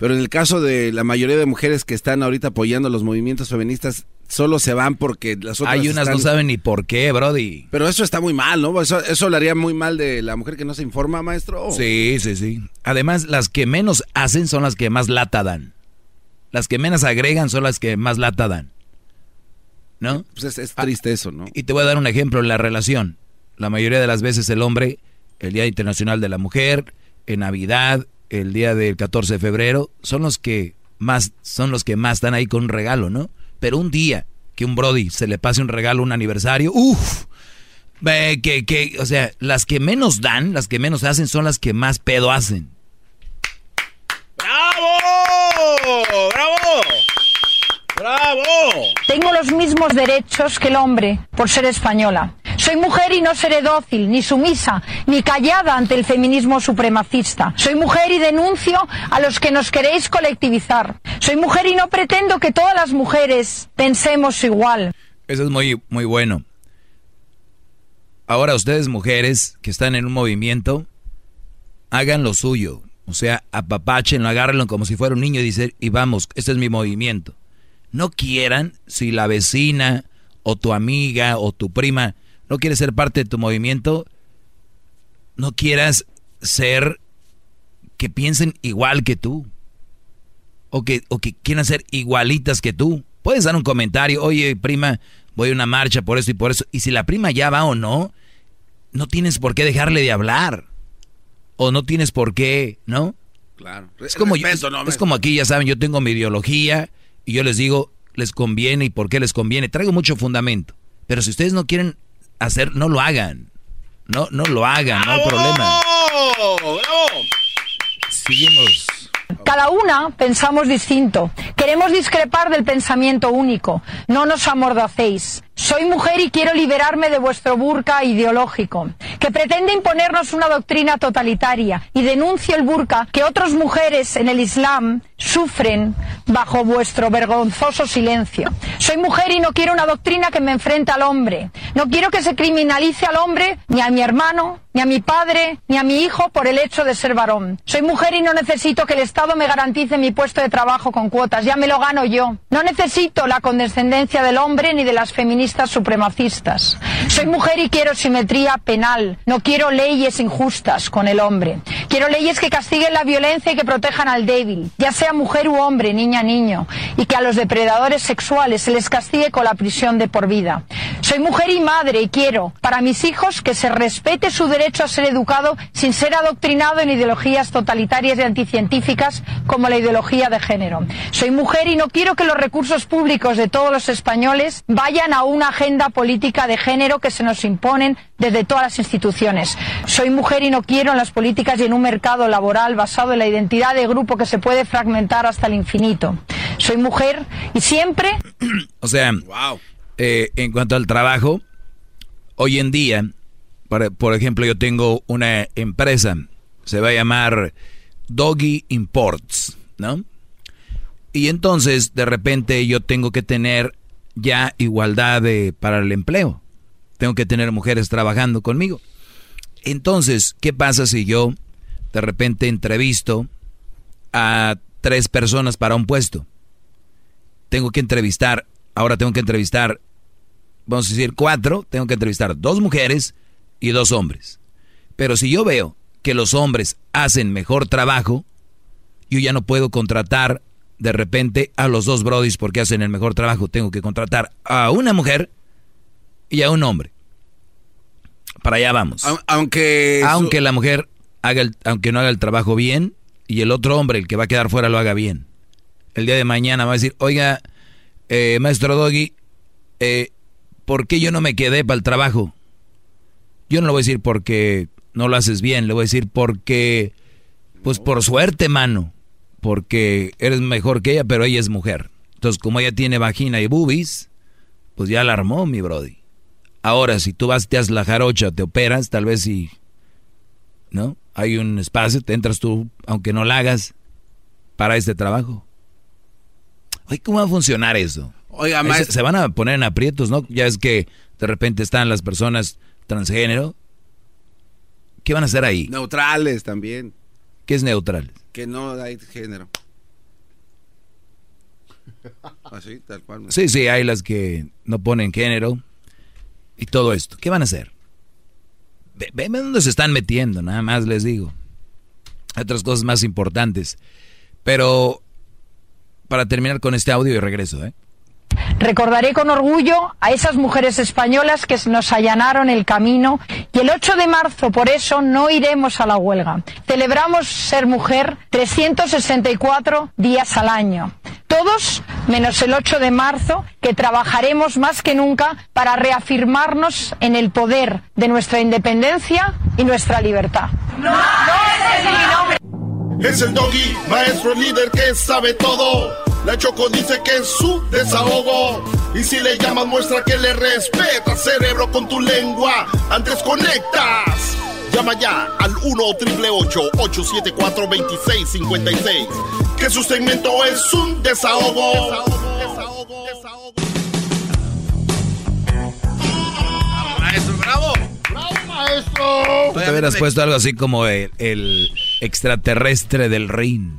Pero en el caso de la mayoría de mujeres que están ahorita apoyando los movimientos feministas, solo se van porque las otras. Hay unas no saben ni por qué, Brody. Pero eso está muy mal, ¿no? Eso, haría muy mal de la mujer que no se informa, maestro. Sí, sí, sí. Además, las que menos hacen son las que más lata dan. Las que menos agregan son las que más lata dan. ¿No? Pues es, triste eso, ¿no? Y te voy a dar un ejemplo en la relación. La mayoría de las veces el hombre, el Día Internacional de la Mujer, en Navidad, el día del 14 de febrero, son los que más, son los que más están ahí con un regalo, ¿no? Pero un día que un Brody se le pase un regalo, un aniversario, uff, que, que, o sea, las que menos dan, las que menos hacen, son las que más pedo hacen. ¡Bravo! ¡Bravo! ¡Bravo! Tengo los mismos derechos que el hombre por ser española. Soy mujer y no seré dócil, ni sumisa, ni callada ante el feminismo supremacista. Soy mujer y denuncio a los que nos queréis colectivizar. Soy mujer y no pretendo que todas las mujeres pensemos igual. Eso es muy, muy bueno. Ahora ustedes mujeres que están en un movimiento, hagan lo suyo. O sea, apapachenlo, agárrenlo como si fuera un niño y dicen, y vamos, este es mi movimiento no quieran, si la vecina o tu amiga o tu prima no quiere ser parte de tu movimiento, no quieras ser que piensen igual que tú. O que, o que quieran ser igualitas que tú. Puedes dar un comentario, oye prima, voy a una marcha por eso y por eso. Y si la prima ya va o no, no tienes por qué dejarle de hablar. O no tienes por qué, ¿no? Claro. Es como, es como aquí, ya saben, yo tengo mi ideología y yo les digo, les conviene y por qué les conviene. Traigo mucho fundamento. Pero si ustedes no quieren hacer, no lo hagan. No, no lo hagan, no hay problema. Seguimos. Cada una pensamos distinto. Queremos discrepar del pensamiento único. No nos amordacéis. Soy mujer y quiero liberarme de vuestro burka ideológico, que pretende imponernos una doctrina totalitaria y denuncio el burka que otras mujeres en el Islam sufren bajo vuestro vergonzoso silencio. Soy mujer y no quiero una doctrina que me enfrente al hombre. No quiero que se criminalice al hombre, ni a mi hermano, ni a mi padre, ni a mi hijo por el hecho de ser varón. Soy mujer y no necesito que el Estado me garantice mi puesto de trabajo con cuotas, ya me lo gano yo. No necesito la condescendencia del hombre ni de las feministas supremacistas. Soy mujer y quiero simetría penal. No quiero leyes injustas con el hombre. Quiero leyes que castiguen la violencia y que protejan al débil, ya sea mujer u hombre, niña, niño, y que a los depredadores sexuales se les castigue con la prisión de por vida. Soy mujer y madre y quiero para mis hijos que se respete su derecho a ser educado sin ser adoctrinado en ideologías totalitarias y anticientíficas como la ideología de género. Soy mujer y no quiero que los recursos públicos de todos los españoles vayan a una agenda política de género que se nos imponen desde todas las instituciones. Soy mujer y no quiero en las políticas y en un mercado laboral basado en la identidad de grupo que se puede fragmentar hasta el infinito. Soy mujer y siempre... [CLEARS THROAT] o sea, eh, en cuanto al trabajo, hoy en día, por, por ejemplo, yo tengo una empresa, se va a llamar Doggy Imports, ¿no? Y entonces, de repente, yo tengo que tener ya igualdad de, para el empleo. Tengo que tener mujeres trabajando conmigo. Entonces, ¿qué pasa si yo de repente entrevisto a tres personas para un puesto? Tengo que entrevistar, ahora tengo que entrevistar, vamos a decir cuatro, tengo que entrevistar dos mujeres y dos hombres. Pero si yo veo que los hombres hacen mejor trabajo, yo ya no puedo contratar de repente a los dos brodis porque hacen el mejor trabajo. Tengo que contratar a una mujer y a un hombre. Para allá vamos. Aunque aunque la mujer haga el, aunque no haga el trabajo bien y el otro hombre, el que va a quedar fuera, lo haga bien. El día de mañana va a decir, oiga, eh, maestro Doggy, eh, ¿por qué yo no me quedé para el trabajo? Yo no lo voy a decir porque no lo haces bien, le voy a decir porque, pues por suerte, mano porque eres mejor que ella, pero ella es mujer. Entonces, como ella tiene vagina y boobies, pues ya la armó, mi brody. Ahora, si tú vas, te haces la jarocha, te operas, tal vez si, ¿no? Hay un espacio, te entras tú, aunque no la hagas, para este trabajo. Oye, ¿cómo va a funcionar eso? Oiga, se, se van a poner en aprietos, ¿no? Ya es que de repente están las personas transgénero. ¿Qué van a hacer ahí? Neutrales también. ¿Qué es neutral? Que no hay género. [LAUGHS] Así, tal cual. Sí, sí, hay las que no ponen género y todo esto. ¿Qué van a hacer? Ven dónde se están metiendo, nada más les digo. Hay otras cosas más importantes. Pero para terminar con este audio y regreso, ¿eh? Recordaré con orgullo a esas mujeres españolas que nos allanaron el camino y el 8 de marzo por eso no iremos a la huelga. Celebramos ser mujer 364 días al año. Todos menos el 8 de marzo que trabajaremos más que nunca para reafirmarnos en el poder de nuestra independencia y nuestra libertad. No, es el nombre. Es el doggy, maestro líder que sabe todo. La Choco dice que es su desahogo. Y si le llamas, muestra que le respeta, cerebro, con tu lengua. Antes conectas. Llama ya al 1-888-874-2656. Que su segmento es un desahogo. Desahogo, desahogo, desahogo. Maestro, bravo. Bravo, maestro. Tú te hubieras puesto algo así como el, extraterrestre del ring.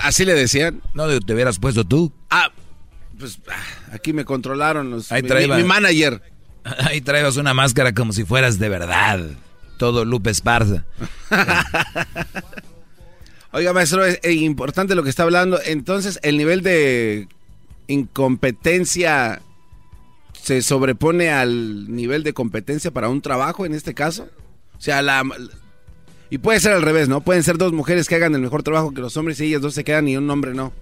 ¿Así le decían? No, te hubieras puesto tú. Ah, pues ah, aquí me controlaron los, Ahí mi, mi, manager. [LAUGHS] Ahí traebas una máscara como si fueras de verdad. Todo Lupe Esparza. [LAUGHS] Oiga, maestro, es, importante lo que está hablando. Entonces, el nivel de incompetencia se sobrepone al nivel de competencia para un trabajo en este caso. O sea, la... Y puede ser al revés, ¿no? Pueden ser dos mujeres que hagan el mejor trabajo que los hombres y ellas dos se quedan y un hombre no.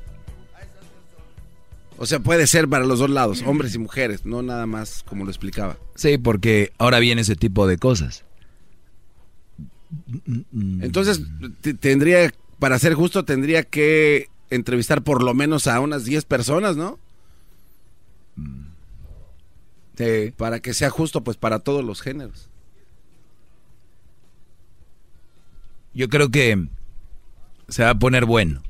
O sea, puede ser para los dos lados, hombres y mujeres, no nada más como lo explicaba. Sí, porque ahora viene ese tipo de cosas. Entonces, tendría, para ser justo, tendría que entrevistar por lo menos a unas 10 personas, ¿no? Sí. Para que sea justo, pues, para todos los géneros. Yo creo que se va a poner bueno.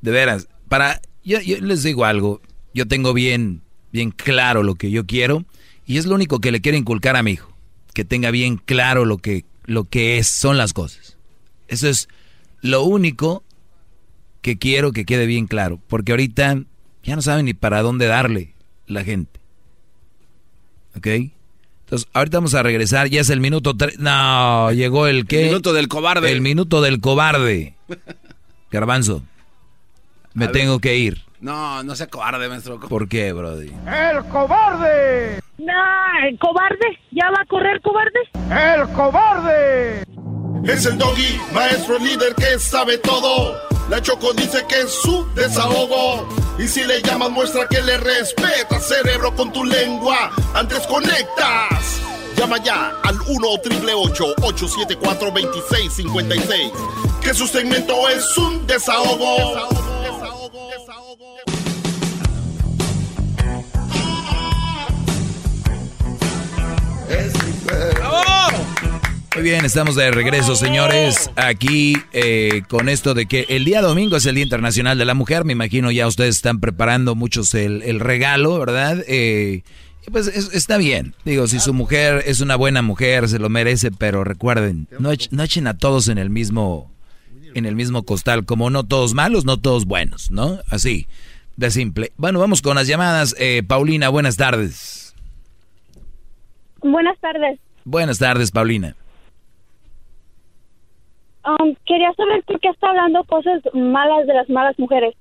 De veras, para... Yo, yo les digo algo, yo tengo bien, bien claro lo que yo quiero y es lo único que le quiero inculcar a mi hijo, que tenga bien claro lo que lo que es, son las cosas. Eso es lo único que quiero que quede bien claro, porque ahorita ya no saben ni para dónde darle la gente. ¿Ok? Entonces, ahorita vamos a regresar, ya es el minuto... No, llegó el qué? El minuto del cobarde. El minuto del cobarde. [LAUGHS] Garbanzo, me tengo que ir. No, no sea cobarde, maestro. ¿Por qué, Brody? ¡El cobarde! No, el cobarde. ¿Ya va a correr cobarde? ¡El cobarde! Es el doggy, maestro líder que sabe todo. La Choco dice que es su desahogo. Y si le llamas, muestra que le respeta, cerebro, con tu lengua. Antes conectas. Llama ya al 1-888-874-2656. Que su segmento es un desahogo. Desahogo, desahogo, desahogo. Muy bien, estamos de regreso, señores. Aquí eh, con esto de que el día domingo es el Día Internacional de la Mujer. Me imagino ya ustedes están preparando muchos el, regalo, ¿verdad? Eh, pues está bien. Digo, si su mujer es una buena mujer, se lo merece, pero recuerden, no, no echen a todos en el mismo en el mismo costal, como no todos malos, no todos buenos, ¿no? Así, de simple. Bueno, vamos con las llamadas. Eh, Paulina, buenas tardes. Buenas tardes. Buenas tardes, Paulina. Um, quería saber por qué está hablando cosas malas de las malas mujeres.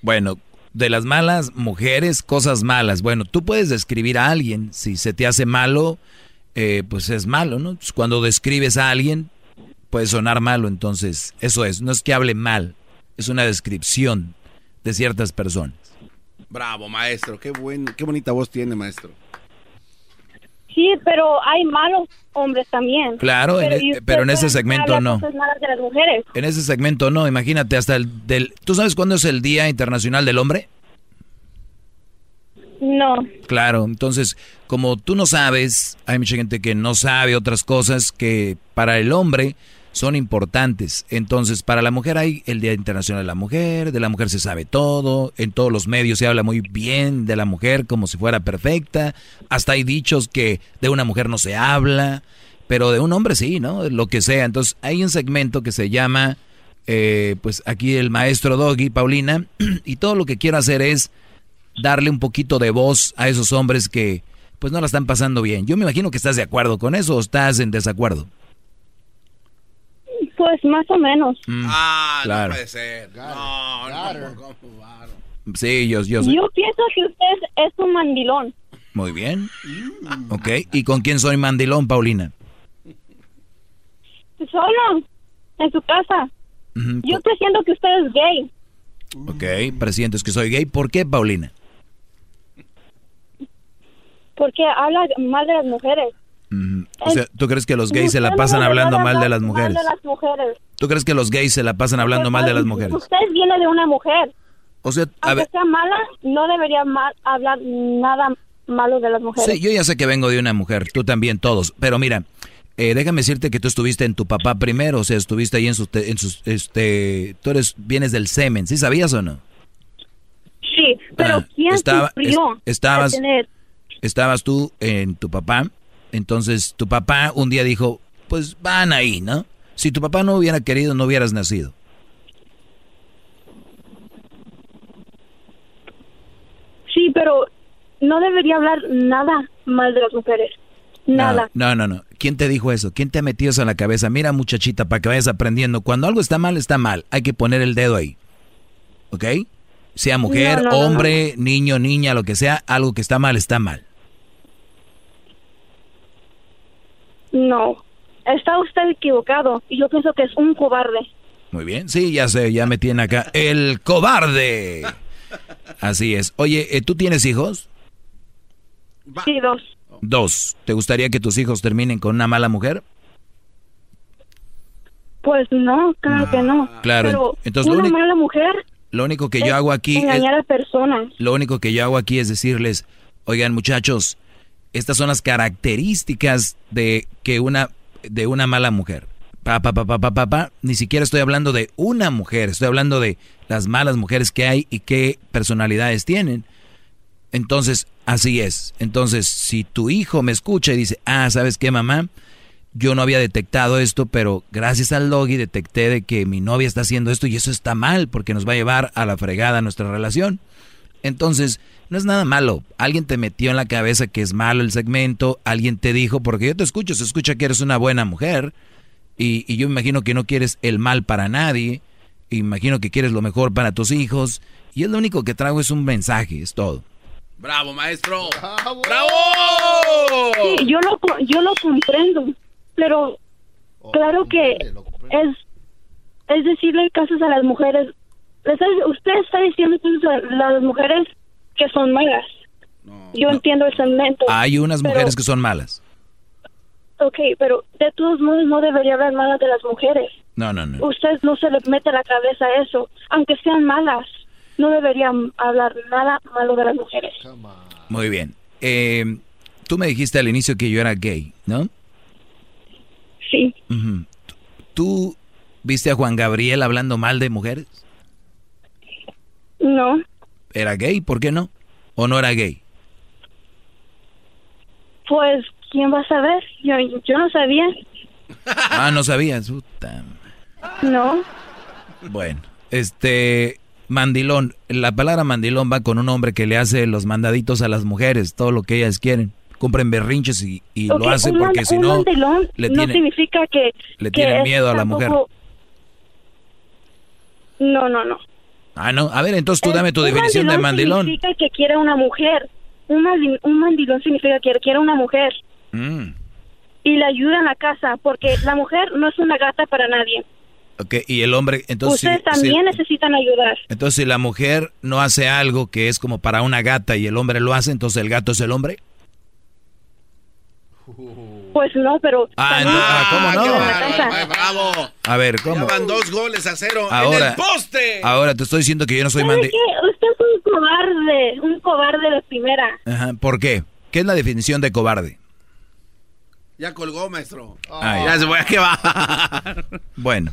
Bueno, de las malas mujeres, cosas malas. Bueno, tú puedes describir a alguien. Si se te hace malo, eh, pues es malo, ¿no? Pues cuando describes a alguien, puede sonar malo. Entonces, eso es. No es que hable mal, es una descripción de ciertas personas. Bravo, maestro. Qué, buen, qué bonita voz tiene, maestro. Sí, pero hay malos hombres también. Claro, pero, en, e, ese segmento no. En ese segmento no, imagínate hasta el del... ¿Tú sabes cuándo es el Día Internacional del Hombre? No. Claro, entonces, como tú no sabes, hay mucha gente que no sabe otras cosas que para el hombre son importantes. Entonces, para la mujer hay el Día Internacional de la Mujer, de la mujer se sabe todo, en todos los medios se habla muy bien de la mujer como si fuera perfecta, hasta hay dichos que de una mujer no se habla, pero de un hombre sí, ¿no? Lo que sea. Entonces, hay un segmento que se llama eh, pues aquí el maestro Doggy, Paulina, [CLEARS THROAT] y todo lo que quiero hacer es darle un poquito de voz a esos hombres que pues no la están pasando bien. Yo me imagino que estás de acuerdo con eso o estás en desacuerdo. Pues más o menos. Mm, Ah, claro. no puede ser. No, no, ¿cómo va? Sí, yo, yo sé. Yo pienso que usted es un mandilón. Muy bien. Ok, ¿y con quién soy mandilón, Paulina? Solo, en su casa. Ujú, Yo presiento que usted es gay. Ok, presientes que soy gay. ¿Por qué, Paulina? Porque habla mal de las mujeres. O sea, ¿tú crees que los gays se la pasan hablando mal de las mujeres? ¿Tú crees que los gays se la pasan hablando mal de las mujeres? Usted viene de una mujer. O sea, a Aunque ver, sea mala, no debería mal- hablar nada malo de las mujeres. sí, yo ya sé que vengo de una mujer, tú también, todos. Pero mira, eh, déjame decirte que tú estuviste en tu papá primero, o sea, estuviste ahí en sus, en sus, este, tú eres, vienes del semen, ¿sí sabías o no? Sí, pero Ah, ¿quién estaba- es- estabas- tener? Estabas tú en tu papá, entonces tu papá un día dijo, pues van ahí, ¿no? Si tu papá no hubiera querido, no hubieras nacido. Sí, pero no debería hablar nada mal de las mujeres. Nada. No, no, no. ¿Quién te dijo eso? ¿Quién te ha metido eso en la cabeza? Mira, muchachita, para que vayas aprendiendo. Cuando algo está mal, está mal. Hay que poner el dedo ahí. ¿Ok? Sea mujer, No, no, no, hombre, niño, niña, lo que sea, algo que está mal, está mal. No. Está usted equivocado y yo pienso que es un cobarde. Muy bien. Sí, ya sé, ya me tiene acá. El cobarde. Así es. Oye, ¿eh, ¿tú tienes hijos? Sí, dos. Dos. ¿Te gustaría que tus hijos terminen con una mala mujer? Pues no, claro que no. Claro, Pero entonces lo una único- mala mujer Lo único que es yo hago aquí es... engañar a personas. Lo único que yo hago aquí es decirles, oigan muchachos, estas son las características de que una de una mala mujer. Pa, pa, pa. Ni siquiera estoy hablando de una mujer, estoy hablando de las malas mujeres que hay y qué personalidades tienen. Entonces, así es. Entonces, si tu hijo me escucha y dice, ah, ¿sabes qué, mamá? Yo no había detectado esto, pero gracias al logi detecté de que mi novia está haciendo esto y eso está mal porque nos va a llevar a la fregada nuestra relación. Entonces, no es nada malo. Alguien te metió en la cabeza que es malo el segmento, alguien te dijo, porque yo te escucho, se escucha que eres una buena mujer y, y yo imagino que no quieres el mal para nadie, imagino que quieres lo mejor para tus hijos y es lo único que traigo es un mensaje, es todo. ¡Bravo, maestro! ¡Bravo! Sí, yo lo, yo lo comprendo, pero claro que es, es decirle casos a las mujeres. Le está- Usted está diciendo cosas a las mujeres que son malas. yo entiendo el segmento. Hay unas pero- mujeres que son malas. Ok, pero de todos modos no debería hablar nada de las mujeres. No, no, no. Usted no se le mete a la cabeza eso. Aunque sean malas, no debería hablar nada malo de las mujeres. Muy bien. Eh, tú me dijiste al inicio que yo era gay, ¿no? Sí. Ujú. ¿Tú viste a Juan Gabriel hablando mal de mujeres? No, ¿Era gay? ¿Por qué no? ¿O no era gay? pues, ¿quién va a saber? Yo, yo no sabía. [LAUGHS] Ah, no sabías. Puta. No. Bueno, este mandilón, la palabra mandilón va con un hombre que le hace los mandaditos a las mujeres, todo lo que ellas quieren. Compren berrinches y, lo hace un porque si no mandilón le no tienen, significa que... le que tienen miedo a la mujer. No, no, no. Ah, no. A ver, entonces tú dame tu Un definición de mandilón. significa que quiere una mujer. Un, mandi- un mandilón significa que quiere una mujer. Mm, Y le ayuda en la casa, porque la mujer no es una gata para nadie. ok, y el hombre, entonces Ustedes si- también si- necesitan ayudar. entonces si la mujer no hace algo que es como para una gata y el hombre lo hace, entonces el gato es el hombre. Pues no, pero... Ah, no, ah, ¿cómo no? ¡Bravo! A ver, ¿cómo? van dos goles a cero en Ahora, el poste. ahora te estoy diciendo que yo no soy ¿Sabe mandi... qué? Usted es un cobarde, un cobarde de primera. Ajá, ¿Por qué? ¿Qué es la definición de cobarde? Ya colgó, maestro. Ah, ya. ya se voy a que bajar. Bueno.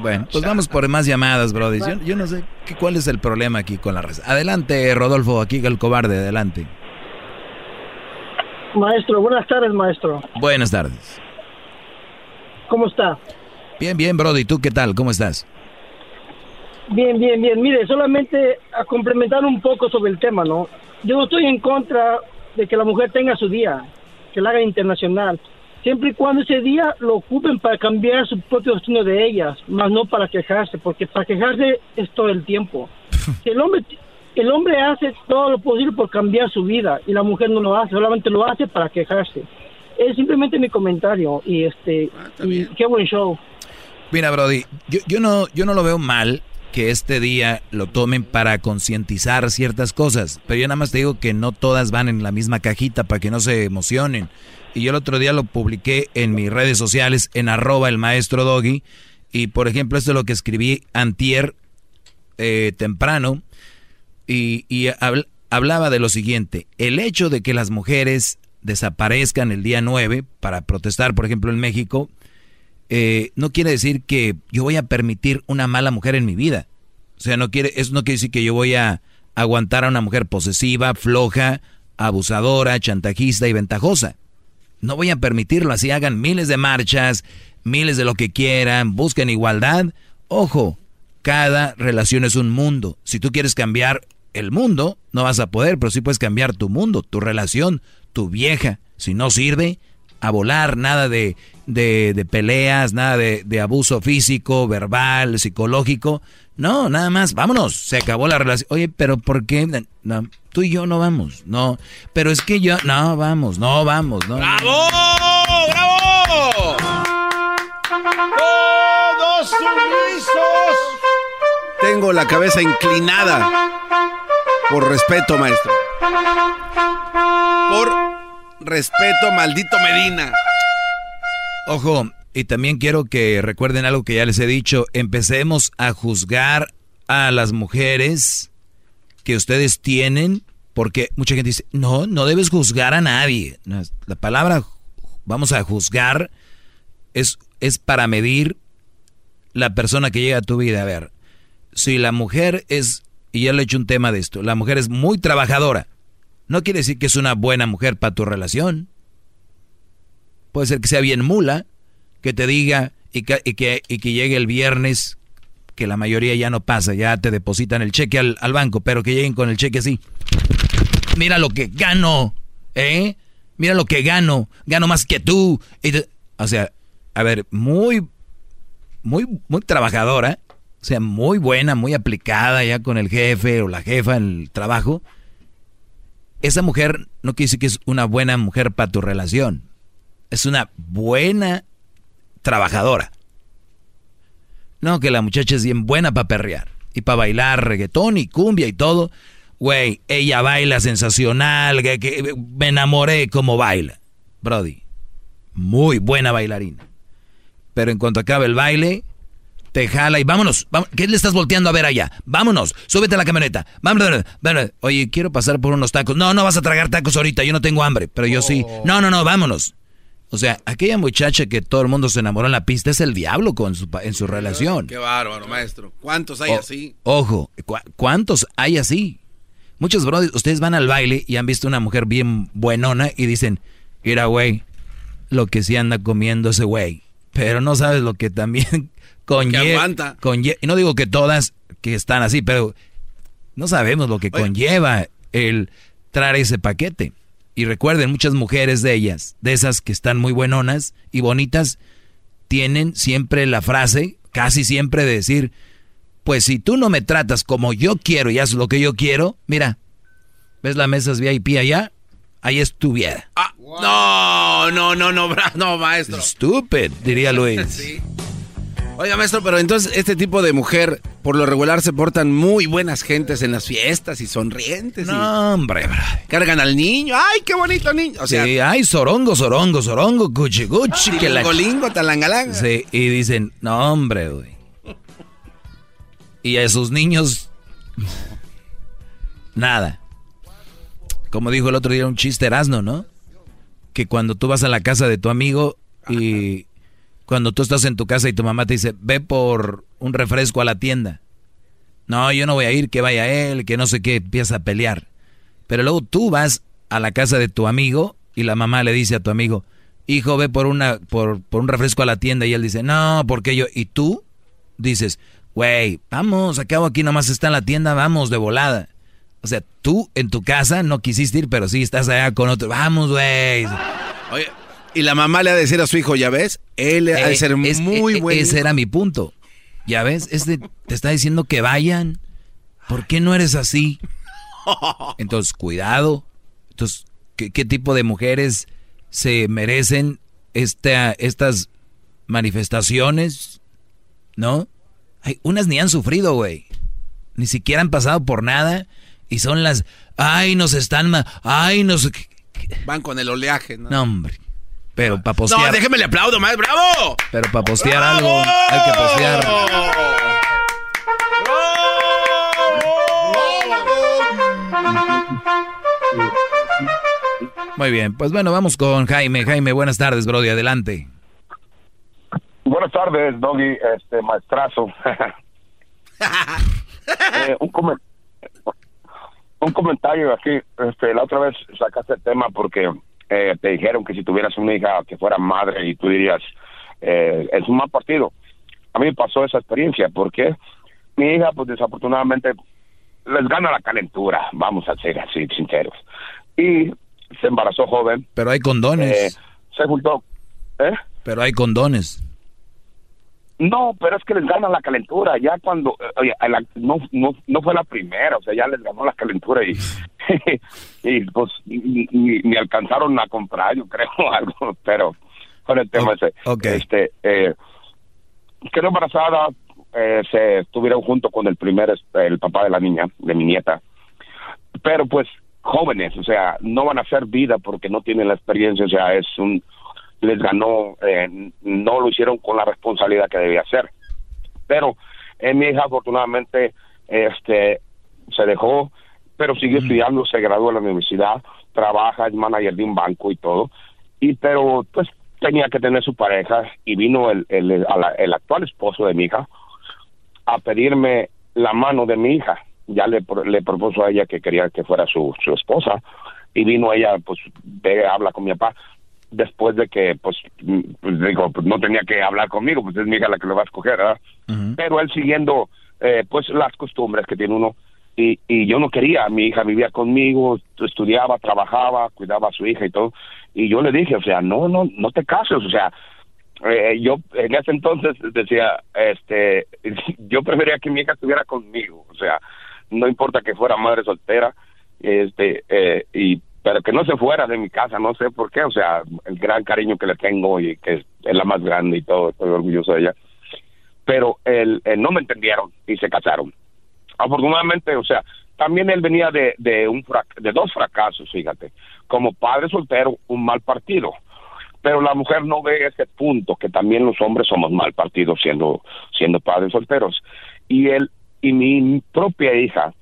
Bueno, pues vamos por más llamadas, Brody. Yo, yo no sé qué, cuál es el problema aquí con la red. Adelante, Rodolfo, aquí el cobarde, adelante. Maestro, buenas tardes, maestro. Buenas tardes. ¿Cómo está? Bien, bien, Brody. ¿Tú qué tal? ¿Cómo estás? Bien, bien, bien. Mire, solamente a complementar un poco sobre el tema, ¿no? Yo no estoy en contra de que la mujer tenga su día, que la haga internacional, siempre y cuando ese día lo ocupen para cambiar su propio destino de ellas, más no para quejarse, porque para quejarse es todo el tiempo. [LAUGHS] Si el hombre el hombre hace todo lo posible por cambiar su vida y la mujer no lo hace, solamente lo hace para quejarse. Es simplemente mi comentario y este Ah, y qué buen show. Mira, Brody, yo, yo, no, yo no lo veo mal que este día lo tomen para concientizar ciertas cosas, pero yo nada más te digo que no todas van en la misma cajita para que no se emocionen. Y yo el otro día lo publiqué en mis redes sociales, en arroba el maestro Doggy, y por ejemplo esto es lo que escribí antier eh, temprano, y, y habl- hablaba de lo siguiente, el hecho de que las mujeres desaparezcan el día 9 para protestar, por ejemplo, en México, eh, no quiere decir que yo voy a permitir una mala mujer en mi vida. O sea, no quiere, eso no quiere decir que yo voy a aguantar a una mujer posesiva, floja, abusadora, chantajista y ventajosa. No voy a permitirlo, así hagan miles de marchas, miles de lo que quieran, busquen igualdad. Ojo, cada relación es un mundo. Si tú quieres cambiar el mundo, no vas a poder, pero sí puedes cambiar tu mundo, tu relación, tu vieja. Si no sirve, a volar, nada de, de, de peleas, nada de, de abuso físico, verbal, psicológico. No, nada más, vámonos, se acabó la relación. Oye, pero ¿por qué? No, tú y yo no vamos, no. Pero es que yo, no, vamos, no, vamos, no. ¡Bravo! ¡Bravo! ¡Todos sumisos! Tengo la cabeza inclinada. Por respeto, maestro. Por respeto, maldito Medina. Ojo, y también quiero que recuerden algo que ya les he dicho. Empecemos a juzgar a las mujeres que ustedes tienen, porque mucha gente dice, no, no debes juzgar a nadie. La palabra vamos a juzgar es, es para medir la persona que llega a tu vida. A ver, si la mujer es, y ya le he hecho un tema de esto, la mujer es muy trabajadora, no quiere decir que es una buena mujer para tu relación. Puede ser que sea bien mula, que te diga y que, y que, llegue el viernes, que la mayoría ya no pasa, ya te depositan el cheque al, al banco, pero que lleguen con el cheque así. Mira lo que gano, ¿eh? Mira lo que gano, gano más que tú. O sea, a ver, muy, muy, muy trabajadora, o sea, muy buena, muy aplicada ya con el jefe o la jefa en el trabajo. Esa mujer no quiere decir que es una buena mujer para tu relación. Es una buena trabajadora. No, que la muchacha es bien buena para perrear y para bailar reggaetón y cumbia y todo. Güey, ella baila sensacional, que, que me enamoré como baila. Brody, muy buena bailarina. Pero en cuanto acabe el baile, te jala y vámonos. ¿Qué le estás volteando a ver allá? Vámonos, súbete a la camioneta. Vámonos, vámonos. Oye, quiero pasar por unos tacos. No, no vas a tragar tacos ahorita, yo no tengo hambre, pero yo sí. No, no, no, vámonos. O sea, aquella muchacha que todo el mundo se enamoró en la pista es el diablo con su, en su relación. Qué bárbaro, maestro. ¿Cuántos hay O- así? Ojo, ¿cu- ¿cuántos hay así? Muchos brothers, ustedes van al baile y han visto una mujer bien buenona y dicen, mira, güey, lo que sí anda comiendo ese güey. Pero no sabes lo que también conlleva. conlle- y no digo que todas que están así, pero no sabemos lo que conlleva el traer ese paquete. Y recuerden, muchas mujeres de ellas, de esas que están muy buenonas y bonitas, tienen siempre la frase, casi siempre de decir, pues si tú no me tratas como yo quiero y haces lo que yo quiero, mira, ¿ves las mesas VIP allá? Ahí estuviera. No, no, no, no, bra- no, maestro. Stupid, diría Luis. [LAUGHS] Sí. Oiga, maestro, pero entonces este tipo de mujer, por lo regular, se portan muy buenas gentes en las fiestas y sonrientes. No, hombre, Cargan al niño. ¡Ay, qué bonito niño! O sea, sí, ay, sorongo, sorongo, sorongo, cuchi, cuchi. que la- Tilingolingo, talangalanga. Sí, y dicen, no, hombre, güey. Y a sus niños, nada. Como dijo el otro día un chiste Erasmo, ¿no? Que cuando tú vas a la casa de tu amigo y cuando tú estás en tu casa y tu mamá te dice, ve por un refresco a la tienda. No, yo no voy a ir, que vaya él, que no sé qué, empieza a pelear. Pero luego tú vas a la casa de tu amigo y la mamá le dice a tu amigo, hijo ve por, una, por, por un refresco a la tienda y él dice, no, porque yo, y tú dices, güey, vamos, acabo aquí nomás está en la tienda, vamos de volada. O sea, tú en tu casa no quisiste ir, pero sí estás allá con otro, vamos, güey. Oye, y la mamá le ha de decir a su hijo, ya ves, él ha de Eh, ser es- muy eh, bueno. Ese era mi punto. Ya ves, este te está diciendo que vayan. ¿Por qué no eres así? [LAUGHS] Entonces, cuidado. Entonces, ¿qué, qué tipo de mujeres se merecen esta, estas manifestaciones? ¿No? Hay unas ni han sufrido, güey. Ni siquiera han pasado por nada. Y son las, ay, nos están, ay, nos... Van con el oleaje, ¿no? No, hombre. Pero para postear... No, déjeme le aplaudo más, bravo. Pero para postear algo, hay que postear. Muy bien, pues bueno, vamos con Jaime. Jaime, buenas tardes, Brody, adelante. Buenas tardes, Doggy, este maestrazo. [LAUGHS] Eh, un, comen- un comentario aquí. Este, la otra vez sacaste el tema porque eh, te dijeron que si tuvieras una hija que fuera madre y tú dirías, eh, es un mal partido. A mí me pasó esa experiencia porque mi hija, pues desafortunadamente, les gana la calentura, vamos a ser así sinceros. Y se embarazó joven. Pero hay condones. Eh, se juntó. ¿Eh? Pero hay condones. No, pero es que les gana la calentura. Ya cuando. eh, Oye, la- no, no, no fue la primera, o sea, ya les ganó la calentura y. [LAUGHS] y pues ni, ni- alcanzaron a comprar, yo creo, [LAUGHS] algo. Pero con el tema ese. Este. Eh, quedó embarazada, eh, se estuvieron junto con el primer. este, El papá de la niña, de mi nieta. Pero pues jóvenes, o sea, no van a hacer vida porque no tienen la experiencia, o sea, es un les ganó, eh, no lo hicieron con la responsabilidad que debía hacer. Pero eh, mi hija afortunadamente este se dejó, pero siguió estudiando, se graduó en la universidad, trabaja, es manager de un banco y todo. Y pero pues tenía que tener su pareja y vino el, el, la- el actual esposo de mi hija a pedirme la mano de mi hija. Ya le, le propuso a ella que quería que fuera su, su esposa y vino ella, pues, ve, habla con mi papá después de que, pues, mm, pues, digo, pues no tenía que hablar conmigo, pues es mi hija la que lo va a escoger, ¿verdad? Pero él siguiendo, eh, pues, las costumbres que tiene uno. Y, y yo no quería, mi hija vivía conmigo, estudiaba, trabajaba, cuidaba a su hija y todo. Y yo le dije, o sea, no, no, no te cases, o sea, eh, yo en ese entonces decía, este, [LAUGHS] yo prefería que mi hija estuviera conmigo, o sea, no importa que fuera madre soltera, este, eh, y pero que no se fuera de mi casa, no sé por qué, o sea, el gran cariño que le tengo y que es, la más grande y todo, estoy orgulloso de ella. Pero él, él no me entendieron y se casaron. Afortunadamente, o sea, también él venía de, de, un de dos fracasos, fíjate, como padre soltero, un mal partido. Pero la mujer no ve ese punto, que también los hombres somos mal partidos siendo, siendo padres solteros. Y él y mi propia hija,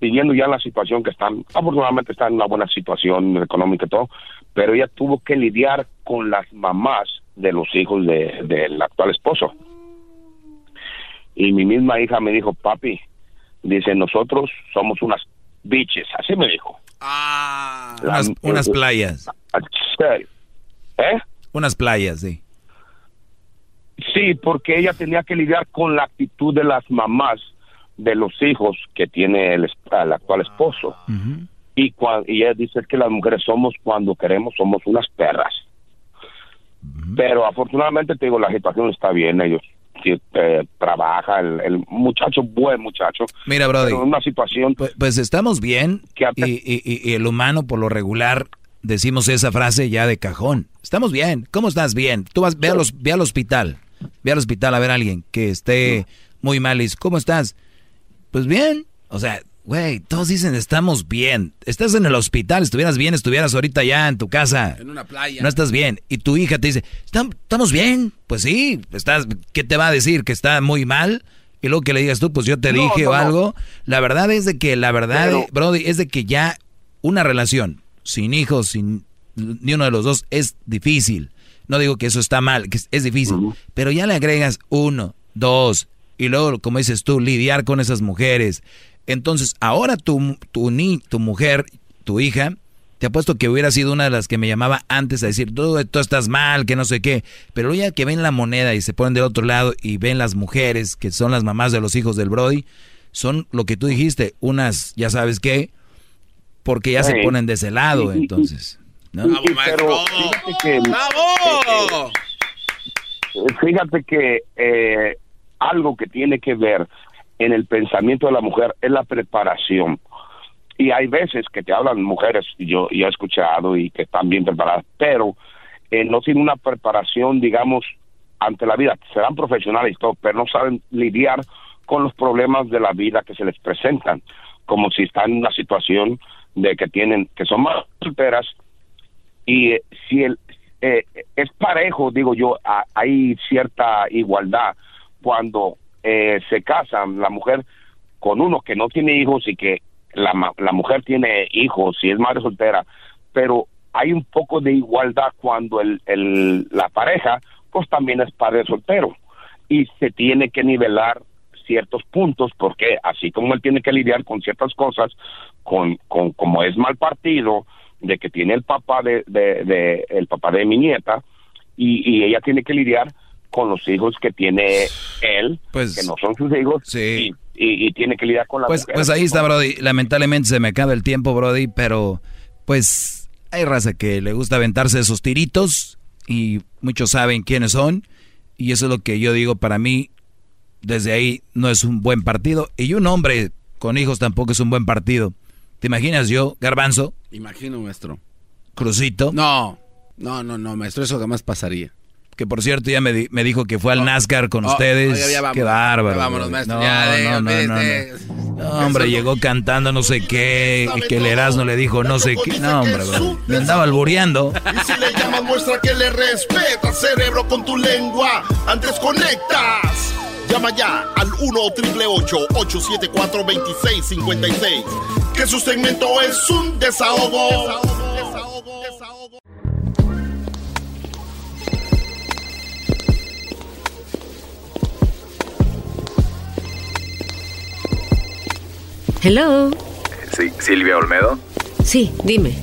viviendo ya en la situación que están, afortunadamente está en una buena situación económica y todo, pero ella tuvo que lidiar con las mamás de los hijos de- del actual esposo. Y mi misma hija me dijo, papi, dice, nosotros somos unas bitches, así me dijo. Unas, unas playas. serio. ¿Eh? Unas playas, sí. Sí, porque ella tenía que lidiar con la actitud de las mamás de los hijos que tiene el, actual esposo. Y, cua- y ella dice que las mujeres somos cuando queremos, somos unas perras. Pero afortunadamente te digo, la situación está bien, ellos sí, eh, trabaja, el, el muchacho, buen muchacho. Mira, Brody. En una situación Pues, pues estamos bien y, y- y- y el humano por lo regular decimos esa frase ya de cajón. Estamos bien. ¿Cómo estás? Bien. Tú vas, ve, a los, ve al hospital. Ve al hospital a ver a alguien que esté muy mal y ¿cómo estás? Pues bien. O sea, güey, todos dicen estamos bien. Estás en el hospital, estuvieras bien, estuvieras ahorita ya en tu casa. En una playa. No estás bien. Y tu hija te dice, "Estam- ¿estamos bien? Pues sí, estás, ¿qué te va a decir? ¿Que está muy mal? Y luego que le digas tú, pues yo te No, dije no, o no. algo. La verdad es de que, la verdad, Pero- Brody, es de que ya una relación sin hijos, sin ni uno de los dos, es difícil. No digo que eso está mal, que es, es difícil. Pero ya le agregas uno, dos, y luego, como dices tú, lidiar con esas mujeres. Entonces, ahora tu, tu, ni, tu mujer, tu hija, te apuesto que hubiera sido una de las que me llamaba antes a decir, tú, tú estás mal, que no sé qué. Pero ya que ven la moneda y se ponen del otro lado y ven las mujeres, que son las mamás de los hijos del Brody, son lo que tú dijiste, unas, ya sabes qué, porque ya se ponen de ese lado, entonces. ¿no? Fíjate que, ¡Bravo! fíjate que eh, algo que tiene que ver en el pensamiento de la mujer es la preparación y hay veces que te hablan mujeres, yo, yo he escuchado y que están bien preparadas, pero eh, no tienen una preparación, digamos, ante la vida. Serán profesionales y todo, pero no saben lidiar con los problemas de la vida que se les presentan, como si están en una situación de que tienen, que son más solteras y eh, si el, eh, es parejo, digo yo, hay cierta igualdad cuando se casan la mujer con uno que no tiene hijos y que la, la mujer tiene hijos y es madre soltera, pero hay un poco de igualdad cuando el, el, la pareja pues también es padre soltero y se tiene que nivelar ciertos puntos porque así como él tiene que lidiar con ciertas cosas con, con como es mal partido de que tiene el papá de, de, el papá de mi nieta y, y ella tiene que lidiar con los hijos que tiene él, pues, que no son sus hijos, sí. y, tiene que lidiar con la pues, Pues ahí está, Brody. Lamentablemente se me acaba el tiempo, Brody, pero pues hay raza que le gusta aventarse esos tiritos y muchos saben quiénes son. Y eso es lo que yo digo para mí. Desde ahí no es un buen partido. Y un hombre con hijos tampoco es un buen partido. ¿Te imaginas yo, Garbanzo? Imagino, maestro. Crucito. No, no, no, no, maestro, eso jamás pasaría que por cierto ya me, me dijo que fue al oh. NASCAR con oh, ustedes. Qué bárbaro. vámonos, maestro. No, no, no, no, hombre, llegó cantando no sé qué, y que el Erasmo le dijo no sé qué. No, hombre, me andaba albureando. Y si le llamas, muestra que le respeta, cerebro, con tu lengua. Antes conectas. Llama ya al 1-888-874-2656. Que su segmento es un desahogo. Desahogo, desahogo, desahogo. Hello. Sí, Silvia Olmedo. Sí, dime.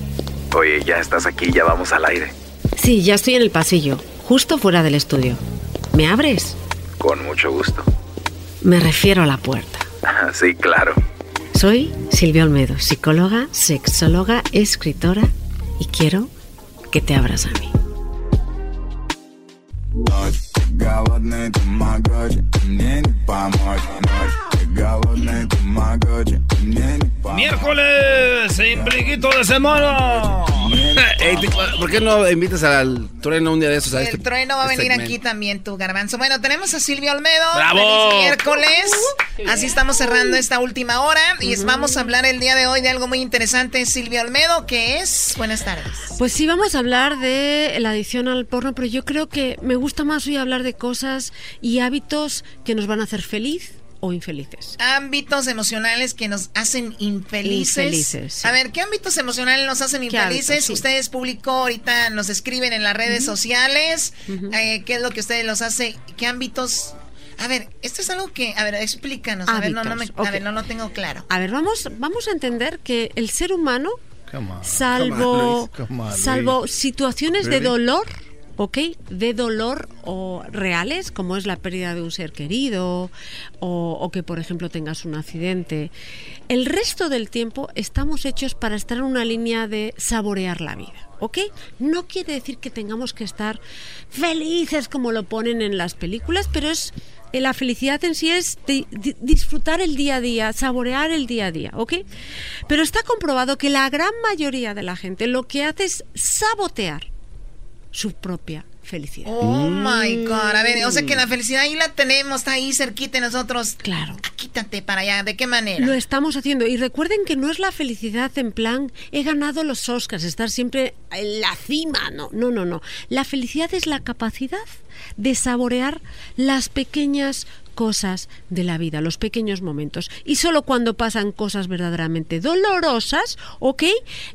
Oye, ya estás aquí, ya vamos al aire. Sí, ya estoy en el pasillo, justo fuera del estudio. ¿Me abres? Con mucho gusto. Me refiero a la puerta. [LAUGHS] sí, claro. Soy Silvia Olmedo, psicóloga, sexóloga, escritora y quiero que te abras a mí. Miércoles, impliquito de semana. [LAUGHS] ¿Por qué no invitas al trueno un día de esos? el este trueno va a venir aquí también, tu garbanzo. Bueno, tenemos a Silvia Olmedo. ¡Bravo! miércoles. Así estamos cerrando esta última hora. Y vamos a hablar el día de hoy de algo muy interesante, Silvia Olmedo, que es. Buenas tardes. Pues sí, vamos a hablar de la adicción al porno, pero yo creo que me gusta más hoy hablar de cosas y hábitos que nos van a hacer feliz o infelices. Ámbitos emocionales que nos hacen infelices. A ver, ¿qué ámbitos emocionales nos hacen infelices? Ustedes público ahorita nos escriben en las redes sociales. Eh, ¿Qué es lo que ustedes los hace? ¿Qué ámbitos a ver, esto es algo que, a ver, explícanos. A ver, no, no, me, a ver, no lo tengo claro. A ver, vamos, vamos a entender que el ser humano, salvo, salvo situaciones de dolor, ¿ok? De dolor o reales, como es la pérdida de un ser querido o, que, por ejemplo, tengas un accidente. El resto del tiempo estamos hechos para estar en una línea de saborear la vida. ¿ok? No quiere decir que tengamos que estar felices como lo ponen en las películas, pero es eh, la felicidad en sí es disfrutar el día a día, saborear el día a día, ¿ok? Pero está comprobado que la gran mayoría de la gente lo que hace es sabotear su propia felicidad. Oh my God. A ver, o sea que la felicidad ahí la tenemos, está ahí cerquita de nosotros. Claro. Quítate para allá. ¿De qué manera? Lo estamos haciendo. Y recuerden que no es la felicidad en plan, he ganado los Oscars, estar siempre en la cima. No, no, no, no. La felicidad es la capacidad de saborear las pequeñas cosas de la vida, los pequeños momentos. Y solo cuando pasan cosas verdaderamente dolorosas, ¿ok?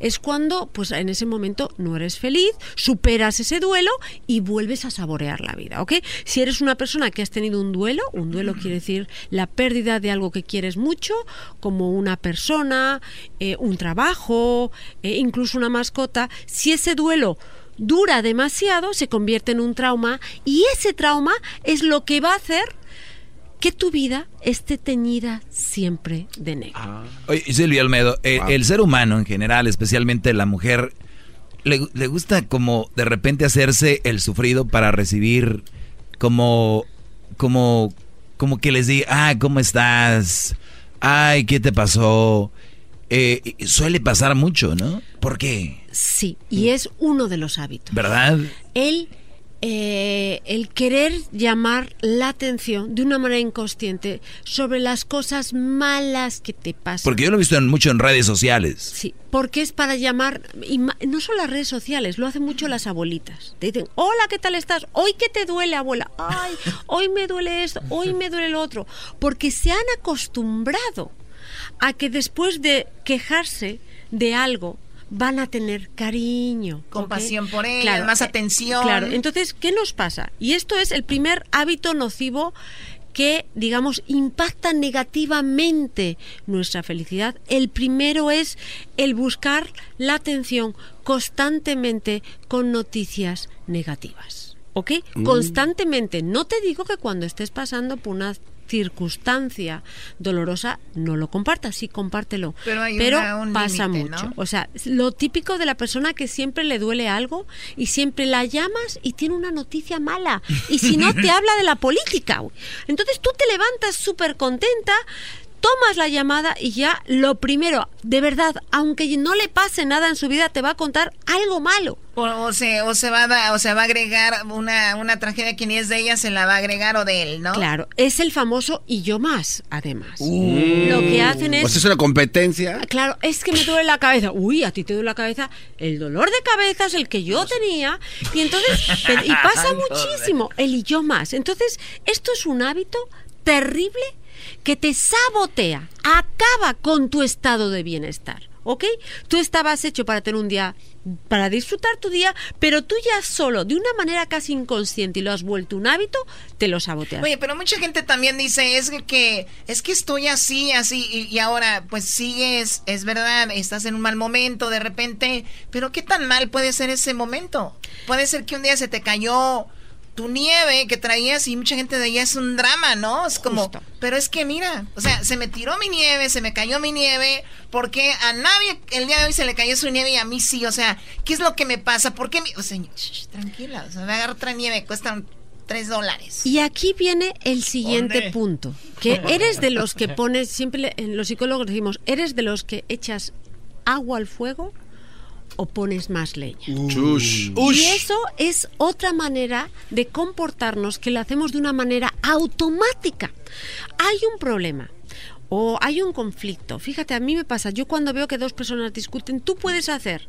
Es cuando, pues en ese momento no eres feliz, superas ese duelo y vuelves a saborear la vida, ¿ok? Si eres una persona que has tenido un duelo, un duelo quiere decir la pérdida de algo que quieres mucho, como una persona, eh, un trabajo, eh, incluso una mascota, si ese duelo dura demasiado, se convierte en un trauma y ese trauma es lo que va a hacer que tu vida esté teñida siempre de negro. Ah. Oye, Silvia Almedo, eh, el ser humano en general, especialmente la mujer, le, le, gusta como de repente hacerse el sufrido para recibir como, como, como que les diga, ah, ¿cómo estás? Ay, ¿qué te pasó? Eh, suele pasar mucho, ¿no? ¿Por qué? Sí, y es uno de los hábitos. ¿Verdad? El, eh, el querer llamar la atención de una manera inconsciente sobre las cosas malas que te pasan. Porque yo lo he visto mucho en redes sociales. Sí, porque es para llamar, y no son las redes sociales, lo hacen mucho las abuelitas. Te dicen, hola, ¿qué tal estás? Hoy qué te duele, abuela. Ay, hoy me duele esto, hoy me duele lo otro. Porque se han acostumbrado a que después de quejarse de algo van a tener cariño, compasión por él, más eh, atención. Claro, entonces, ¿qué nos pasa? Y esto es el primer hábito nocivo que, digamos, impacta negativamente nuestra felicidad. El primero es el buscar la atención constantemente con noticias negativas. ¿Ok? Mm. Constantemente. No te digo que cuando estés pasando por una circunstancia dolorosa, no lo compartas, sí compártelo. Pero, pasa mucho. O sea, lo típico de la persona que siempre le duele algo y siempre la llamas y tiene una noticia mala. Y si no, te [LAUGHS] habla de la política. Entonces tú te levantas súper contenta, tomas la llamada y ya lo primero, de verdad, aunque no le pase nada en su vida, te va a contar algo malo. O, se, o, se va a, o se va a agregar una, una tragedia que ni es de ella, se la va a agregar o de él, ¿no? Claro, es el famoso y yo más, además. Uh. Lo que hacen es... Pues es una competencia. Claro, es que me duele la cabeza. Uy, a ti te duele la cabeza. El dolor de cabeza es el que yo tenía. Y entonces, y [LAUGHS] pasa muchísimo, el y yo más. Entonces, esto es un hábito terrible que te sabotea, acaba con tu estado de bienestar. ¿ok? Tú estabas hecho para tener un día, para disfrutar tu día, pero tú ya solo, de una manera casi inconsciente y lo has vuelto un hábito, te lo saboteas. Oye, pero mucha gente también dice, es que, es que estoy así, así, y, y, ahora pues sigues, es verdad, estás en un mal momento de repente, pero ¿qué tan mal puede ser ese momento? Puede ser que un día se te cayó tu nieve que traías y mucha gente de allá es un drama, ¿no? Es como, pero es que mira, o sea, se me tiró mi nieve, se me cayó mi nieve, porque a nadie el día de hoy se le cayó su nieve y a mí sí, o sea, ¿qué es lo que me pasa? ¿Por qué? Mi... O sea, tranquila, o sea, me agarro otra nieve, cuesta tres dólares. Y aquí viene el siguiente punto, que eres de los que pones, siempre en los psicólogos decimos, eres de los que echas agua al fuego o pones más leña. Y eso es otra manera de comportarnos que lo hacemos de una manera automática. Hay un problema o hay un conflicto. Fíjate, a mí me pasa, yo cuando veo que dos personas discuten, tú puedes hacer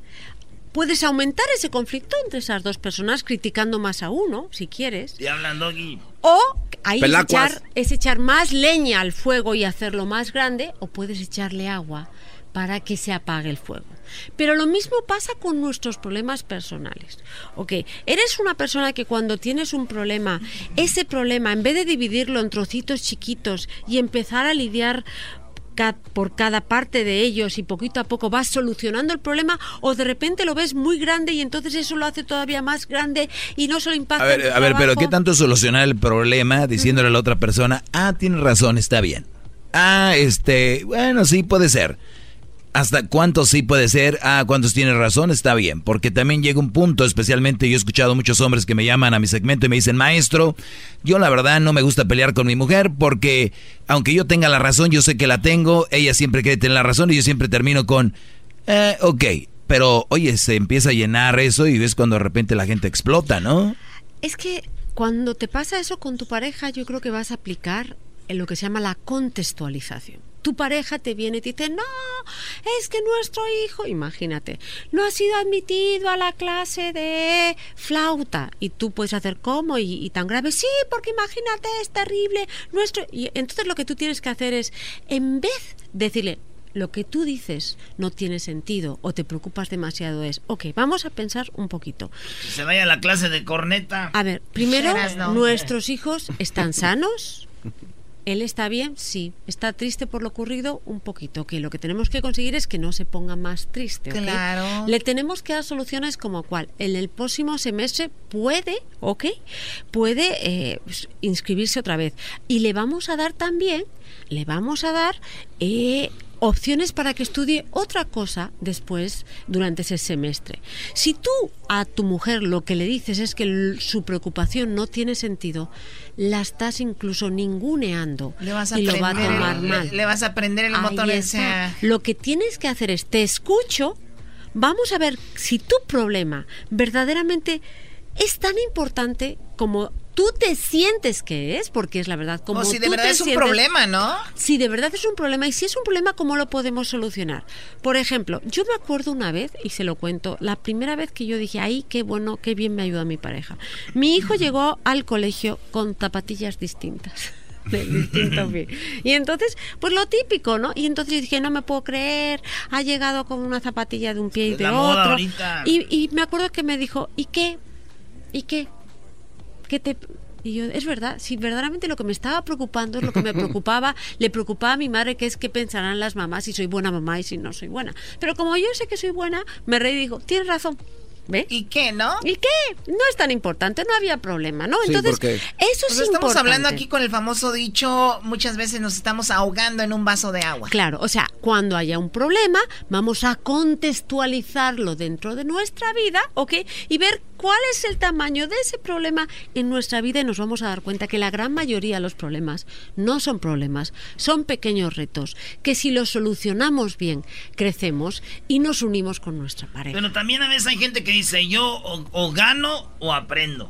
puedes aumentar ese conflicto entre esas dos personas criticando más a uno, si quieres. Y hablando aquí. O ahí echar, es echar más leña al fuego y hacerlo más grande, o puedes echarle agua para que se apague el fuego. Pero lo mismo pasa con nuestros problemas personales. Ok, eres una persona que cuando tienes un problema, ese problema, en vez de dividirlo en trocitos chiquitos y empezar a lidiar por cada parte de ellos y poquito a poco vas solucionando el problema o de repente lo ves muy grande y entonces eso lo hace todavía más grande y no solo impacta. A ver, a ver pero ¿qué tanto solucionar el problema diciéndole a la otra persona, ah, tienes razón, está bien? Ah, este, bueno, sí puede ser hasta cuántos sí puede ser, ah, cuántos tiene razón, está bien, porque también llega un punto, especialmente yo he escuchado muchos hombres que me llaman a mi segmento y me dicen, maestro, yo la verdad no me gusta pelear con mi mujer porque aunque yo tenga la razón, yo sé que la tengo, ella siempre quiere tener la razón y yo siempre termino con, eh, ok, pero oye, se empieza a llenar eso y ves cuando de repente la gente explota, ¿no? Es que cuando te pasa eso con tu pareja, yo creo que vas a aplicar en lo que se llama la contextualización. Tu pareja te viene y te dice, no, es que nuestro hijo, imagínate, no ha sido admitido a la clase de flauta. Y tú puedes hacer cómo y, tan grave, sí, porque imagínate, es terrible. Nuestro... Y entonces lo que tú tienes que hacer es, en vez de decirle, lo que tú dices no tiene sentido o te preocupas demasiado es, ok, vamos a pensar un poquito. se vaya a la clase de corneta. A ver, primero, nuestros hijos están sanos, ¿Él está bien? Sí. ¿Está triste por lo ocurrido? Un poquito. Que lo que tenemos que conseguir es que no se ponga más triste. Claro. Le tenemos que dar soluciones como cual. En el próximo semestre puede, ¿ok? Puede eh, inscribirse otra vez. Y le vamos a dar también, le vamos a dar eh, opciones para que estudie otra cosa después durante ese semestre. Si tú a tu mujer lo que le dices es que su preocupación no tiene sentido, la estás incluso ninguneando le vas a y lo va a tomar mal. Le, vas a aprender el motor Lo que tienes que hacer es te escucho, vamos a ver si tu problema verdaderamente es tan importante como tú te sientes que es, porque es la verdad. Como o si de tú verdad es un problema, ¿no? Si de verdad es un problema y si es un problema, ¿cómo lo podemos solucionar? Por ejemplo, yo me acuerdo una vez, y se lo cuento, la primera vez que yo dije, ay, qué bueno, qué bien me ayuda mi pareja. Mi hijo llegó al colegio con zapatillas distintas. [LAUGHS] De distinto [LAUGHS] Y entonces, pues lo típico, ¿no? Y entonces dije, no me puedo creer, ha llegado con una zapatilla de un pie y de otro. Y, y me acuerdo que me dijo, ¿y qué? ¿Y qué? ¿Qué te y yo, es verdad, si verdaderamente lo que me estaba preocupando es lo que me preocupaba, [LAUGHS] le preocupaba a mi madre, que es qué pensarán las mamás si soy buena mamá y si no soy buena. Pero como yo sé que soy buena, me reí y digo, tienes razón, ¿Y qué, no? ¿Y qué? No es tan importante, no había problema, ¿no? Entonces, eso es pues estamos hablando aquí con el famoso dicho, muchas veces nos estamos ahogando en un vaso de agua. Claro, o sea, cuando haya un problema, vamos a contextualizarlo dentro de nuestra vida, ¿ok? Y ver cuál es el tamaño de ese problema en nuestra vida y nos vamos a dar cuenta que la gran mayoría de los problemas no son problemas, son pequeños retos, que si los solucionamos bien, crecemos y nos unimos con nuestra pareja. Pero también a veces hay gente que dice, yo o, gano o aprendo.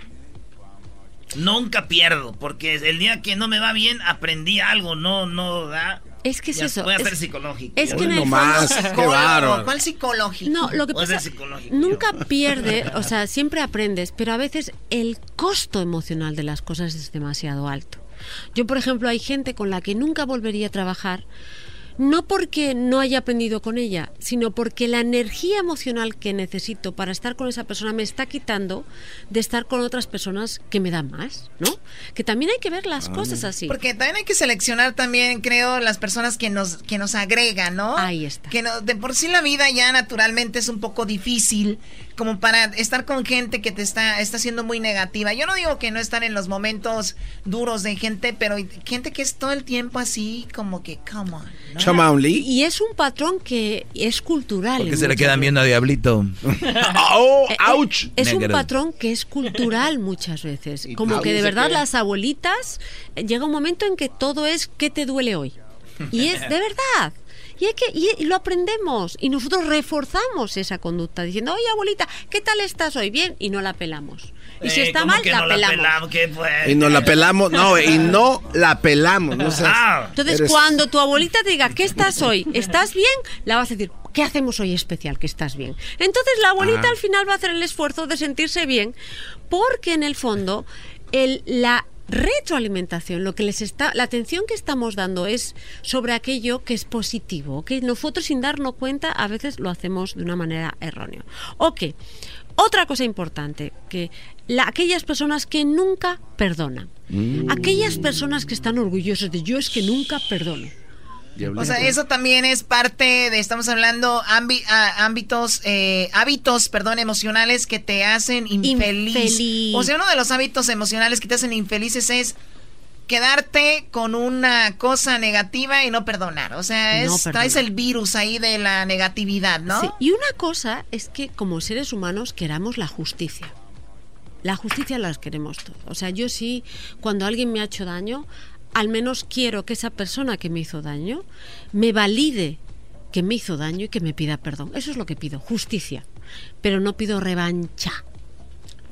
Nunca pierdo, porque el día que no me va bien aprendí algo, no, no da. Es que es eso. Voy a ser psicológico. Es que el más, ¿Cuál psicológico? No, lo que pasa nunca [LAUGHS] pierde, o sea, siempre aprendes, pero a veces el costo emocional de las cosas es demasiado alto. Yo, por ejemplo, hay gente con la que nunca volvería a trabajar no porque no haya aprendido con ella, sino porque la energía emocional que necesito para estar con esa persona me está quitando de estar con otras personas que me dan más, ¿no? Que también hay que ver las ah. cosas así. Porque también hay que seleccionar también, creo, las personas que nos que nos agregan, ¿no? Ahí está. Que no, de por sí la vida ya naturalmente es un poco difícil como para estar con gente que te está, está siendo muy negativa. Yo no digo que no estar en los momentos duros de gente, pero gente que es todo el tiempo así, como que, come on. Y es un patrón que es cultural. Porque se le quedan viendo a Diablito. [LAUGHS] oh, eh, eh, ouch. Es un patrón que es cultural muchas veces. Como que de verdad las abuelitas, eh, llega un momento en que todo es, ¿qué te duele hoy? Y es de verdad. Y, hay que, y, lo aprendemos y nosotros reforzamos esa conducta diciendo, oye abuelita, ¿qué tal estás hoy? Bien, y no la pelamos. Y si eh, está mal, la, pelamos. Y no la pelamos, no, y no la pelamos. No ah. Entonces, cuando tu abuelita te diga, ¿qué estás hoy? ¿Estás bien? La vas a decir, ¿qué hacemos hoy especial? Que estás bien. Entonces, la abuelita ah. al final va a hacer el esfuerzo de sentirse bien, porque en el fondo, el, la retroalimentación, lo que les está, la atención que estamos dando es sobre aquello que es positivo, que nosotros sin darnos cuenta a veces lo hacemos de una manera errónea. Ok, otra cosa importante, que aquellas personas que nunca perdonan, mm. aquellas personas que están orgullosas de yo es que nunca perdono. O sea, eso también es parte de, estamos hablando ámbitos, eh, hábitos, perdón, emocionales que te hacen infeliz. O sea, uno de los hábitos emocionales que te hacen infelices es quedarte con una cosa negativa y no perdonar. O sea, es, traes el virus ahí de la negatividad, ¿no? Sí. Y una cosa es que como seres humanos queramos la justicia. La justicia la queremos todos. O sea, yo sí, cuando alguien me ha hecho daño, al menos quiero que esa persona que me hizo daño me valide que me hizo daño y que me pida perdón. Eso es lo que pido, justicia. Pero no pido revancha.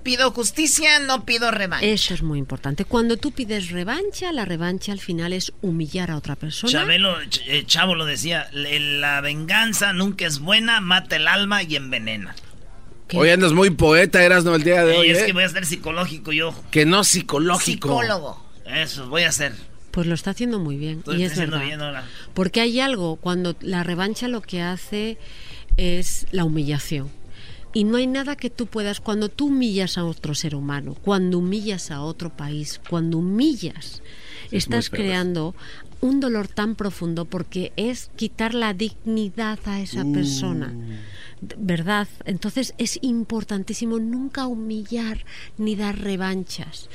Pido justicia, no pido revancha. Eso es muy importante. Cuando tú pides revancha, la revancha al final es humillar a otra persona. Chabelo, eh, Chavo lo decía, la venganza nunca es buena, mata el alma y envenena. Hoy andas muy poeta, eras no el día de hoy. Es ¿eh? que voy a ser psicológico yo. Que no psicológico. Psicólogo. Eso, voy a hacer. Pues lo está haciendo muy bien. y es verdad. Bien ahora. Porque hay algo, cuando la revancha lo que hace es la humillación. Y no hay nada que tú puedas, cuando tú humillas a otro ser humano, cuando humillas a otro país, cuando humillas, estás creando un dolor tan profundo porque es quitar la dignidad a esa uh. persona. ¿Verdad? Entonces es importantísimo nunca humillar ni dar revanchas.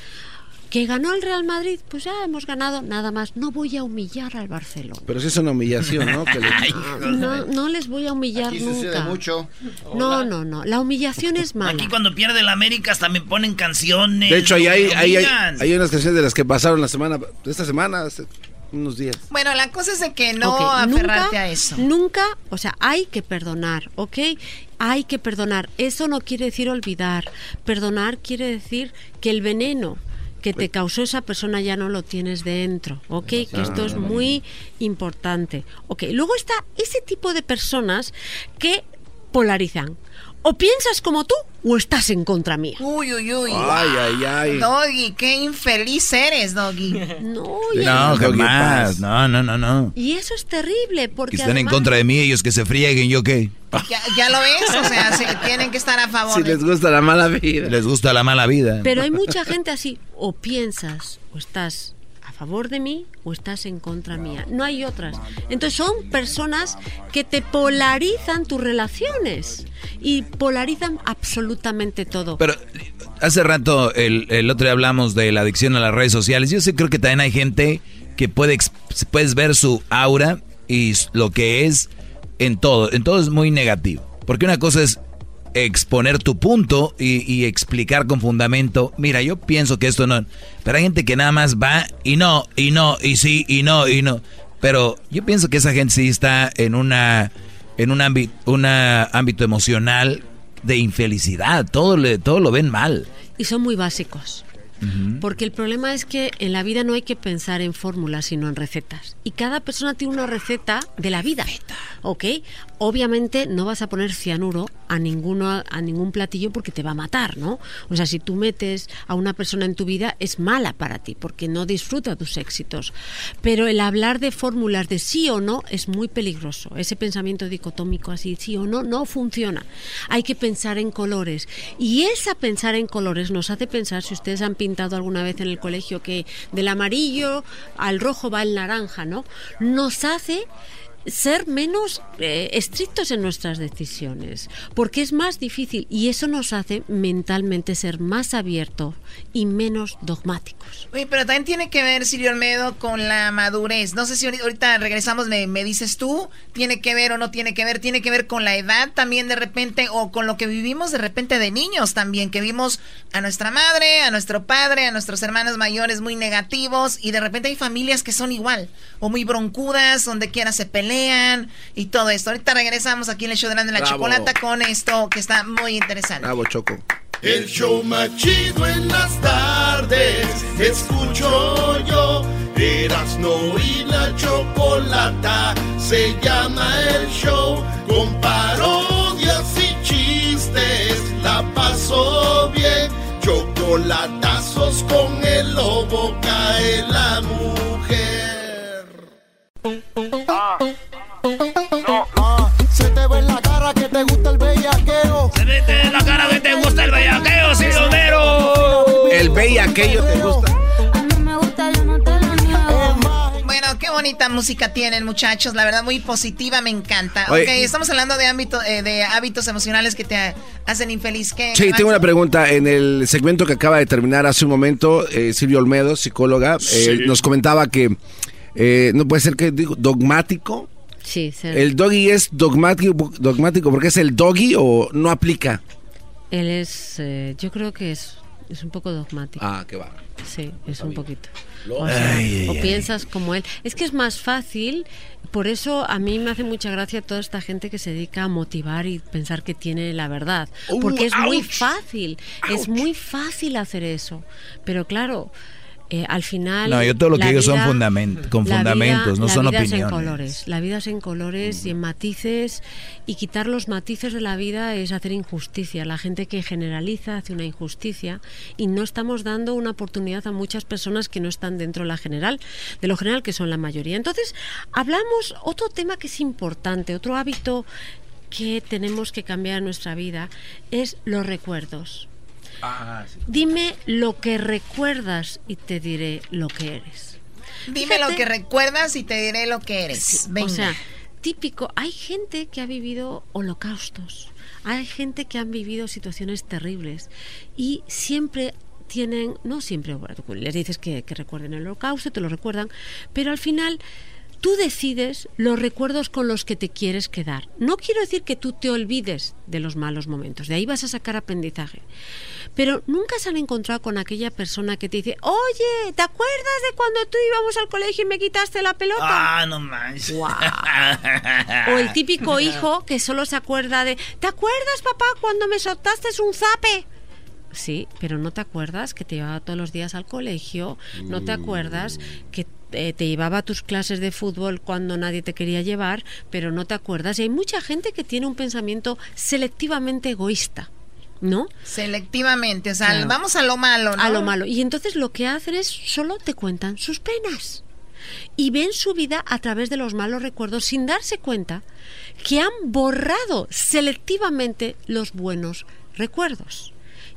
¿Que ganó el Real Madrid? Pues ya hemos ganado, nada más. No voy a humillar al Barcelona. Pero si es una humillación, ¿no? [LAUGHS] no, no, les voy a humillar Aquí nunca. mucho. No, no, no. La humillación es mala. Aquí cuando pierde el América también ponen canciones. De hecho, hay, hay, hay, hay, unas canciones de las que pasaron la semana, esta semana, unos días. Bueno, la cosa es de que no aferrarte a eso. Nunca, o sea, hay que perdonar, ¿ok? Hay que perdonar. Eso no quiere decir olvidar. Perdonar quiere decir que el veneno que te causó esa persona ya no lo tienes dentro, ¿ok? Que esto es muy importante, ¿ok? Luego está ese tipo de personas que polarizan. O piensas como tú o estás en contra mía. Uy, uy, uy. Ay, ay, ay. Doggy, qué infeliz eres, Doggy. No, no, jamás. No, no, no, no. Y eso es terrible porque. Que están en contra de mí, ellos que se frieguen, ¿yo qué? Ya, lo ves, o sea, tienen que estar a favor. Si les gusta la mala vida. Les gusta la mala vida. Pero hay mucha gente así. O piensas o estás favor de mí o estás en contra mía. No hay otras. Entonces son personas que te polarizan tus relaciones y polarizan absolutamente todo. Pero hace rato, el, el otro día hablamos de la adicción a las redes sociales. Yo sí creo que también hay gente que puede, puedes ver su aura y lo que es en todo. En todo es muy negativo. Porque una cosa es exponer tu punto y, explicar con fundamento, mira, yo pienso que esto no, pero hay gente que nada más va y no, y no, y sí, y no, y no. Pero yo pienso que esa gente sí está en una en un ámbito, una ámbito emocional de infelicidad, todo, le, todo lo ven mal. Y son muy básicos. Porque el problema es que en la vida no hay que pensar en fórmulas, sino en recetas. Y cada persona tiene una receta de la vida. ¿Ok? Obviamente no vas a poner cianuro a, ninguno, a ningún platillo porque te va a matar, ¿no? O sea, si tú metes a una persona en tu vida es mala para ti porque no disfruta tus éxitos. Pero el hablar de fórmulas de sí o no es muy peligroso. Ese pensamiento dicotómico así, sí o no, no funciona. Hay que pensar en colores. Y esa pensar en colores nos hace pensar, si ustedes han pintado alguna vez en el colegio, que del amarillo al rojo va el naranja, ¿no? Nos hace ser menos eh, estrictos en nuestras decisiones, porque es más difícil y eso nos hace mentalmente ser más abiertos y menos dogmáticos. Uy, pero también tiene que ver, Silvio Olmedo, con la madurez. No sé si ahorita regresamos, me, me dices tú, tiene que ver o no tiene que ver, tiene que ver con la edad también de repente o con lo que vivimos de repente de niños también, que vimos a nuestra madre, a nuestro padre, a nuestros hermanos mayores muy negativos y de repente hay familias que son igual o muy broncudas, donde quiera se pelean y todo esto. Ahorita regresamos aquí en el show de la, chocolata con esto que está muy interesante. Bravo, Choco. El show más chido en las tardes, escucho yo. Erasno y la chocolata se llama el show con parodias y chistes. La pasó bien, chocolatazos con el lobo cae la mujer. Silonero. El bellaqueo te gusta. Bueno, qué bonita música tienen, muchachos. La verdad, muy positiva, me encanta. ok, estamos hablando de, ámbito, eh, de hábitos emocionales que te hacen infeliz. ¿Qué, sí, tengo una pregunta. En el segmento que acaba de terminar hace un momento, eh, Silvio Olmedo, psicóloga, eh, nos comentaba que no puede ser que digo dogmático Sí, ¿El doggy es dogmático, dogmático porque es el doggy o no aplica? Él es, eh, yo creo que es es un poco dogmático. Ah, qué va. Sí, es un poquito. O, piensas como él. Es que es más fácil, por eso a mí me hace mucha gracia toda esta gente que se dedica a motivar y pensar que tiene la verdad. Uh, porque es muy fácil, es muy fácil hacer eso. Pero claro, eh, al final. No, yo todo lo que digo son fundamentos, con fundamentos, no son opiniones. en colores, la vida es en colores y en matices, y quitar los matices de la vida es hacer injusticia. La gente que generaliza hace una injusticia y no estamos dando una oportunidad a muchas personas que no están dentro de la general, de lo general que son la mayoría. Entonces, hablamos otro tema que es importante, otro hábito que tenemos que cambiar en nuestra vida es los recuerdos. Ah, Dime lo que recuerdas y te diré lo que eres. Dime lo que recuerdas y te diré lo que eres. O sea, típico, hay gente que ha vivido holocaustos, hay gente que han vivido situaciones terribles y siempre tienen, no siempre, les dices que, que recuerden el holocausto, te lo recuerdan, pero al final tú decides los recuerdos con los que te quieres quedar. No quiero decir que tú te olvides de los malos momentos, de ahí vas a sacar aprendizaje. Pero nunca se han encontrado con aquella persona que te dice, oye, ¿te acuerdas de cuando tú íbamos al colegio y me quitaste la pelota? Ah, no manches. o el típico hijo que solo se acuerda de, ¿te acuerdas, papá, cuando me soltaste un zape? Sí, pero no te acuerdas que te llevaba todos los días al colegio, no te acuerdas que eh, te llevaba a tus clases de fútbol cuando nadie te quería llevar, pero no te acuerdas. Y hay mucha gente que tiene un pensamiento selectivamente egoísta. ¿no? Selectivamente, o sea, vamos a lo malo, ¿no? A lo malo. Y entonces lo que hacen es solo te cuentan sus penas. Y ven su vida a través de los malos recuerdos sin darse cuenta que han borrado selectivamente los buenos recuerdos.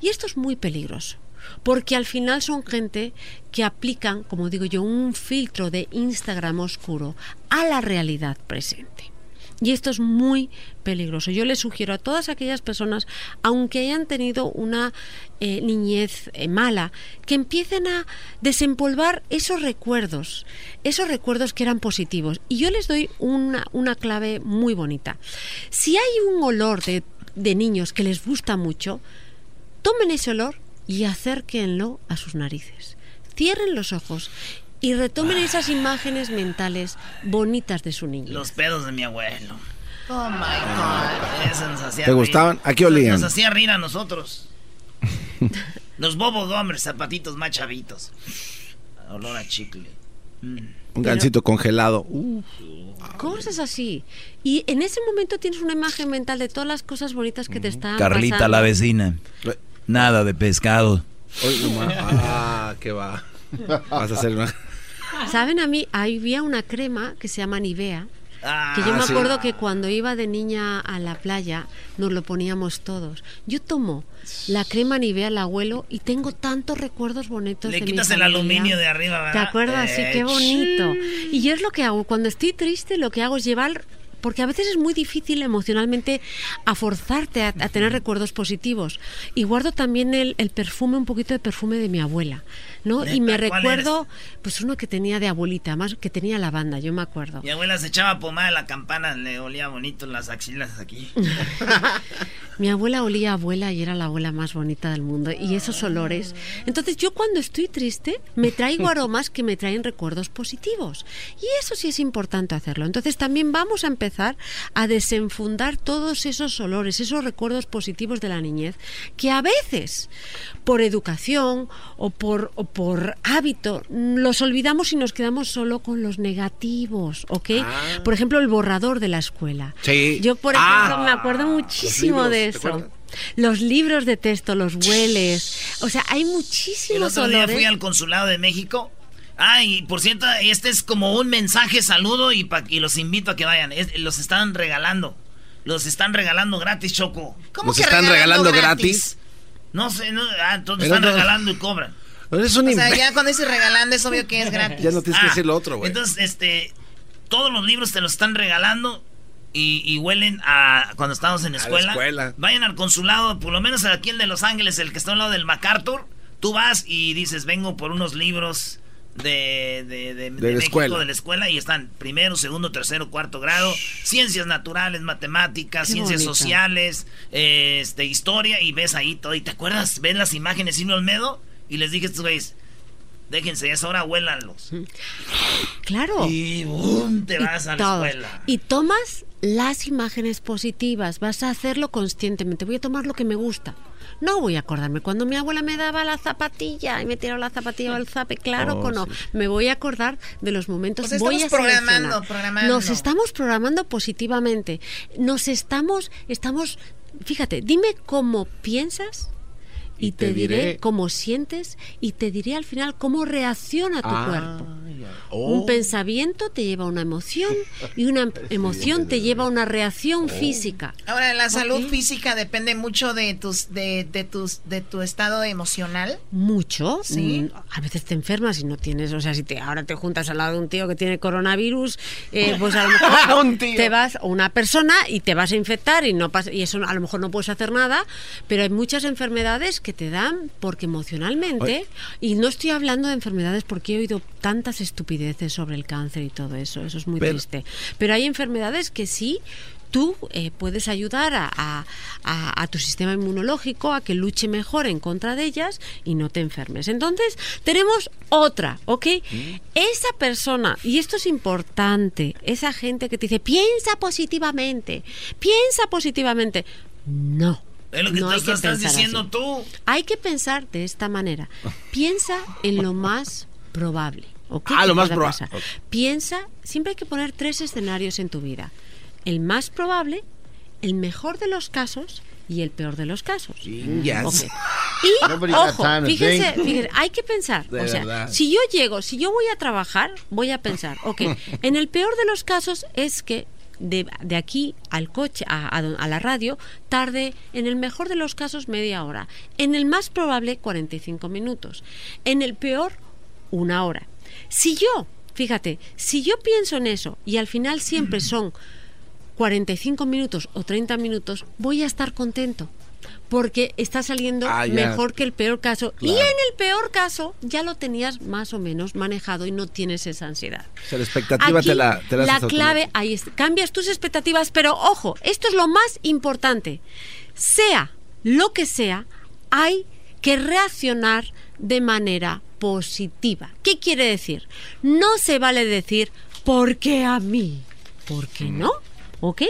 Y esto es muy peligroso, porque al final son gente que aplican, como digo yo, un filtro de Instagram oscuro a la realidad presente. Y esto es muy peligroso. Yo le sugiero a todas aquellas personas, aunque hayan tenido una eh, niñez eh, mala, que empiecen a desempolvar esos recuerdos, esos recuerdos que eran positivos. Y yo les doy una, una clave muy bonita. Si hay un olor de, de niños que les gusta mucho, tomen ese olor y acérquenlo a sus narices. Cierren los ojos y retomen esas imágenes mentales bonitas de su niño. Los pedos de mi abuelo. Oh my God. Eso nos hacía ¿Te gustaban? ¿A qué olían? Nos hacía rir a nosotros. [LAUGHS] Los bobos hombres, zapatitos más chavitos. Olor a chicle. Mm. Un gancito congelado. Cosas así. Y en ese momento tienes una imagen mental de todas las cosas bonitas que te están Carlita la vecina. Nada de pescado. ah, qué va. Vas a hacer una... ¿Saben a mí? Había una crema que se llama Nivea. que yo me ah, acuerdo que cuando iba de niña a la playa nos lo poníamos todos. Yo tomo la crema Nivea al abuelo y tengo tantos recuerdos bonitos. Le quitas el aluminio de arriba, ¿verdad? ¿Te acuerdas? sí, qué bonito. Y yo es lo que hago. Cuando estoy triste, lo que hago es llevar porque a veces es muy difícil emocionalmente a forzarte a, tener recuerdos positivos. Y guardo también el, perfume, un poquito de perfume de mi abuela, ¿no? Y me recuerdo, pues uno que tenía de abuelita, más que tenía lavanda, yo me acuerdo. Mi abuela se echaba pomada en la campana, le olía bonito las axilas aquí. [LAUGHS] mi abuela olía a abuela y era la abuela más bonita del mundo. Y esos olores. Entonces yo cuando estoy triste me traigo aromas que me traen recuerdos positivos. Y eso sí es importante hacerlo. Entonces también vamos a empezar a desenfundar todos esos olores, esos recuerdos positivos de la niñez, que a veces, por educación o por, por hábito, los olvidamos y nos quedamos solo con los negativos, ¿ok? Ah. Por ejemplo, el borrador de la escuela. Yo, por ejemplo, me acuerdo ah, muchísimo de eso. Los libros de texto, los hueles. O sea, hay muchísimos El otro día fui al consulado de México Ah, y por cierto, este es como un mensaje, saludo y, y los invito a que vayan. los están regalando. Los están regalando gratis, Choco. ¿Cómo ¿Los están regalando, gratis? No sé, no, ah, entonces están regalando y cobran. Es un o sea, ya cuando dices regalando es obvio que es [LAUGHS] gratis. ya no tienes que ah, decir lo otro, güey. Entonces, este, todos los libros te los están regalando y, huelen a cuando estamos en escuela. escuela. Vayan al consulado, por lo menos aquí el de Los Ángeles, el que está al lado del MacArthur. Tú vas y dices, vengo por unos libros de, de, de, de, México, escuela. de la escuela, y están primero, segundo, tercero, cuarto grado, ciencias naturales, matemáticas, ciencias sociales, este, historia, y ves ahí todo. ¿Y te acuerdas? ¿Ven las imágenes y Olmedo? Y les dije a estos güeyes, déjense, es hora, huélanlos. Claro. Y boom, te vas a la escuela. Y tomas las imágenes positivas, vas a hacerlo conscientemente. Voy a tomar lo que me gusta. No voy a acordarme cuando mi abuela me daba la zapatilla y me tiró la zapatilla al zape, claro oh, que no. Me voy a acordar de los momentos. Pues voy a programando, programando. Nos estamos programando positivamente. Nos estamos, estamos, fíjate, dime cómo piensas y, te, diré, cómo sientes y te diré al final cómo reacciona tu ah, cuerpo. Un oh. pensamiento te lleva a una emoción y una [LAUGHS] emoción te lleva a una reacción oh. física. Ahora, la salud física depende mucho de tus de, de, tus de tu estado emocional. Mucho, sí. A veces te enfermas y no tienes, o sea, si te ahora te juntas al lado de un tío que tiene coronavirus, eh, pues a lo [LAUGHS] mejor te vas o una persona y te vas a infectar y no pasa, y eso a lo mejor no puedes hacer nada, pero hay muchas enfermedades que te dan porque emocionalmente, y no estoy hablando de enfermedades porque he oído tantas estupideces sobre el cáncer y todo eso, eso es muy triste, pero hay enfermedades que sí tú eh, puedes ayudar a, a, tu sistema inmunológico a que luche mejor en contra de ellas y no te enfermes. Entonces, tenemos otra, ¿ok? Mm. Esa persona, y esto es importante, esa gente que te dice, piensa positivamente, piensa positivamente. No es lo que no estás diciendo tú. Hay que pensar de esta manera. Piensa en lo más probable. Ah, lo más probable. Piensa, siempre hay que poner tres escenarios en tu vida. El más probable, el mejor de los casos y el peor de los casos. [LAUGHS] Y, ojo, fíjense, hay que pensar. o sea, si yo llego, si yo voy a trabajar, voy a pensar, ok, [LAUGHS] en el peor de los casos es que de, de aquí al coche, a, a, la radio, tarde, en el mejor de los casos, media hora. En el más probable, 45 minutos. En el peor, una hora. Si yo, fíjate, si yo pienso en eso y al final siempre [LAUGHS] son 45 minutos o 30 minutos, voy a estar contento porque está saliendo ah, mejor que el peor caso. Y en el peor caso ya lo tenías más o menos manejado y no tienes esa ansiedad. la expectativa te la, La clave, ahí cambias tus expectativas, pero ojo, esto es lo más importante. Sea lo que sea, hay que reaccionar de manera positiva. ¿Qué quiere decir? No se vale decir, ¿por qué a mí? ¿Por qué no? ¿Ok?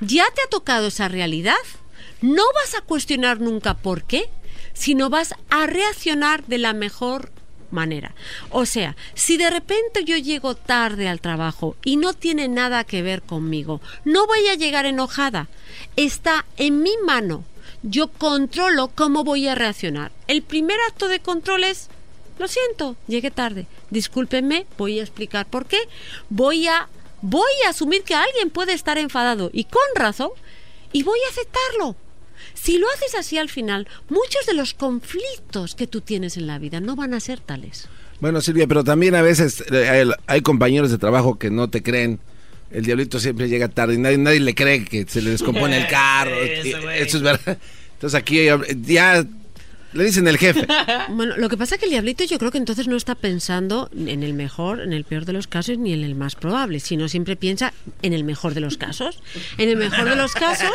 ¿Ya te ha tocado esa realidad? No vas a cuestionar nunca por qué, sino vas a reaccionar de la mejor manera. O sea, si de repente yo llego tarde al trabajo y no tiene nada que ver conmigo, no voy a llegar enojada. Está en mi mano. Yo controlo cómo voy a reaccionar. El primer acto de control es, lo siento, llegué tarde. Discúlpenme, voy a explicar por qué. Voy a voy a asumir que alguien puede estar enfadado y con razón y voy a aceptarlo. Si lo haces así al final, muchos de los conflictos que tú tienes en la vida no van a ser tales. Bueno, Silvia, pero también a veces eh, hay, compañeros de trabajo que no te creen. El diablito siempre llega tarde y nadie, nadie le cree que se le descompone el [LAUGHS] carro. Eso es verdad. Entonces aquí ya le dicen el jefe. [LAUGHS] Bueno, lo que pasa es que el diablito yo creo que entonces no está pensando en el mejor, en el peor de los casos, ni en el más probable, sino siempre piensa en el mejor de los casos. En el mejor de los casos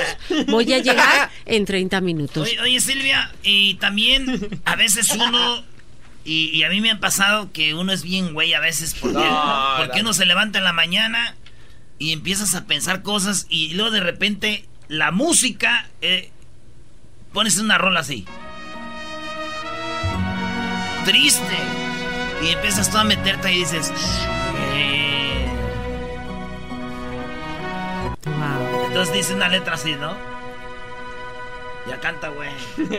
voy a llegar en 30 minutos. Oye, Silvia, y también a veces uno... Y, a mí me ha pasado que uno es bien güey a veces porque, porque uno se levanta en la mañana y empiezas a pensar cosas y luego de repente la música... Eh, pones una rola así triste. Y empiezas tú a meterte y dices. Entonces dice una letra así, ¿no? Ya canta, güey. [LAUGHS] es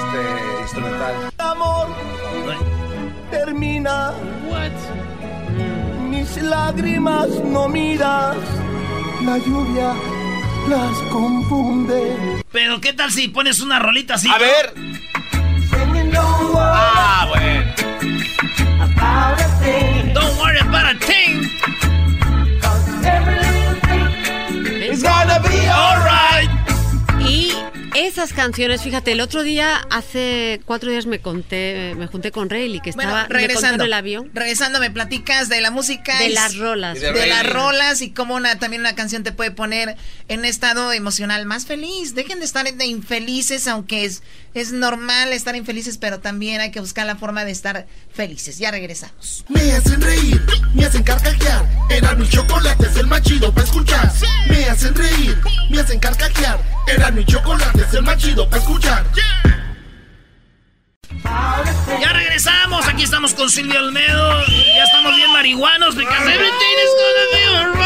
este instrumental. Amor termina. What? Mis lágrimas no miras. La lluvia las confunde. Pero qué tal si pones una rolita así. A ver. Ah, bueno. Don't worry about a thing. Y Esas canciones, fíjate, el otro día, hace cuatro días me conté, me junté con Rayleigh, que estaba regresando, en el avión. Regresando, me platicas de la música. De las rolas. De, las rolas y cómo una, también una canción te puede poner en un estado emocional más feliz. Dejen de estar de infelices, aunque es, es normal estar infelices, pero también hay que buscar la forma de estar felices. Ya regresamos. Me hacen reír, me hacen carcajear. Era mi chocolate, es el más chido para escuchar. Me hacen reír, me hacen carcajear. Era mi chocolate, es el más chido para escuchar. Ya regresamos, aquí estamos con Silvio Olmedo. Ya estamos bien marihuanos because everything is gonna be alright.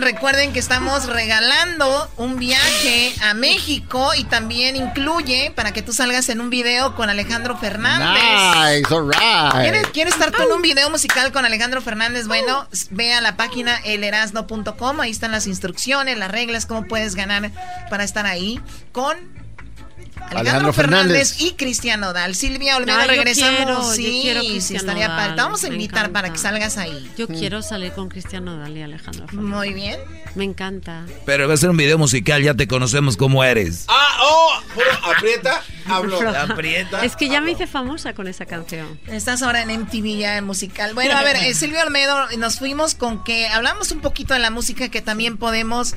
Recuerden, que estamos regalando un viaje a México y también incluye para que tú salgas en un video con Alejandro Fernández. Nice, alright. ¿Quieres, estar tú en un video musical con Alejandro Fernández? Bueno, ve a la página elerasno.com, ahí están las instrucciones, las reglas, cómo puedes ganar para estar ahí con Alejandro, Fernández. y Cristiano Dal. Silvia Olmedo, regresamos. sí, sí, estaría padre. Te vamos a invitar para que salgas ahí. Yo quiero salir con Cristiano Dal y Alejandro Fernández. Muy bien. Me encanta. Pero va a ser un video musical, ya te conocemos cómo eres. Ah, oh, aprieta, hablo. Aprieta. Es que ya me hice famosa con esa canción. Estás ahora en MTV ya en musical. Bueno, a ver, eh, Silvia Olmedo, nos fuimos con que hablamos un poquito de la música que también podemos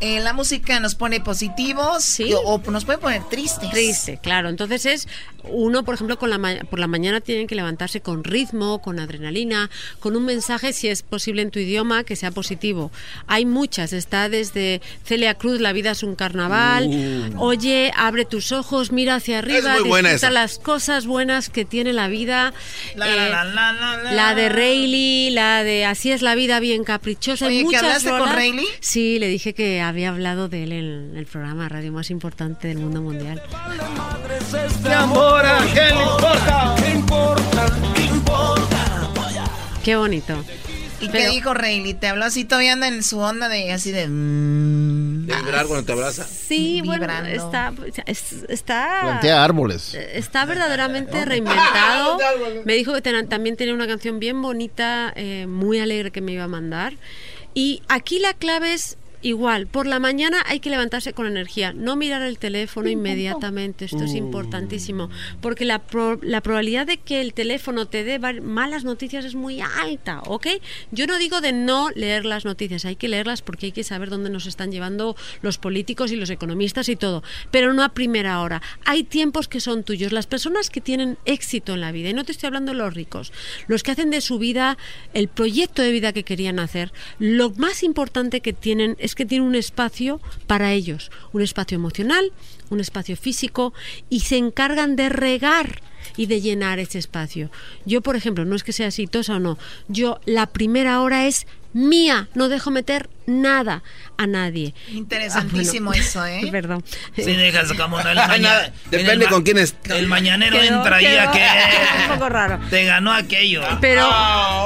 eh, la música nos pone positivos ¿Sí? o, nos puede poner tristes. Triste, claro. Entonces es uno, por ejemplo, con la por la mañana tienen que levantarse con ritmo, con adrenalina, con un mensaje, si es posible en tu idioma, que sea positivo. Hay muchas. Está desde Celia Cruz, La vida es un carnaval. Uh. Oye, abre tus ojos, mira hacia arriba, disfruta las cosas buenas que tiene la vida. La, eh, la, de Rayleigh, la de Así es la vida, bien caprichosa. Oye, ¿que hablaste con Rayleigh? Sí, le dije que había hablado de él en el programa radio más importante del mundo mundial. ¿Qué bonito. ¿Y qué dijo Rayleigh? ¿Te habló así? ¿Todavía anda en su onda de así de... Mm, ¿De vibrar cuando te abraza? Sí, bueno, está... está Plantea árboles. Está verdaderamente reinventado. [LAUGHS] Me dijo que también tenía una canción bien bonita, eh, muy alegre que me iba a mandar. Y aquí la clave es Igual, por la mañana hay que levantarse con energía, no mirar el teléfono inmediatamente, esto es uh. importantísimo, porque la, la probabilidad de que el teléfono te dé malas noticias es muy alta, ¿ok? Yo no digo de no leer las noticias, hay que leerlas porque hay que saber dónde nos están llevando los políticos y los economistas y todo, pero no a primera hora. Hay tiempos que son tuyos, las personas que tienen éxito en la vida, y no te estoy hablando de los ricos, los que hacen de su vida el proyecto de vida que querían hacer, lo más importante que tienen es que tiene un espacio para ellos, un espacio emocional, un espacio físico y se encargan de regar y de llenar ese espacio. Yo, por ejemplo, no es que sea exitosa o no, yo la primera hora es mía, no dejo meter nada a nadie. Interesantísimo ah, eso, ¿eh? [LAUGHS] Perdón. Sí, dejas como no, el [LAUGHS] Depende con quién es. El mañanero entra y a que un poco raro. Te ganó aquello. Pero,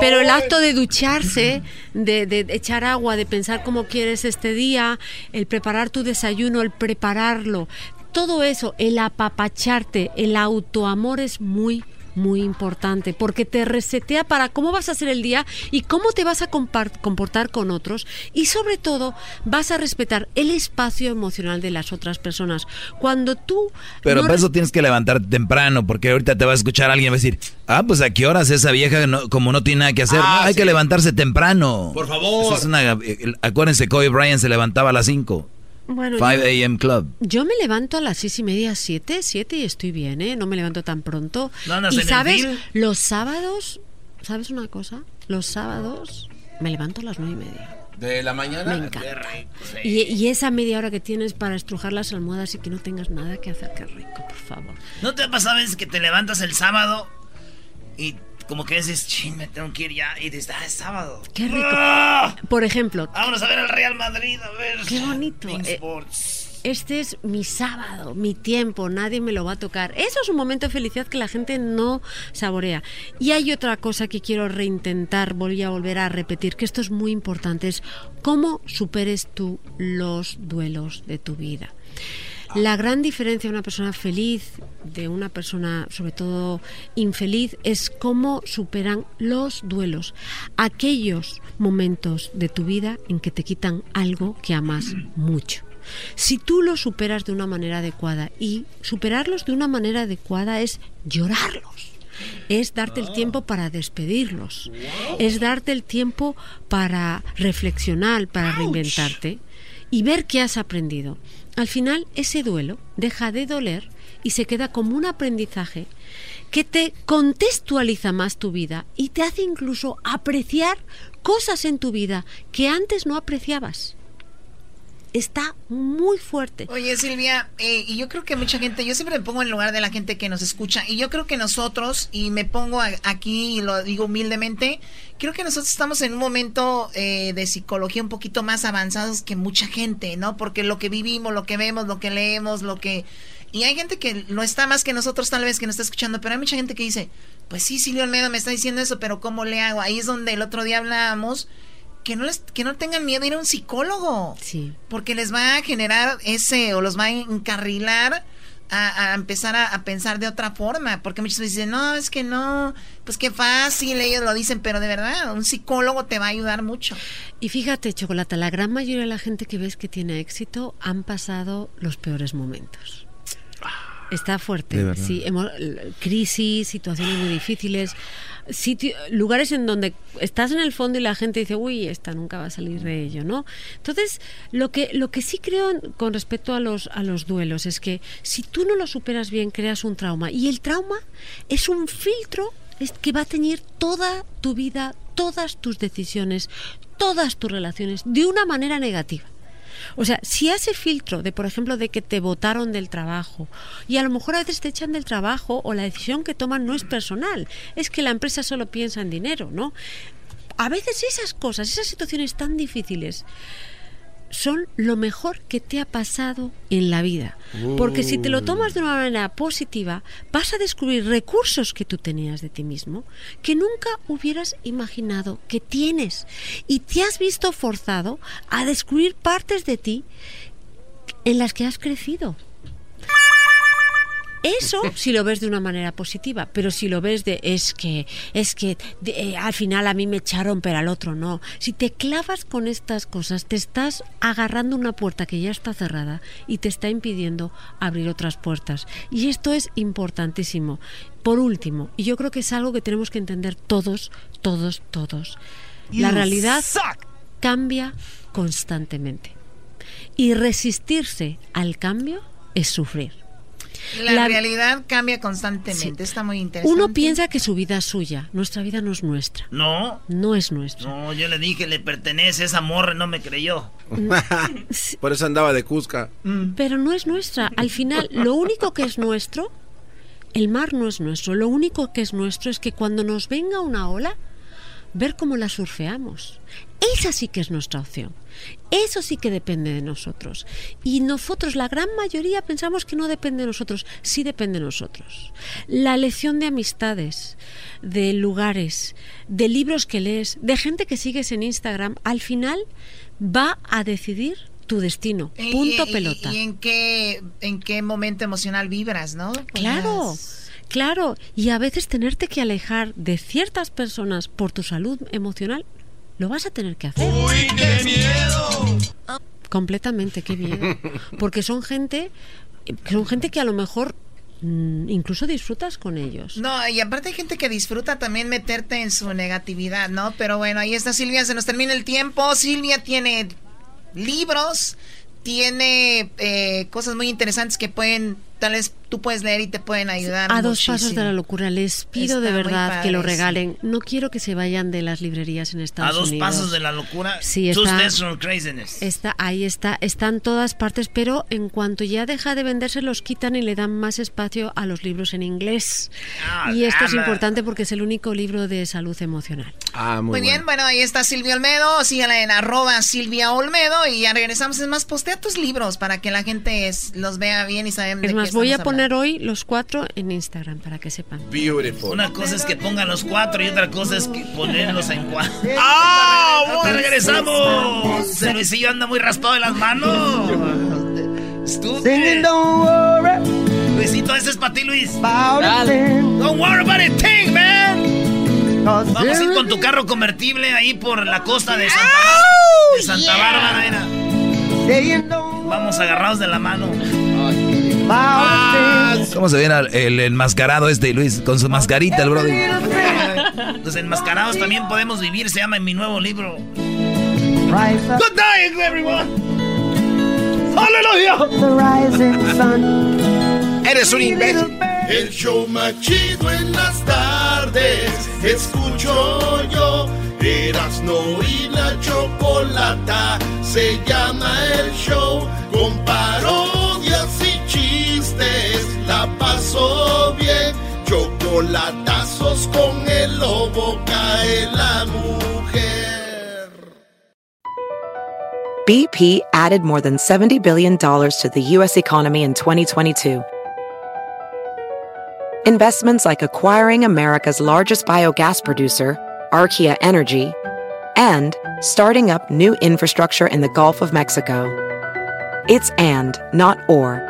pero el acto de ducharse, de, de echar agua, de pensar cómo quieres este día, el preparar tu desayuno, el prepararlo, todo eso, el apapacharte, el autoamor es muy muy importante porque te resetea para cómo vas a hacer el día y cómo te vas a comportar con otros y sobre todo vas a respetar el espacio emocional de las otras personas. Cuando tú... Pero para eso tienes que levantarte temprano porque ahorita te va a escuchar alguien y va a decir, ah, pues a qué horas esa vieja como no tiene nada que hacer. Ah, hay que levantarse temprano. Por favor. Eh, acuérdense, Kobe Bryant se levantaba a las 5. Bueno, 5 a.m. Club. Yo me levanto a las seis y media, siete, siete y estoy bien, ¿eh? No me levanto tan pronto. y sabes, los sábados, ¿sabes una cosa? Los sábados me levanto a las nueve y media. ¿De la mañana? Me encanta. y, y, esa media hora que tienes para estrujar las almohadas y que no tengas nada que hacer, qué rico, por favor. ¿No te pasa a veces que te levantas el sábado y como que dices, ching, me tengo que ir ya. Y dices, ah, es sábado. Qué rico. ¡Ah! Por ejemplo. Vámonos a ver al Real Madrid, a ver. Qué bonito. Eh, este es mi sábado, mi tiempo, nadie me lo va a tocar. Eso es un momento de felicidad que la gente no saborea. Y hay otra cosa que quiero reintentar, voy a volver a repetir, que esto es muy importante, es cómo superes tú los duelos de tu vida. La gran diferencia de una persona feliz de una persona, sobre todo infeliz, es cómo superan los duelos. Aquellos momentos de tu vida en que te quitan algo que amas [CLEARS THROAT] mucho. Si tú lo superas de una manera adecuada y superarlos de una manera adecuada es llorarlos, es darte el tiempo para despedirlos, es darte el tiempo para reflexionar, para reinventarte y ver qué has aprendido. Al final ese duelo deja de doler y se queda como un aprendizaje que te contextualiza más tu vida y te hace incluso apreciar cosas en tu vida que antes no apreciabas está muy fuerte. Oye, Silvia, eh, y yo creo que mucha gente, yo siempre me pongo en lugar de la gente que nos escucha, y yo creo que nosotros, y me pongo aquí y lo digo humildemente, creo que nosotros estamos en un momento eh, de psicología un poquito más avanzados que mucha gente, ¿no? Porque lo que vivimos, lo que vemos, lo que leemos, lo que... Y hay gente que no está más que nosotros tal vez que nos está escuchando, pero hay mucha gente que dice, pues sí, Silvia Olmedo me está diciendo eso, pero ¿cómo le hago? Ahí es donde el otro día hablábamos que no les, que no tengan miedo de ir a un psicólogo. Sí. Porque les va a generar ese, o los va a encarrilar a, empezar a, pensar de otra forma. Porque muchos dicen, no, es que no, pues qué fácil, ellos lo dicen, pero de verdad, un psicólogo te va a ayudar mucho. Y fíjate, Chocolata, la gran mayoría de la gente que ves que tiene éxito han pasado los peores momentos. Está fuerte, sí, crisis, situaciones muy difíciles lugares en donde estás en el fondo y la gente dice, uy, esta nunca va a salir de ello, ¿no? Entonces, lo que, lo que sí creo con respecto a los, a los duelos es que si tú no lo superas bien, creas un trauma. Y el trauma es un filtro que va a teñir toda tu vida, todas tus decisiones, todas tus relaciones de una manera negativa. O sea, si hace filtro de, por ejemplo, de que te votaron del trabajo y a lo mejor a veces te echan del trabajo o la decisión que toman no es personal, es que la empresa solo piensa en dinero, ¿no? A veces esas cosas, esas situaciones tan difíciles son lo mejor que te ha pasado en la vida. Porque si te lo tomas de una manera positiva, vas a descubrir recursos que tú tenías de ti mismo que nunca hubieras imaginado que tienes. Y te has visto forzado a descubrir partes de ti en las que has crecido. Eso si lo ves de una manera positiva, pero si lo ves de es que es que eh, al final a mí me echaron pero al otro no. Si te clavas con estas cosas, te estás agarrando una puerta que ya está cerrada y te está impidiendo abrir otras puertas. Y esto es importantísimo. Por último, y yo creo que es algo que tenemos que entender todos, todos, todos. La realidad cambia constantemente. Y resistirse al cambio es sufrir. La, realidad cambia constantemente, está muy interesante. Uno piensa que su vida es suya, nuestra vida no es nuestra. No. No es nuestra. No, yo le dije, le pertenece, esa morra no me creyó. [LAUGHS] Por eso andaba de Cusca. Mm. Pero no es nuestra. Al final, lo único que es nuestro, el mar no es nuestro. Lo único que es nuestro es que cuando nos venga una ola, ver cómo la surfeamos. Esa sí que es nuestra opción. Eso sí que depende de nosotros. Y nosotros, la gran mayoría, pensamos que no depende de nosotros. Sí depende de nosotros. La elección de amistades, de lugares, de libros que lees, de gente que sigues en Instagram, al final va a decidir tu destino. Punto pelota. ¿Y, en, qué, en qué momento emocional vibras, no? Claro. Claro, y a veces tenerte que alejar de ciertas personas por tu salud emocional, lo vas a tener que hacer. ¡Uy, qué miedo! Completamente, qué miedo. Porque son gente, son gente que a lo mejor mm, incluso disfrutas con ellos. No, y aparte hay gente que disfruta también meterte en su negatividad, ¿no? Pero bueno, ahí está Silvia, se nos termina el tiempo. Silvia tiene libros, tiene eh, cosas muy interesantes que pueden tal vez tú puedes leer y te pueden ayudar. A dos pasos de la locura. Les pido de verdad que lo regalen. No quiero que se vayan de las librerías en Estados Unidos. A dos pasos de la locura. Sí, está, está. Ahí está. Están todas partes, pero en cuanto ya deja de venderse, los quitan y le dan más espacio a los libros en inglés. Ah, y esto es importante porque es el único libro de salud emocional. Ah, muy, muy bien, bueno, ahí está Silvia Olmedo. Síganla en arroba Silvia Olmedo y ya regresamos. Es más, postea tus libros para que la gente los vea bien y saben es más, voy a poner hoy los cuatro en Instagram para que sepan. Beautiful. Una cosa es que pongan los cuatro y otra cosa es que ponerlos en cuatro. [LAUGHS] ¡Ah! ¡Regresamos! Luisillo anda muy raspado en las manos. Luisito, ese es para ti, Luis. Don't worry about a thing, man. Vamos a ir con tu carro convertible ahí por la costa de Santa, de Santa Bárbara, era. Vamos agarrados de la mano. ¿Cómo se viene el enmascarado este, Luis? Con su mascarita, el brother. Los enmascarados también podemos vivir, se llama en mi nuevo libro. Good night, everyone. Aleluya. Eres un imbécil. El show más chido en las tardes. Escucho yo. no y la chocolata. Se llama el show. Chistes. La paso bien. Chocolatazos con el lobo cae la mujer. BP added more than $70 billion to the U.S. economy in 2022. Investments like acquiring America's largest biogas producer, Archaea Energy, and starting up new infrastructure in the Gulf of Mexico. It's and, not or.